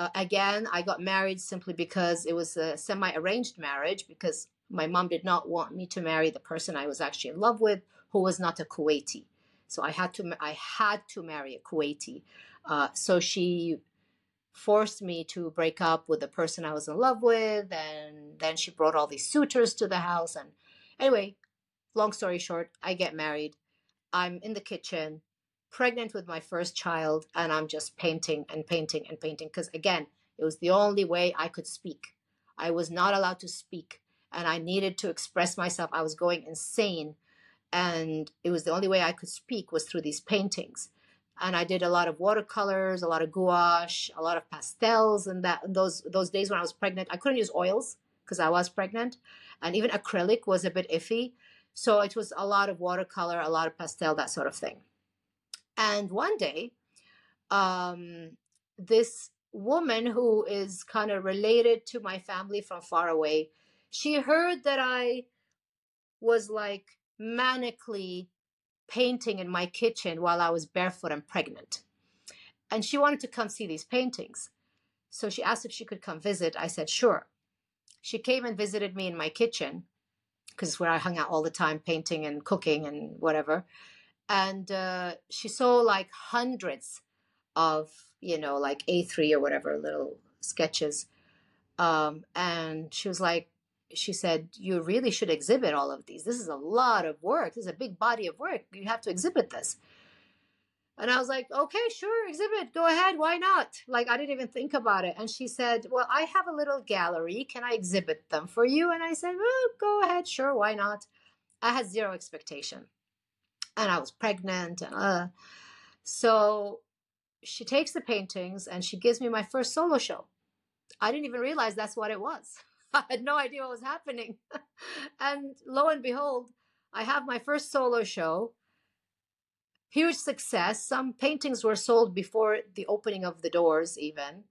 Uh, again, I got married simply because it was a semi arranged marriage because my mom did not want me to marry the person I was actually in love with, who was not a Kuwaiti. So I had to I had to marry a Kuwaiti. Uh, so she forced me to break up with the person I was in love with, and then she brought all these suitors to the house. And anyway, long story short, I get married. I'm in the kitchen, pregnant with my first child, and I'm just painting and painting and painting because again, it was the only way I could speak. I was not allowed to speak and I needed to express myself. I was going insane and it was the only way I could speak was through these paintings. And I did a lot of watercolors, a lot of gouache, a lot of pastels and that those those days when I was pregnant, I couldn't use oils because I was pregnant and even acrylic was a bit iffy. So it was a lot of watercolor, a lot of pastel, that sort of thing. And one day, um, this woman who is kind of related to my family from far away, she heard that I was like manically painting in my kitchen while I was barefoot and pregnant. And she wanted to come see these paintings. So she asked if she could come visit. I said, sure. She came and visited me in my kitchen because where I hung out all the time, painting and cooking and whatever. And uh, she saw like hundreds of, you know, like A3 or whatever little sketches. Um, and she was like, she said, You really should exhibit all of these. This is a lot of work. This is a big body of work. You have to exhibit this. And I was like, okay, sure, exhibit, go ahead, why not? Like, I didn't even think about it. And she said, well, I have a little gallery. Can I exhibit them for you? And I said, well, go ahead, sure, why not? I had zero expectation. And I was pregnant. And, uh, so she takes the paintings and she gives me my first solo show. I didn't even realize that's what it was. *laughs* I had no idea what was happening. *laughs* and lo and behold, I have my first solo show huge success. Some paintings were sold before the opening of the doors, even,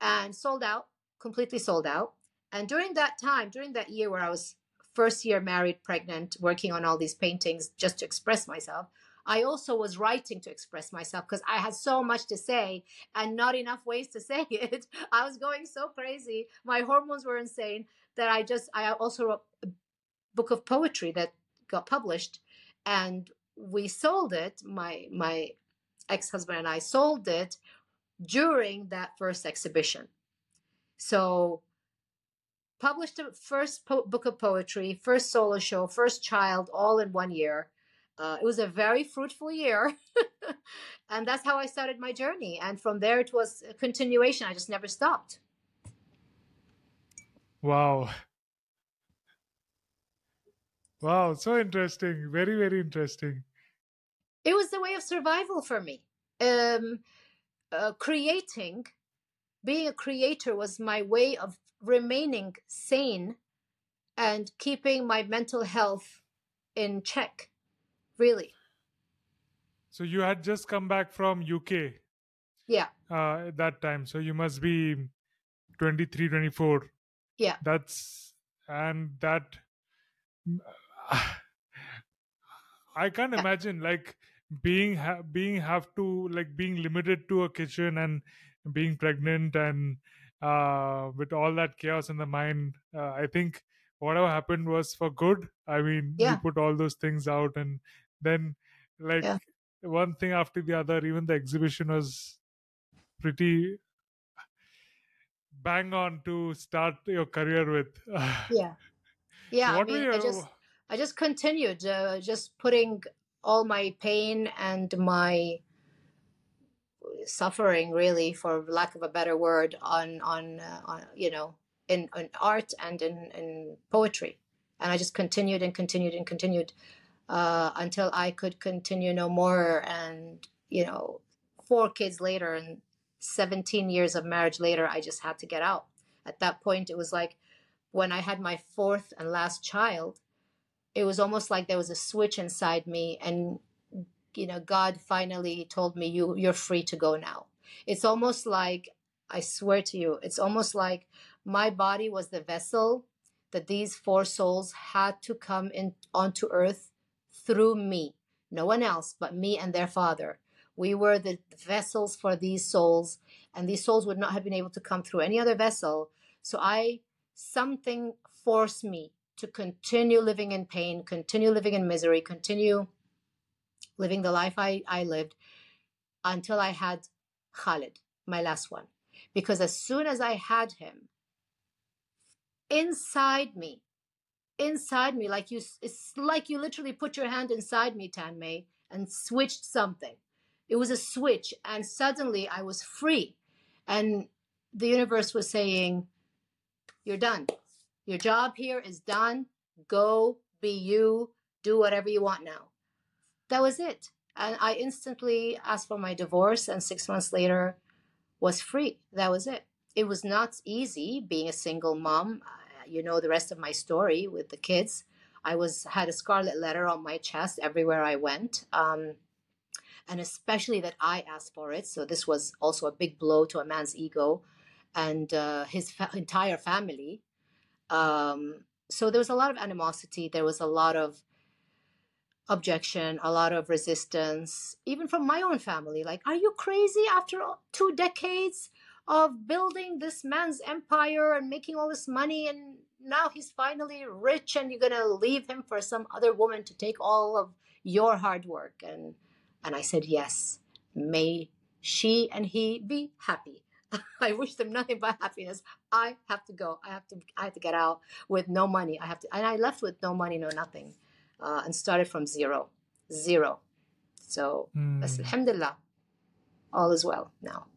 and sold out, completely sold out. And during that time, during that year where I was first year married, pregnant, working on all these paintings just to express myself, I also was writing to express myself because I had so much to say and not enough ways to *laughs* say it. I was going so crazy. My hormones were insane that I just, I also wrote a book of poetry that got published. And we sold it my my ex-husband and i sold it during that first exhibition so published the first po- book of poetry first solo show first child all in one year uh, it was a very fruitful year *laughs* and that's how i started my journey and from there it was a continuation i just never stopped Wow. Wow, so interesting. Very, very interesting. it was the way of survival for me. Um, uh, creating, being a creator was my way of remaining sane and keeping my mental health in check, really. So you had just come back from UK Yeah, uh, at that time. So you must be 23, 24. Yeah. That's, and that, *sighs* I can't imagine like being, ha- being have to, like being limited to a kitchen and being pregnant and uh, with all that chaos in the mind. Uh, I think whatever happened was for good. I mean, Yeah. you put all those things out and then like Yeah. one thing after the other, even the exhibition was pretty bang on to start your career with. yeah, *laughs* yeah. I what were mean, I just, I just continued, uh, just putting all my pain and my suffering, really, for lack of a better word, on on, uh, on you know, in, in art and in in poetry, and I just continued and continued and continued uh, until I could continue no more. And you know, four kids later and seventeen years of marriage later, I just had to get out. At that point, it was like when I had my fourth and last child, it was almost like there was a switch inside me and you know god finally told me you you're free to go now. It's almost like i swear to you it's almost like my body was the vessel that these four souls had to come in onto earth through me no one else but me and their father. We were the vessels for these souls and these souls would not have been able to come through any other vessel. So i something forced me to continue living in pain, continue living in misery, continue living the life I, I lived until I had Khalid, my last one. Because as soon as I had him inside me, inside me, like you, it's like you literally put your hand inside me, Tanmay, and switched something. It was a switch, and suddenly I was free. And the universe was saying, You're done. Your job here is done. Go be you. Do whatever you want now. That was it. And I instantly asked for my divorce, and six months later was free. That was it. It was not easy being a single mom. Uh, You know the rest of my story with the kids. I was had a scarlet letter on my chest everywhere I went. Um, and especially that I asked for it. So this was also a big blow to a man's ego and uh, his fa- entire family. Um, so there was a lot of animosity. There was a lot of objection, a lot of resistance, even from my own family. Like, are you crazy after two decades of building this man's empire and making all this money? And now he's finally rich and you're going to leave him for some other woman to take all of your hard work. And, and I said, yes, may she and he be happy. *laughs* I wish them nothing but happiness. I have to go. I have to. I have to get out with no money. I have to, and I left with no money, no nothing, uh, and started from zero, zero. So, Hmm. bas alhamdulillah, all is well now.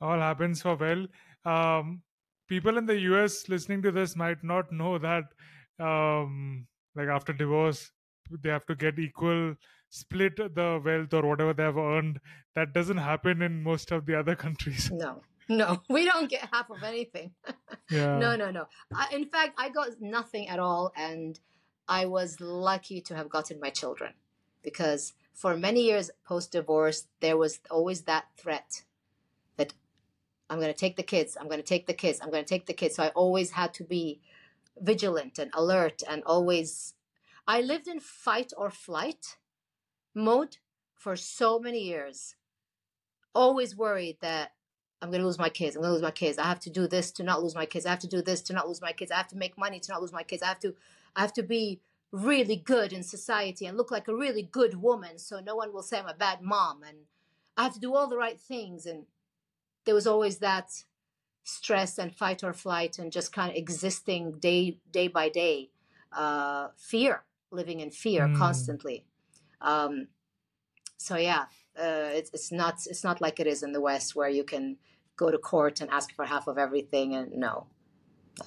all happens for well. Um, people in the US listening to this might not know that, um, like after divorce, they have to get equal split the wealth or whatever they have earned. That doesn't happen in most of the other *laughs* countries. No, no, *laughs* we don't get half of anything. *laughs* Yeah. no, no, no. I, in fact, I got nothing at all, and I was lucky to have gotten my children because for many years post divorce, there was always that threat that I'm going to take the kids, I'm going to take the kids, I'm going to take the kids. So I always had to be vigilant and alert and always. I lived in fight or flight mode for so many years, always worried that I'm going to lose my kids. I'm going to lose my kids. I have to do this to not lose my kids. I have to do this to not lose my kids. I have to make money to not lose my kids. I have to, I have to be really good in society and look like a really good woman, so no one will say I'm a bad mom. And I have to do all the right things. And there was always that stress and fight or flight and just kind of existing day day by day, uh, fear, living in fear Mm. constantly. Um, so yeah, uh, it's it's not it's not like it is in the West where you can go to court and ask for half of everything. And no,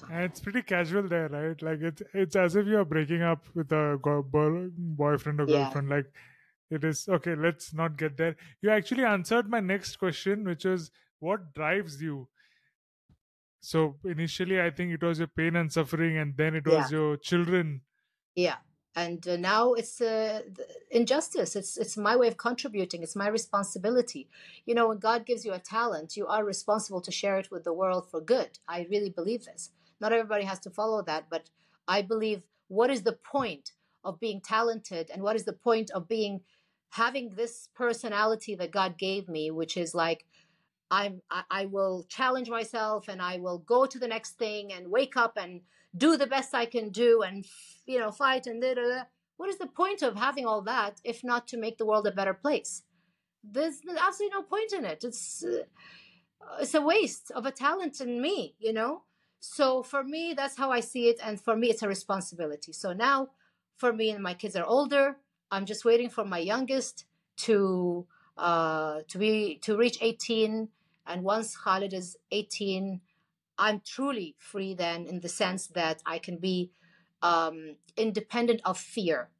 And it's pretty casual there, right? Like it's it's as if you're breaking up with a go- boyfriend or Yeah. girlfriend. Like it is okay. Let's not get there. You actually answered my next question, which was what drives you. So initially, I think it was your pain and suffering, and then it was your children. Yeah, and uh, now it's uh, injustice. It's it's my way of contributing. It's my responsibility. You know, when God gives you a talent, you are responsible to share it with the world for good. I really believe this. Not everybody has to follow that, but I believe what is the point of being talented, and what is the point of being having this personality that God gave me, which is like I'm I, I will challenge myself and I will go to the next thing and wake up and do the best I can do and you know fight and da, da, da. what is the point of having all that if not to make the world a better place? There's, absolutely no point in it. It's uh, it's a waste of a talent in me, you know. So for me, that's how I see it, and for me, it's a responsibility. So now, for me, and my kids are older. I'm just waiting for my youngest to uh, to be to reach 18, and once Khalid is 18, I'm truly free. Then, in the sense that I can be um, independent of fear.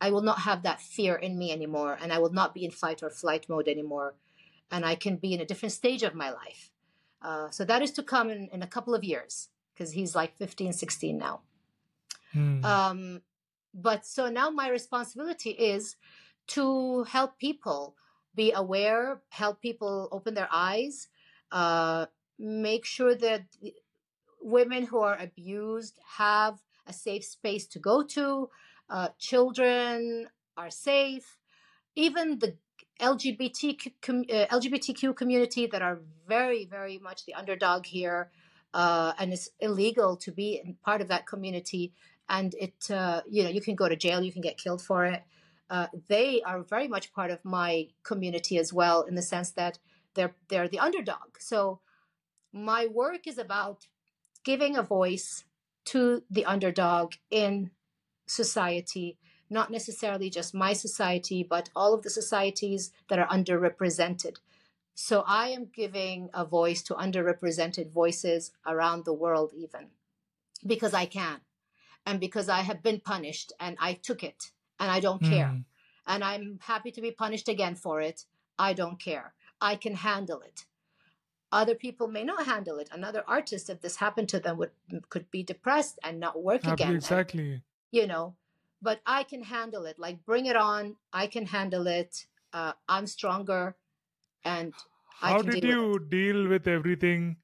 I will not have that fear in me anymore, and I will not be in fight or flight mode anymore, and I can be in a different stage of my life. Uh, so that is to come in, in a couple of years because he's like 15, 16 now. Hmm. Um, but so now my responsibility is to help people be aware, help people open their eyes, uh, make sure that women who are abused have a safe space to go to, uh, children are safe, even the LGBTQ, com- uh, LGBTQ community that are very, very much the underdog here, uh, and it's illegal to be part of that community. And it, uh, you know, you can go to jail, you can get killed for it. Uh, they are very much part of my community as well, in the sense that they're they're the underdog. So my work is about giving a voice to the underdog in society, not necessarily just my society, but all of the societies that are underrepresented. So I am giving a voice to underrepresented voices around the world, even because I can, and because I have been punished and I took it and I don't care. Hmm. And I'm happy to be punished again for it. I don't care. I can handle it. Other people may not handle it. Another artist, if this happened to them, would could be depressed and not work Happy- again. and, exactly. you know, but I can handle it. Like, bring it on. I can handle it. Uh, I'm stronger, and I How can did deal with you deal with everything?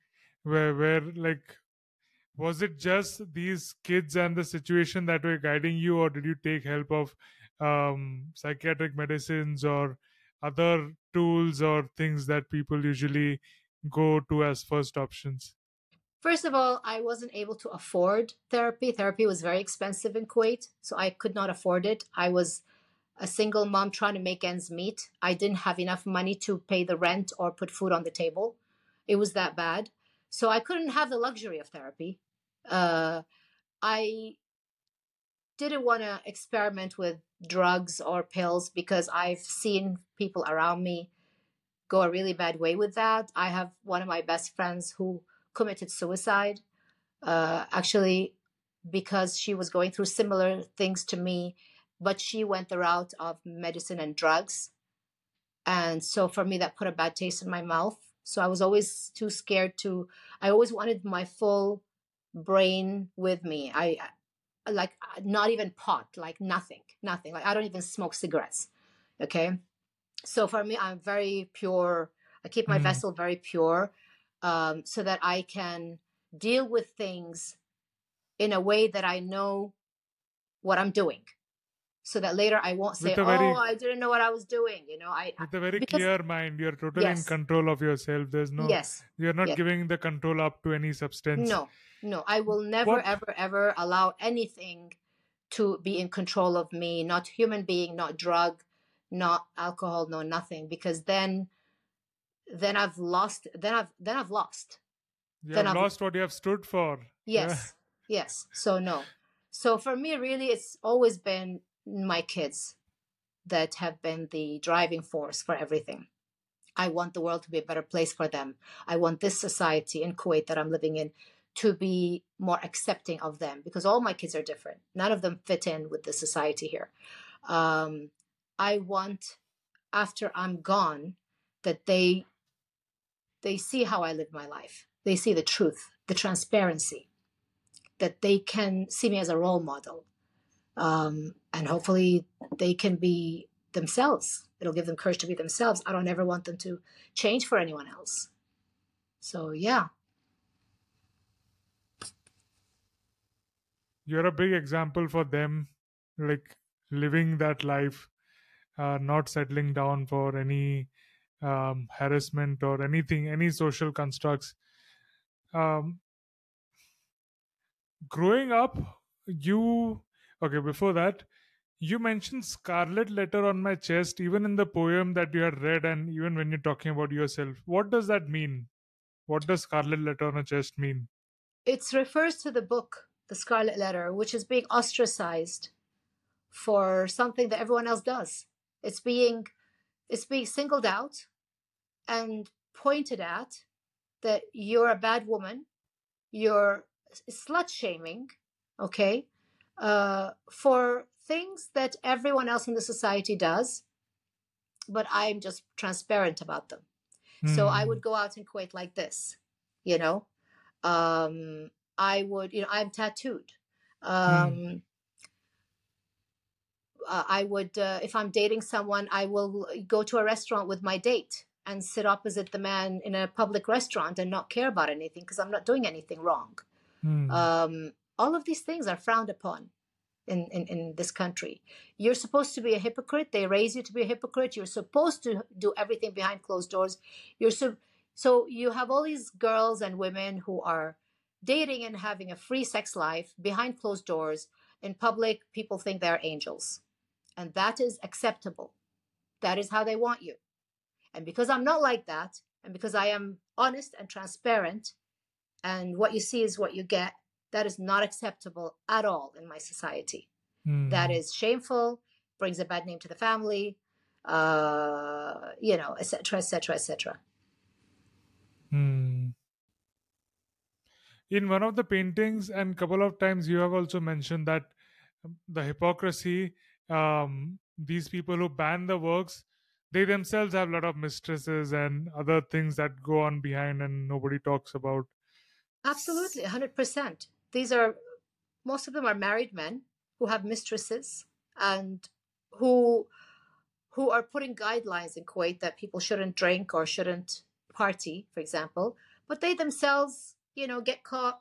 Where, where, like, was it just these kids and the situation that were guiding you, or did you take help of um, psychiatric medicines or other tools or things that people usually go to as first options? First of all, I wasn't able to afford therapy. Therapy was very expensive in Kuwait, so I could not afford it. I was a single mom trying to make ends meet. I didn't have enough money to pay the rent or put food on the table. It was that bad. So I couldn't have the luxury of therapy. Uh, I didn't want to experiment with drugs or pills because I've seen people around me go a really bad way with that. I have one of my best friends who committed suicide, uh, actually, because she was going through similar things to me, but she went the route of medicine and drugs. And so for me, that put a bad taste in my mouth. So I was always too scared to, I always wanted my full brain with me. I, I- like, not even pot, like nothing, nothing. Like, I don't even smoke cigarettes. Okay. So for me, I'm very pure. I keep my Mhm. vessel very pure um, so that I can deal with things in a way that I know what I'm doing. So that later I won't say, very- "Oh, I didn't know what I was doing." You know, I With a very because- clear mind, you're totally in control of yourself. There's no, yes, you're not yes. giving the control up to any substance. no, no, I will never, What- ever, ever allow anything to be in control of me. Not human being, not drug, not alcohol, no nothing. Because then, then I've lost. Then I've then I've lost. You Then have I've- lost what you have stood for. Yeah. Yes. Yes. So no. So for me really it's always been my kids that have been the driving force for everything. I want the world to be a better place for them. I want this society in Kuwait that I'm living in to be more accepting of them because all my kids are different. None of them fit in with the society here. Um, I want after I'm gone that they they see how I live my life. They see the truth, the transparency, that they can see me as a role model. Um, and hopefully they can be themselves. It'll give them courage to be themselves. I don't ever want them to change for anyone else. So, yeah. You're a big example for them, like living that life, not settling down for any um, harassment or anything, any social constructs. Um, growing up, you okay? Before that, you mentioned scarlet letter on my chest, even in the poem that you had read, and even when you're talking about yourself. What does that mean? What does scarlet letter on a chest mean? It refers to the book, The Scarlet Letter, which is being ostracized for something that everyone else does. It's being it's being singled out and pointed at that you're a bad woman, you're slut shaming, okay, uh, for things that everyone else in the society does, but I'm just transparent about them. So I Hmm. would go out in Kuwait like this, you know. Um, I would, you know, I'm tattooed. Um, uh, I would, uh, if I'm dating someone, I will go to a restaurant with my date and sit opposite the man in a public restaurant and not care about anything because I'm not doing anything wrong. Hmm. Um, all of these things are frowned upon in, in, in this country. You're supposed to be a hypocrite. They raise you to be a hypocrite. You're supposed to do everything behind closed doors. You're so, so you have all these girls and women who are dating and having a free sex life behind closed doors. In public, people think they're angels. And that is acceptable. That is how they want you. And because I'm not like that, and because I am honest and transparent, and what you see is what you get, that is not acceptable at all in my society. That Hmm. is shameful, brings a bad name to the family, uh, you know, etc., etc., etc. Hmm. In one of the paintings, and couple of times, you have also mentioned that um, the hypocrisy. Um, these people who ban the works, they themselves have a lot of mistresses and other things that go on behind, and nobody talks about. Absolutely, 100%. These are, most of them are married men who have mistresses and who who are putting guidelines in Kuwait that people shouldn't drink or shouldn't party, for example, but they themselves, you know, get caught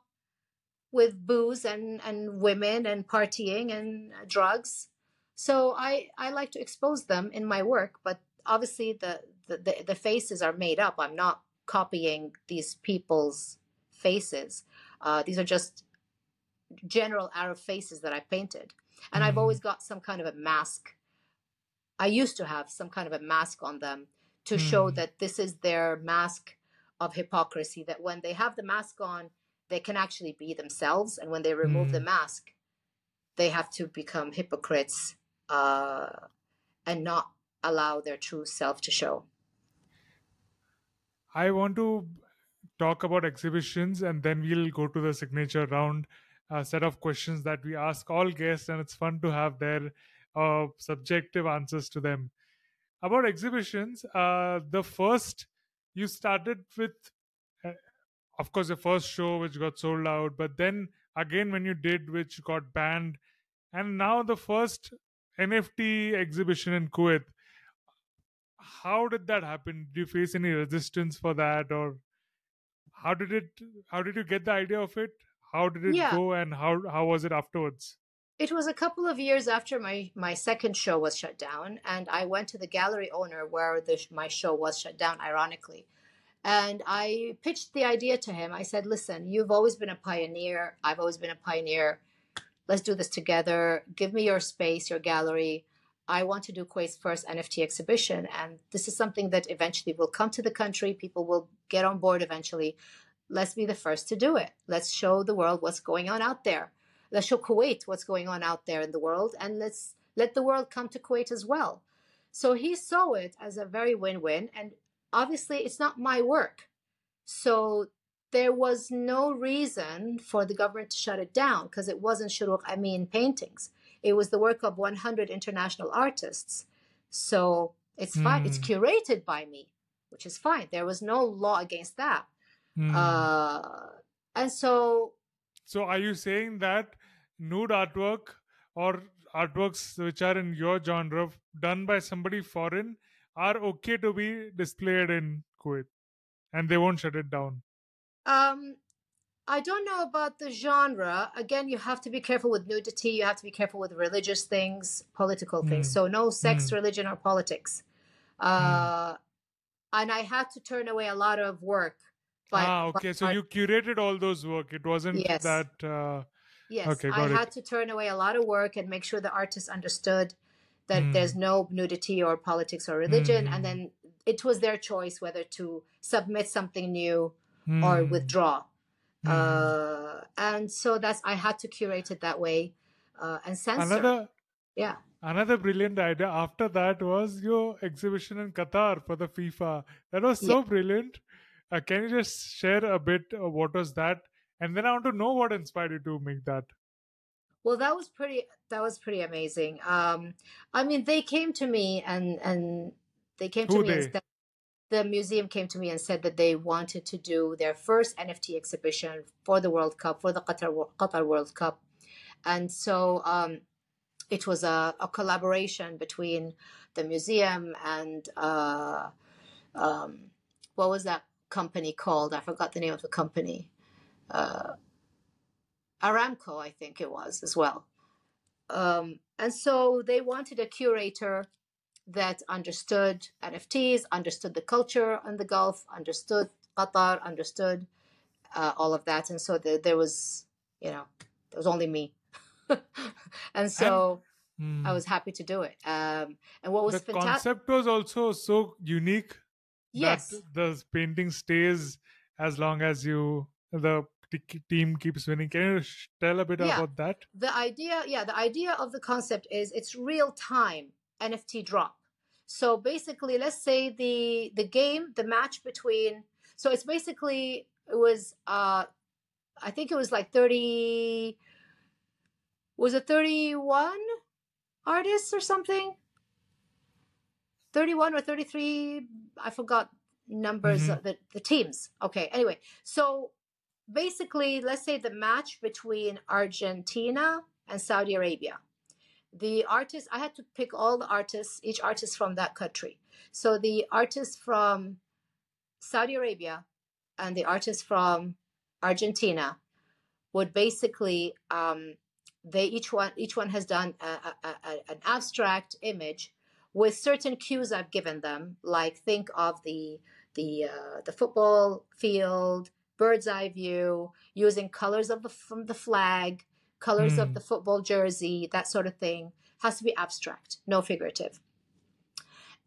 with booze and and women and partying and drugs. So I I like to expose them in my work, but obviously the the, the, the faces are made up. I'm not copying these people's faces. Uh, these are just general Arab faces that I painted. And I've Mhm. always got some kind of a mask. I used to have some kind of a mask on them to show Mm. that this is their mask of hypocrisy, that when they have the mask on, they can actually be themselves. And when they remove the Mm. mask, they have to become hypocrites uh, and not allow their true self to show. I want to talk about exhibitions and then we'll go to the signature round uh, set of questions that we ask all guests, and it's fun to have their uh, subjective answers to them. About exhibitions, uh, the first you started with, uh, of course, the first show which got sold out, but then again when you did, which got banned, and now the first NFT exhibition in Kuwait. How did that happen? Did you face any resistance for that, or how did it? How did you get the idea of it? How did it Yeah. go, and how how was it afterwards? It was a couple of years after my, my second show was shut down, and I went to the gallery owner where the, my show was shut down, ironically. And I pitched the idea to him. I said, Listen, you've always been a pioneer. I've always been a pioneer. Let's do this together. Give me your space, your gallery. I want to do Kuwait's first NFT exhibition. And this is something that eventually will come to the country. People will get on board eventually. Let's be the first to do it. Let's show the world what's going on out there let's show Kuwait what's going on out there in the world, and let's let the world come to Kuwait as well. So he saw it as a very win-win, and obviously it's not my work, so there was no reason for the government to shut it down because it wasn't Shurooq Amin paintings. It was the work of 100 international artists. So it's fine. It's Hmm. curated by me, which is fine. There was no law against that. Hmm. Uh, and so So, are you saying that nude artwork or artworks which are in your genre done by somebody foreign are okay to be displayed in Kuwait and they won't shut it down? Um, I don't know about the genre. Again, you have to be careful with nudity. You have to be careful with religious things, political things. Mm. So no sex, Mm. religion, or politics. Uh, And I had to turn away a lot of work. by- ah, by okay. So you curated all those work. It wasn't Yes. that. Uh, Yes, Okay, I it. had to turn away a lot of work and make sure the artist understood that Mm. there's no nudity or politics or religion, Mm. and then it was their choice whether to submit something new or hmm, withdraw. hmm. Uh, and so that's I had to curate it that way uh, and censor. another yeah, another brilliant idea after that was your exhibition in Qatar for the FIFA. That was so brilliant. Uh, can you just share a bit of what was that? And then I want to know what inspired you to make that. well, that was pretty. That was pretty amazing. Um, I mean, they came to me and and they came to Who me and said the museum came to me and said that they wanted to do their first NFT exhibition for the World Cup for the Qatar Qatar World Cup, and so um, it was a, a collaboration between the museum and uh, um, what was that company called? I forgot the name of the company. Uh, Aramco, I think it was as well. Um, and so they wanted a curator that understood NFTs, understood the culture in the Gulf, understood Qatar, understood uh, all of that. And so the, there was, you know, there was only me. *laughs* and so Hmm. I was happy to do it. Um, and what was the fantastic. concept was also so unique Yes. that the painting stays as long as you the team keeps winning. Can you tell a bit Yeah. about that? the idea yeah the idea of the concept is it's real time nft drop so basically let's say the the game the match between so it's basically it was uh i think it was like 30 was it 31 artists or something 31 or 33 i forgot numbers Mhm. of the, the teams okay anyway so basically let's say the match between argentina and Saudi Arabia. The artists, I had to pick all the artists, each artist from that country. So the artists from Saudi Arabia and the artists from Argentina would basically um, they each one each one has done a, a, a, an abstract image with certain cues I've given them, like think of the the uh, the football field, bird's eye view, using colors of the from the flag, colors of Mm. the football jersey, that sort of thing. Has to be abstract, no figurative.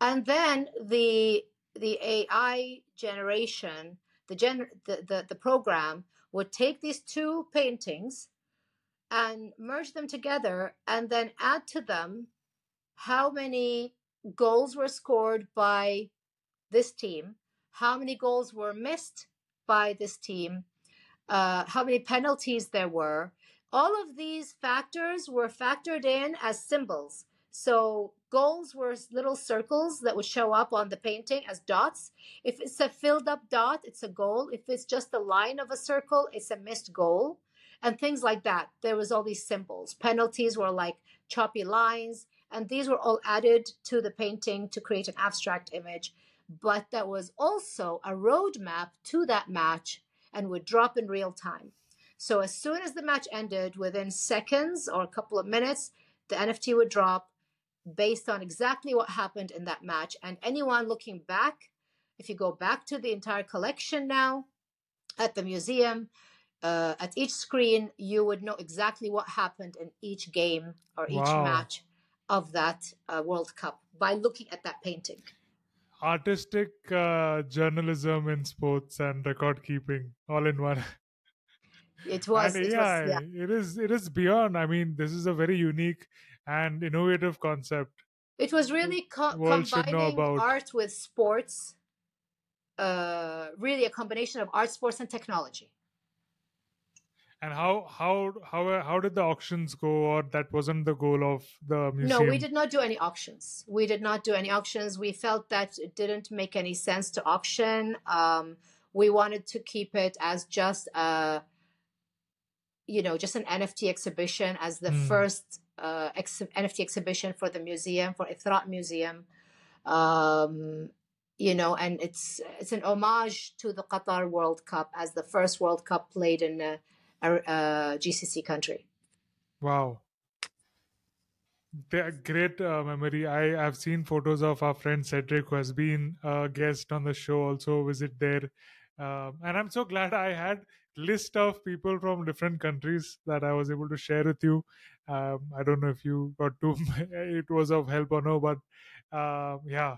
And then the the AI generation, the gen the, the, the program would take these two paintings and merge them together and then add to them how many goals were scored by this team, how many goals were missed by this team, uh, how many penalties there were. All of these factors were factored in as symbols. So goals were little circles that would show up on the painting as dots. If it's a filled up dot, it's a goal. If it's just a line of a circle, it's a missed goal. And things like that. There was all these symbols. Penalties were like choppy lines, and these were all added to the painting to create an abstract image. But that was also a roadmap to that match and would drop in real time. So as soon as the match ended, within seconds or a couple of minutes, the NFT would drop based on exactly what happened in that match. And anyone looking back, if you go back to the entire collection now at the museum, uh, at each screen, you would know exactly what happened in each game or each Wow. match of that uh, World Cup by looking at that painting. Artistic uh, journalism in sports and record keeping all in one. *laughs* It was, and it AI, was, yeah. it is it is beyond. I mean, this is a very unique and innovative concept. It was really co- world should know combining art with sports. Uh, really, a combination of art, sports, and technology. And how how how how did the auctions go? Or that wasn't the goal of the museum. No, we did not do any auctions. We did not do any auctions. We felt that it didn't make any sense to auction. Um, we wanted to keep it as just a, you know, just an NFT exhibition as the Mm. first uh, ex- NFT exhibition for the museum for Ifrat Museum. Um, you know, and it's it's an homage to the Qatar World Cup as the first World Cup played in a, a, a GCC country. Wow. They're great uh, memory. I have seen photos of our friend Cedric, who has been a guest on the show, also visit there. Um, and I'm so *laughs* glad I had list of people from different countries that I was able to share with you. Um, I don't know if you got to *laughs* it was of help or no, but um, yeah,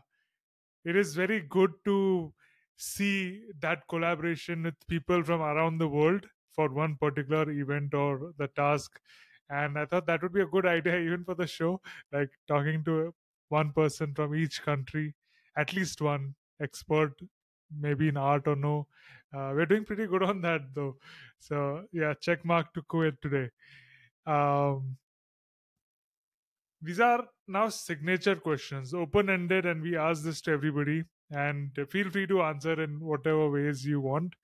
it is very good to see that collaboration with people from around the world for one particular event or the task and i thought that would be a good *laughs* idea even for the show like talking to one person from each country at least one expert maybe in art or no uh, we're doing pretty good on that though. So yeah check mark to kuwait today. Um, these are now signature questions open ended and we ask this to everybody. And feel free to answer in whatever ways you want.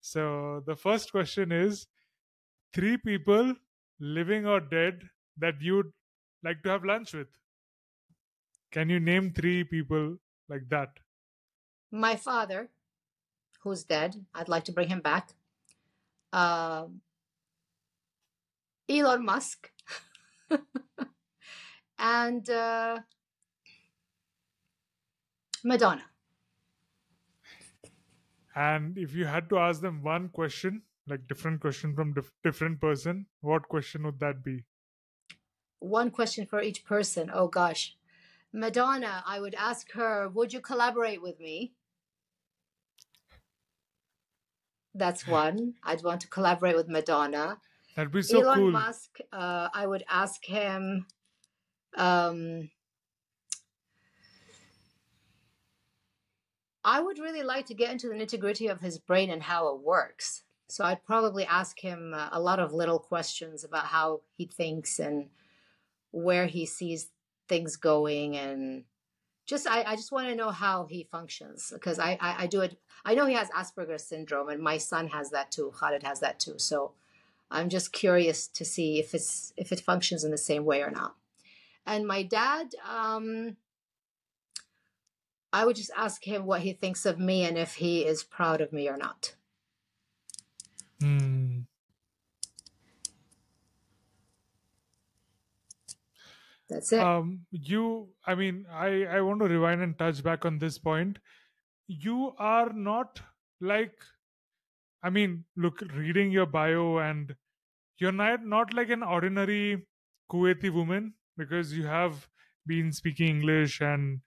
So the first question is three people living or dead that you'd like to have lunch with? Can you name three people like that? My father, who's dead, I'd like to bring him back. Um, Elon Musk, *laughs* and uh, Madonna. and if you had to ask them one question like different question from dif- different person what question would that be One question for each person. Oh gosh. Madonna, I would ask her, would you collaborate with me? That's one. I'd want to collaborate with Madonna. that'd be so Elon cool Musk, uh, I would ask him. Um, I would really like to get into the nitty gritty of his brain and how it works. So I'd probably ask him uh, a lot of little questions about how he thinks and where he sees things going and just I, I just want to know how he functions because I, I I do it I know he has Asperger's syndrome and my son has that too Khalid has that too so I'm just curious to see if it's if it functions in the same way or not. And my dad, um, I would just ask him what he thinks of me and if he is proud of me or not. Hmm. That's it. Um, you, I mean, I, I want to rewind and touch back on this point. You are not like, I mean, look, reading your bio, and you're not, not like an ordinary Kuwaiti woman because you have been speaking English and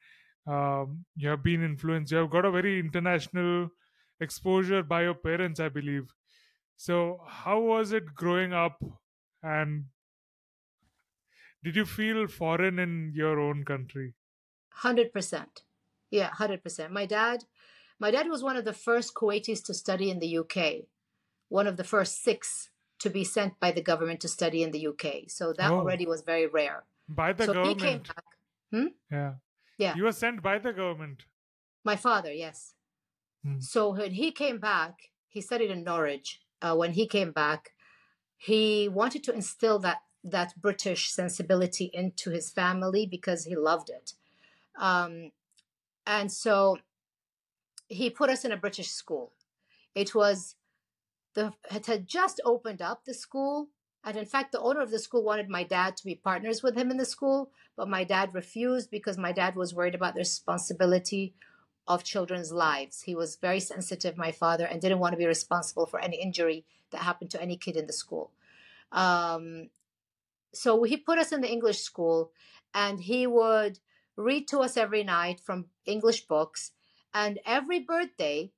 um, you have been influenced. You have got a very international exposure by your parents, I believe. So, how was it growing up? And did you feel foreign in your own country? Hundred percent. Yeah, hundred percent. My dad, my dad was one of the first Kuwaitis to study in the UK. One of the first six to be sent by the government to study in the UK. So that Oh. already was very rare. By the so he came government. back. Yeah. Yeah. You were sent by the government. My father, yes. Hmm. So when he came back, he studied in Norwich. Uh, when he came back, he wanted to instill that that British sensibility into his family because he loved it. Um, and so he put us in a British school. It was the it had just opened up the school, and in fact, the owner of the school wanted my dad to be partners with him in the school, but my dad refused because my dad was worried about the responsibility of children's lives. He was very sensitive, my father, and didn't want to be responsible for any injury that happened to any kid in the school. Um, so he put us in the English school, and he would read to us every night from English books. And every birthday,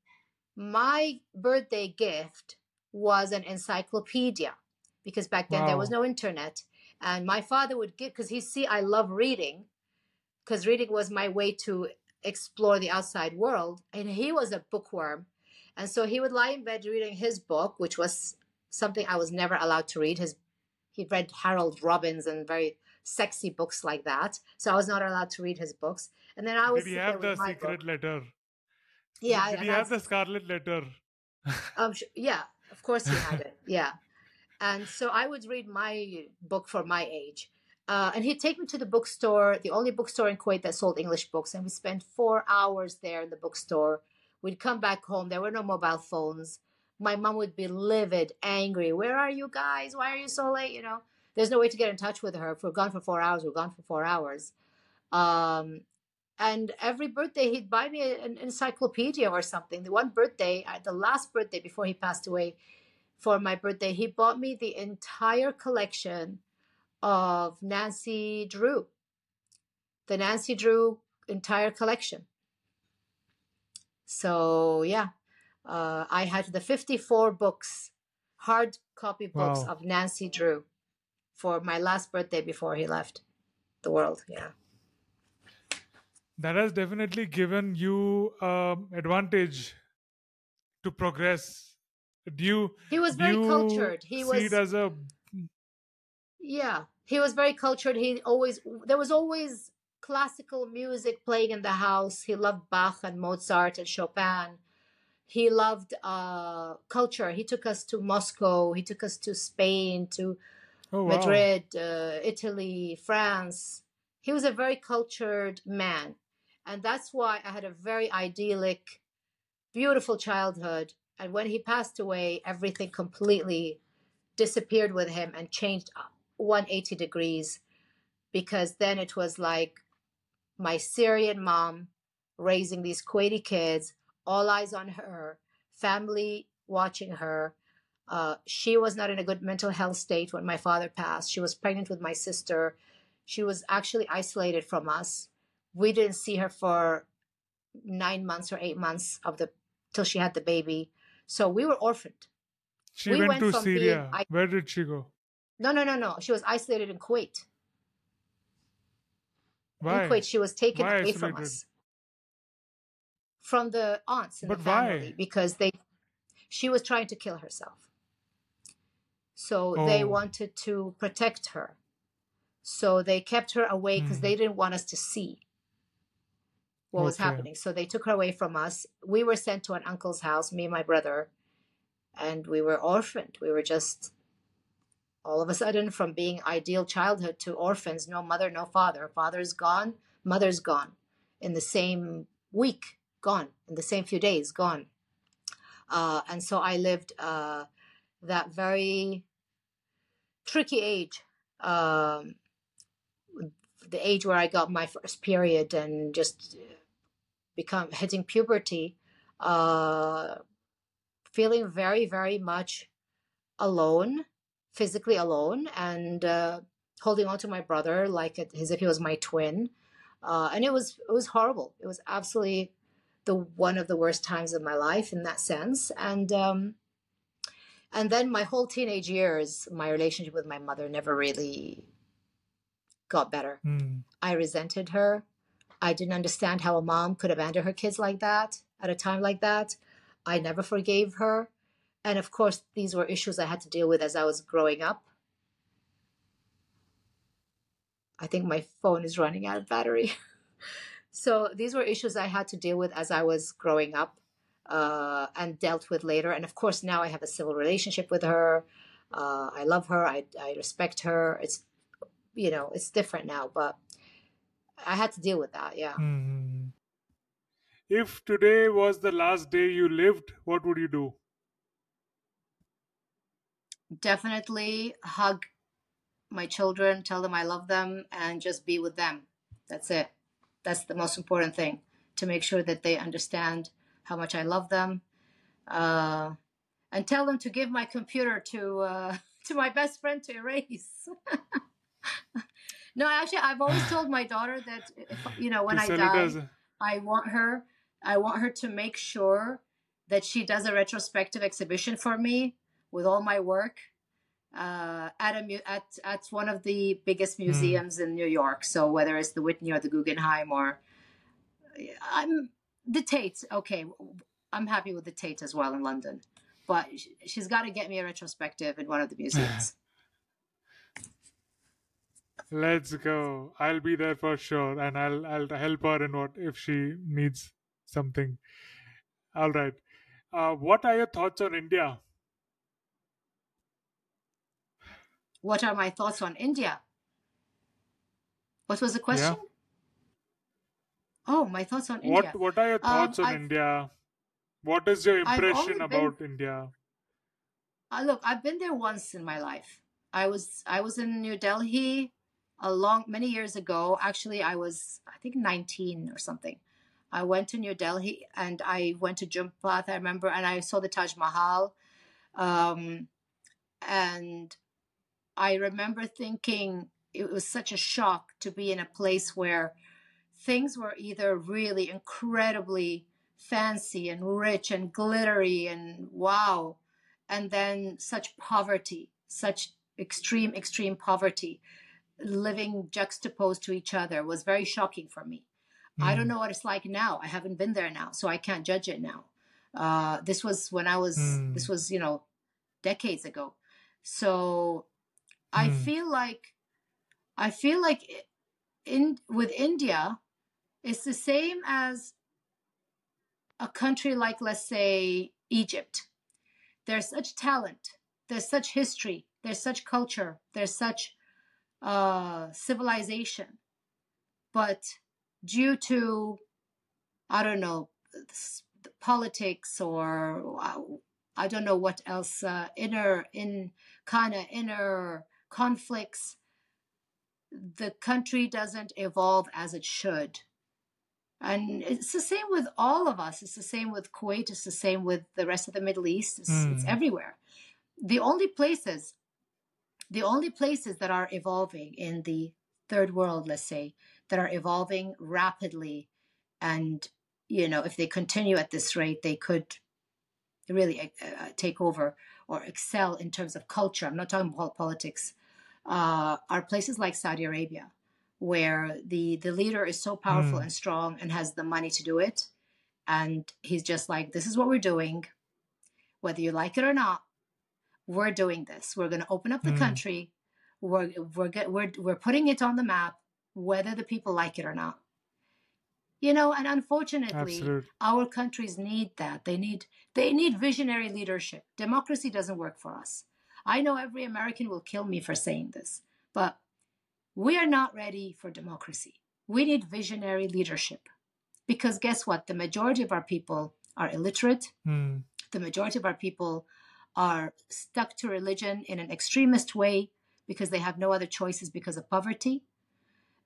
my birthday gift was an encyclopedia because back then there was no internet. And my father would give, because he see, I love reading, because reading was my way to explore the outside world. And he was a bookworm. And so he would lie in bed reading his book, which was something I was never allowed to read. His he read Harold Robbins and very sexy books like that. So I was not allowed to read his books. And then I would Did he have the secret book. letter? Yeah, Did he have the scarlet letter? um, yeah, of course he had it. *laughs* Yeah. And so I would read my book for my age. Uh, and he'd take me to the bookstore, the only bookstore in Kuwait that sold English books. And we spent four hours there in the bookstore. We'd come back home. There were no mobile phones. My mom would be livid, angry. Where are you guys? Why are you so late? You know, there's no way to get in touch with her. If we're gone for four hours, we're gone for four hours. Um, and every birthday he'd buy me an encyclopedia or something. The one birthday, uh, the last birthday before he passed away, for my birthday, he bought me the entire collection of Nancy Drew, the Nancy Drew entire collection. So yeah, uh, I had the 54 books, hard copy books Wow. of Nancy Drew for my last birthday before he left the world. Yeah. That has definitely given you um, advantage to progress. Do you? He was very cultured. He was it as a Yeah, he was very cultured. He always there was always classical music playing in the house. He loved Bach and Mozart and Chopin. He loved uh, culture. He took us to Moscow. He took us to Spain, to oh wow. Madrid, uh, Italy, France. He was a very cultured man, and that's why I had a very idyllic, beautiful childhood. And when he passed away, everything completely disappeared with him and changed 180 degrees because then it was like my Syrian mom raising these Kuwaiti kids, all eyes on her, family watching her. Uh, she was not in a good mental health state when my father passed. She was pregnant with my sister. She was actually isolated from us. We didn't see her for nine months or eight months of the till she had the baby. So we were orphaned. She we went, went to from Syria. I- Where did she go? No, no, no, no. She was isolated in Kuwait. Why? In Kuwait, she was taken Why away from us. From the aunts in But the family why? because they she was trying to kill herself. So they Oh. wanted to protect her. So they kept her away because Hmm. they didn't want us to see what was happening. So they took her away from us. We were sent to an uncle's house, me and my brother, and we were orphaned. We were just all of a sudden from being ideal childhood to orphans no mother no father father's gone mother's gone in the same week gone in the same few days gone. Uh, and so i lived uh, that very tricky age um, the age where i got my first period and just become hitting puberty uh, feeling very very much alone physically alone and uh, holding on to my brother like it, as if he was my twin. Uh, and it was it was horrible. It was absolutely the one of the worst times of my life in that sense. And um, and then my whole teenage years my relationship with my mother never really got better. Mm. i resented her. I didn't understand how a mom could abandon her kids like that at a time like that. I never forgave her. And of course these were issues i had to deal with as i was growing up. I think my phone is running out of battery *laughs* so these were issues i had to deal with as i was growing up uh, and dealt with later and of course now i have a civil relationship with her uh, i love her I, I respect her it's you know it's different now but i had to deal with that yeah Mhm. If today was the last day you lived, what would you do? definitely hug my children, tell them I love them, and just be with them. That's it. That's the most important thing to make sure that they understand how much I love them, uh, and tell them to give my computer to uh, *laughs* to my best friend to erase. *laughs* no, actually, I've always *sighs* told my daughter that if, you know when I die, I want her I want her to make sure that she does a retrospective exhibition for me with all my work uh, at a mu- at at one of the biggest museums in New York. So whether it's the Whitney or the Guggenheim or I'm the Tate. Okay, I'm happy with the Tate as well in London, but sh- she's got to get me a retrospective in one of the *laughs* museums. Let's go. I'll be there for sure, and I'll I'll help her in what if she needs something. All right. Uh, what are your thoughts on India? What are my thoughts on India? What was the question? Oh, my thoughts on India. What What are your Um, thoughts on I've- India? What is your impression only been- about India? Uh, look, I've been there once in my life. I was I was in New Delhi a long many years ago. Actually, I was I think 19 or something. I went to New Delhi and I went to Janpath. I remember, and I saw the Taj Mahal. Um, and I remember thinking it was such a shock to be in a place where things were either really incredibly fancy and rich and glittery and wow and then such poverty, such extreme, extreme poverty, living juxtaposed to each other was very shocking for me. I don't Hmm. know what it's like now. I haven't been there now, so I can't judge it now. Uh, this was when I was, Hmm. this was, you know, decades ago. So I Hmm. feel like, I feel like in with India, it's the same as a country like, let's say, Egypt there's such talent there's such history there's such culture there's such uh, civilization but due to i don't know politics or uh, i don't know what else uh, inner in kind of inner conflicts the country doesn't evolve as it should and it's the same with all of us. It's the same with Kuwait. It's the same with the rest of the Middle East. It's, it's Mm. everywhere. The only places, the only places that are evolving in the third world, let's say, that are evolving rapidly, and you know, if they continue at this rate, they could really uh, take over or excel in terms of culture. I'm not talking about politics. Uh, are places like Saudi Arabia where the the leader is so powerful Mm. and strong and has the money to do it. And he's just like this is what we're doing. Whether you like it or not we're doing this. We're going to open up the Mm. country. We're we're get, we're we're putting it on the map whether the people like it or not. You know and unfortunately Absolutely. our countries need that. They need they need visionary leadership. Democracy doesn't work for us I know every American will kill me for saying this, but we are not ready for democracy. We need visionary leadership. Because guess what? The majority of our people are illiterate. Hmm. The majority of our people are stuck to religion in an extremist way because they have no other choices because of poverty.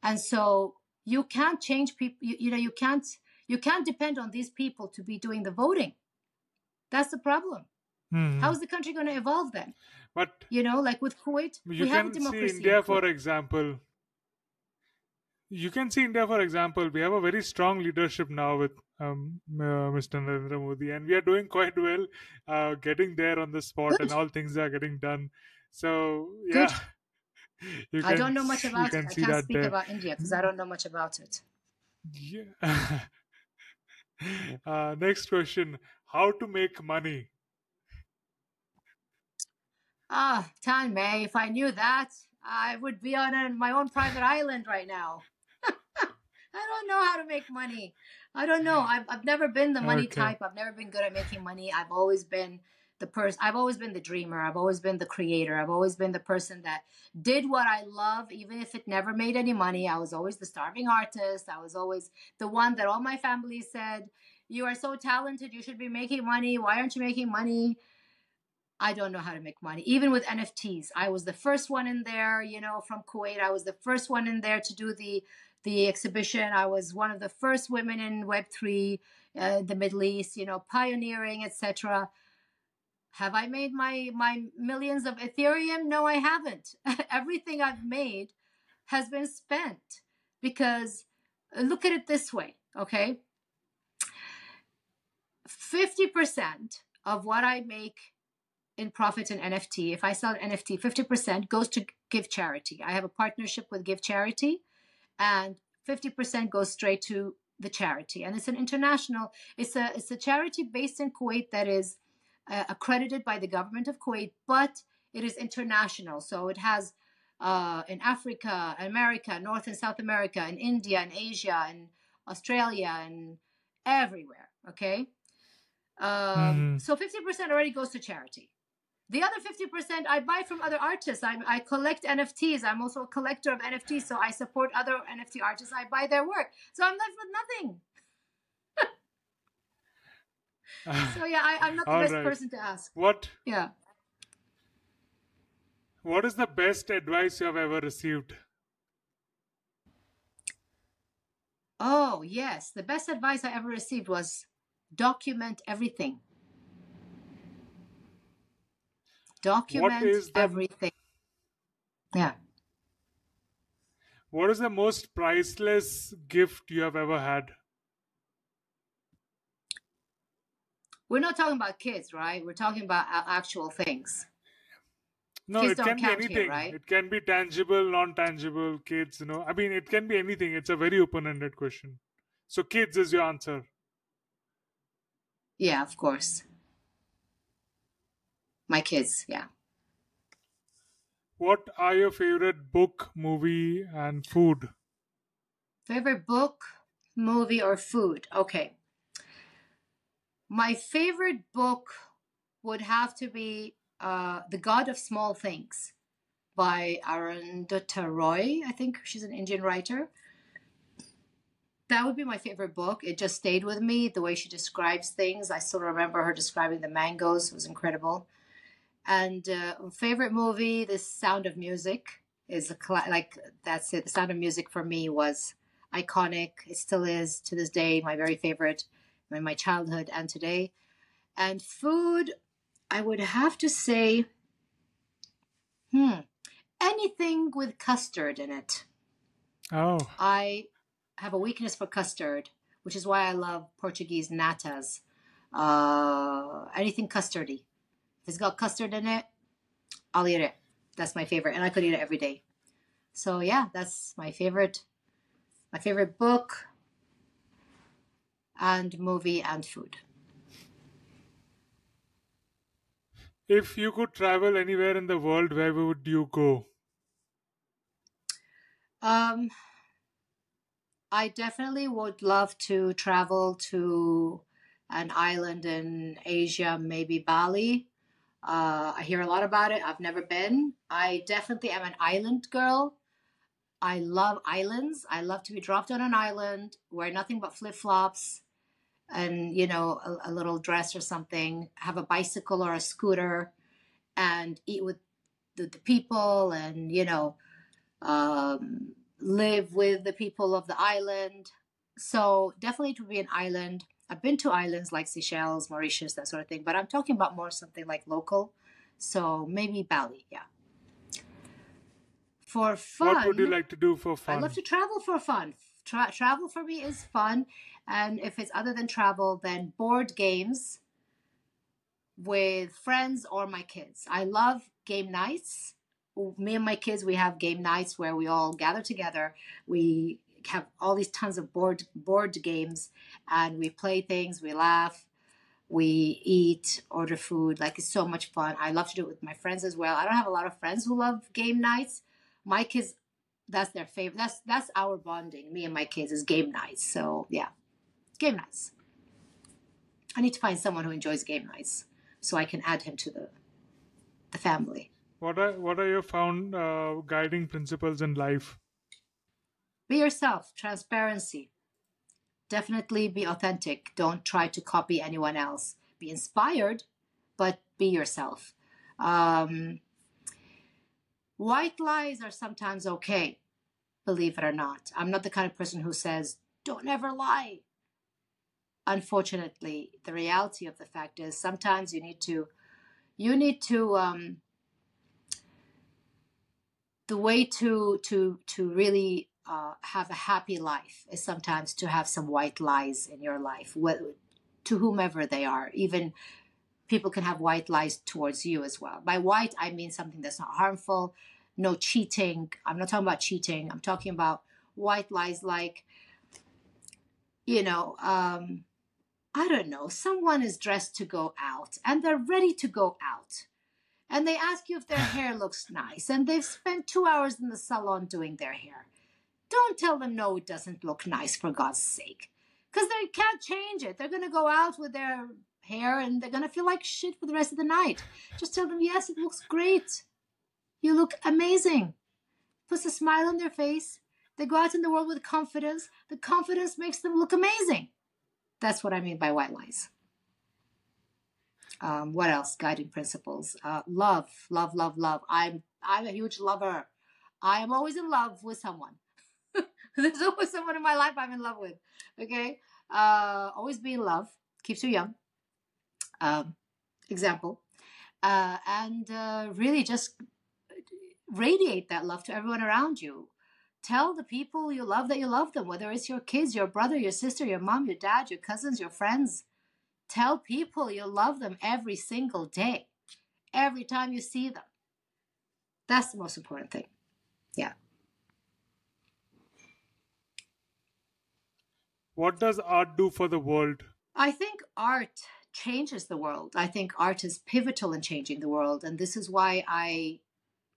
And so you can't change people you, you know you can't you can't depend on these people to be doing the voting. That's the problem. Hmm. How is the country going to evolve then? But You know, like with Kuwait, you we have can see democracy. in India, for example. You can see India, for example. We have a very strong leadership now with um, uh, Mr. Narendra Modi, and we are doing quite well, uh, getting there on the spot, and all things are getting done. So yeah, *laughs* you I don't know much about it. I can't speak there. about India because I don't know much about it. Yeah. *laughs* uh, next question: How to make money? Ah, Tanmay, if I knew that, I would be on a, my own private island right now. *laughs* I don't know how to make money. I don't know. I've, I've never been the money Okay. type. I've never been good at making money. I've always been the person, I've always been the dreamer. I've always been the creator. I've always been the person that did what I love, even if it never made any money. I was always the starving artist. I was always the one that all my family said, You are so talented. You should be making money. Why aren't you making money? I don't know how to make money. Even with NFTs, I was the first one in there. You know, from Kuwait, I was the first one in there to do the the exhibition. I was one of the first women in Web three, uh, the Middle East. You know, pioneering, etc. Have I made my my millions of Ethereum? No, I haven't. *laughs* Everything I've made has been spent because uh, look at it this way, okay? 50% of what I make in profit in NFT, if I sell an NFT, 50% goes to Give Charity. I have a partnership with Give Charity, and 50% goes straight to the charity. And it's an international, it's a it's a charity based in Kuwait that is uh, accredited by the government of Kuwait, but it is international. So it has uh, in Africa, America, North and South America, and India, and Asia, and Australia, and everywhere. Okay. Um, Mhm. So 50% already goes to charity. The other 50% I buy from other artists. I, I collect NFTs. I'm also a collector of NFTs. So I support other NFT artists. I buy their work. So I'm left with nothing. *laughs* So yeah, I, I'm not the All best right. person to ask. What Yeah. What is the best advice you have ever received? Oh, yes. The best advice I ever received was document everything. Document the- everything. Yeah. What is the most priceless gift you have ever had? We're not talking about kids, right? We're talking about actual things. No, Kids it can be count here, anything. right? It can be tangible, non-tangible, kids, you know. I mean, it can be anything. It's a very open-ended question. So kids is your answer. Yeah, of course. My kids, yeah. What are your favorite book, movie, and food? Favorite book, movie, or food? Okay. My favorite book would have to be uh, The God of Small Things by Arundhati Roy. I think she's an Indian writer. That would be my favorite book. It just stayed with me. The way she describes things, I still remember her describing the mangoes. It was incredible. And uh, favorite movie, The Sound of Music, is a cla- like that's it. The Sound of Music for me was iconic. It still is to this day my very favorite in my childhood and today. And food, I would have to say, hmm, anything with custard in it. Oh, I have a weakness for custard, which is why I love Portuguese natas. Uh, anything custardy. If it's got custard in it, I'll eat it. That's my favorite, and I could eat it every day. So yeah, that's my favorite. My favorite book and movie and food. if you could travel anywhere in the world, where would you go? Um, I definitely would love to travel to an island in Asia, maybe Bali. Uh, I hear a lot about it. I've never been. I definitely am an island girl. I love islands. I love to be dropped on an island, wear nothing but flip flops, and you know a, a little dress or something. Have a bicycle or a scooter, and eat with the, the people, and you know um, live with the people of the island. So definitely to be an island. I've been to islands like Seychelles, Mauritius, that sort of thing, but I'm talking about more something like local. So maybe Bali, yeah. For fun, What would you like to do for fun? I love to travel for fun. Tra- travel for me is fun, and if it's other than travel, then board games with friends or my kids. I love game nights. Me and my kids, we have game nights where we all gather together. We have all these tons of board board games, and we play things. We laugh. We eat, order food. Like it's so much fun. I love to do it with my friends as well. I don't have a lot of friends who love game nights. My kids that's their favorite. That's that's our bonding. Me and my kids is game nights. So yeah, game nights. I need to find someone who enjoys game nights so I can add him to the the family. What are what are your found uh, guiding principles in life? Be yourself. Transparency. Definitely be authentic. Don't try to copy anyone else. Be inspired, but be yourself. Um, white lies are sometimes okay, believe it or not. I'm not the kind of person who says, don't ever lie. Unfortunately, the reality of the fact is sometimes you need to, you need to, um, the way to to to really uh, have a happy life is sometimes to have some white lies in your life, wh- to whomever they are. Even people can have white lies towards you as well. By white, I mean something that's not harmful, no cheating. I'm not talking about cheating. I'm talking about white lies like, you know, um, I don't know, someone is dressed to go out and they're ready to go out. And they ask you if their hair looks nice and they've spent two hours in the salon doing their hair. Don't tell them, no, it doesn't look nice, for God's sake. Because they can't change it. They're going to go out with their hair and they're going to feel like shit for the rest of the night. Just tell them, yes, it looks great. You look amazing. Puts a smile on their face. They go out in the world with confidence. The confidence makes them look amazing. That's what I mean by white lies. Um, what else? Guiding principles. Uh, love, love, love, love. I'm I'm a huge lover. I am always in love with someone. There's always someone in my life I'm in love with. Okay. Uh, always be in love keeps you young. Um, example. Uh, and uh, really just radiate that love to everyone around you. Tell the people you love that you love them, whether it's your kids, your brother, your sister, your mom, your dad, your cousins, your friends. Tell people you love them every single day, every time you see them. That's the most important thing. Yeah. What does art do for the world? I think art changes the world. I think art is pivotal in changing the world, and this is why I,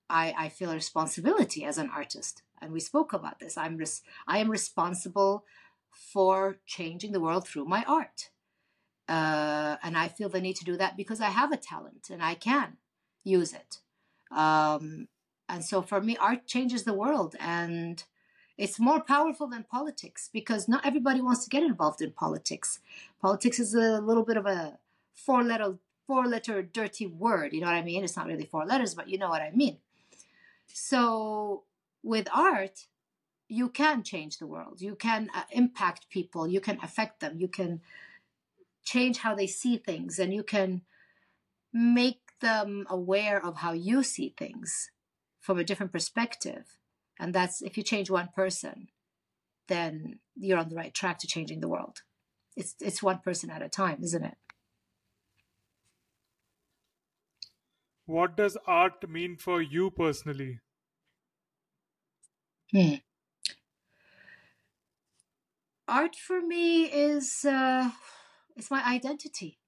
I, I feel a responsibility as an artist. And we spoke about this. I'm res- I am responsible for changing the world through my art, uh, and I feel the need to do that because I have a talent and I can use it. Um, and so for me, art changes the world, and it's more powerful than politics because not everybody wants to get involved in politics. Politics is a little bit of a four letter four letter dirty word. You know what I mean? It's not really four letters, but you know what I mean. So with art, you can change the world. You can uh, impact people. You can affect them. You can change how they see things, and you can make them aware of how you see things from a different perspective. And that's if you change one person, then you're on the right track to changing the world. It's it's one person at a time, isn't it? What does art mean for you personally? Hmm. Art for me is uh, it's my identity.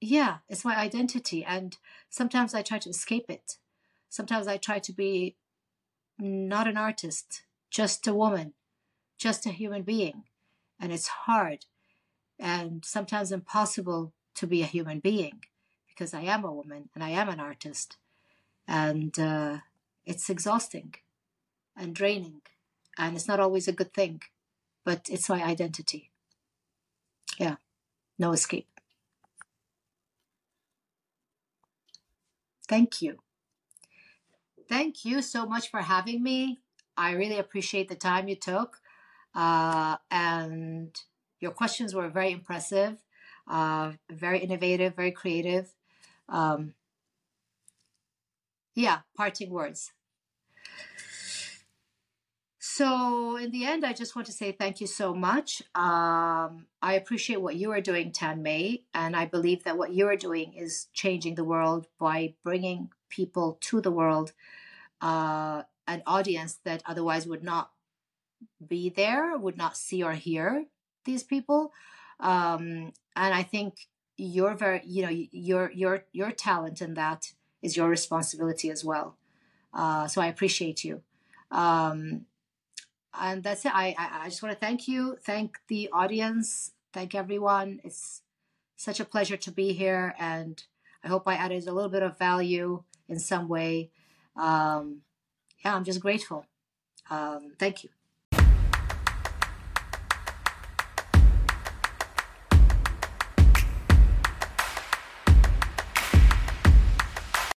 Yeah, it's my identity, and sometimes I try to escape it. Sometimes I try to be not an artist, just a woman, just a human being, and it's hard and sometimes impossible to be a human being because I am a woman and I am an artist. And uh, it's exhausting and draining. And it's not always a good thing, but it's my identity. Yeah, no escape. Thank you. Thank you so much for having me. I really appreciate the time you took. Uh, and your questions were very impressive, uh, very innovative, very creative. Um, yeah, parting words. So, in the end, I just want to say thank you so much. Um, I appreciate what you are doing, Tanmay, and I believe that what you are doing is changing the world by bringing people to the world, uh, an audience that otherwise would not be there, would not see or hear these people. Um, and I think your very, you know, your your your talent in that is your responsibility as well. Uh, so I appreciate you. Um, and that's it. I, I, I just want to thank you, thank the audience, thank everyone. It's such a pleasure to be here, and I hope I added a little bit of value in some way. Um, yeah, I'm just grateful. Um, thank you.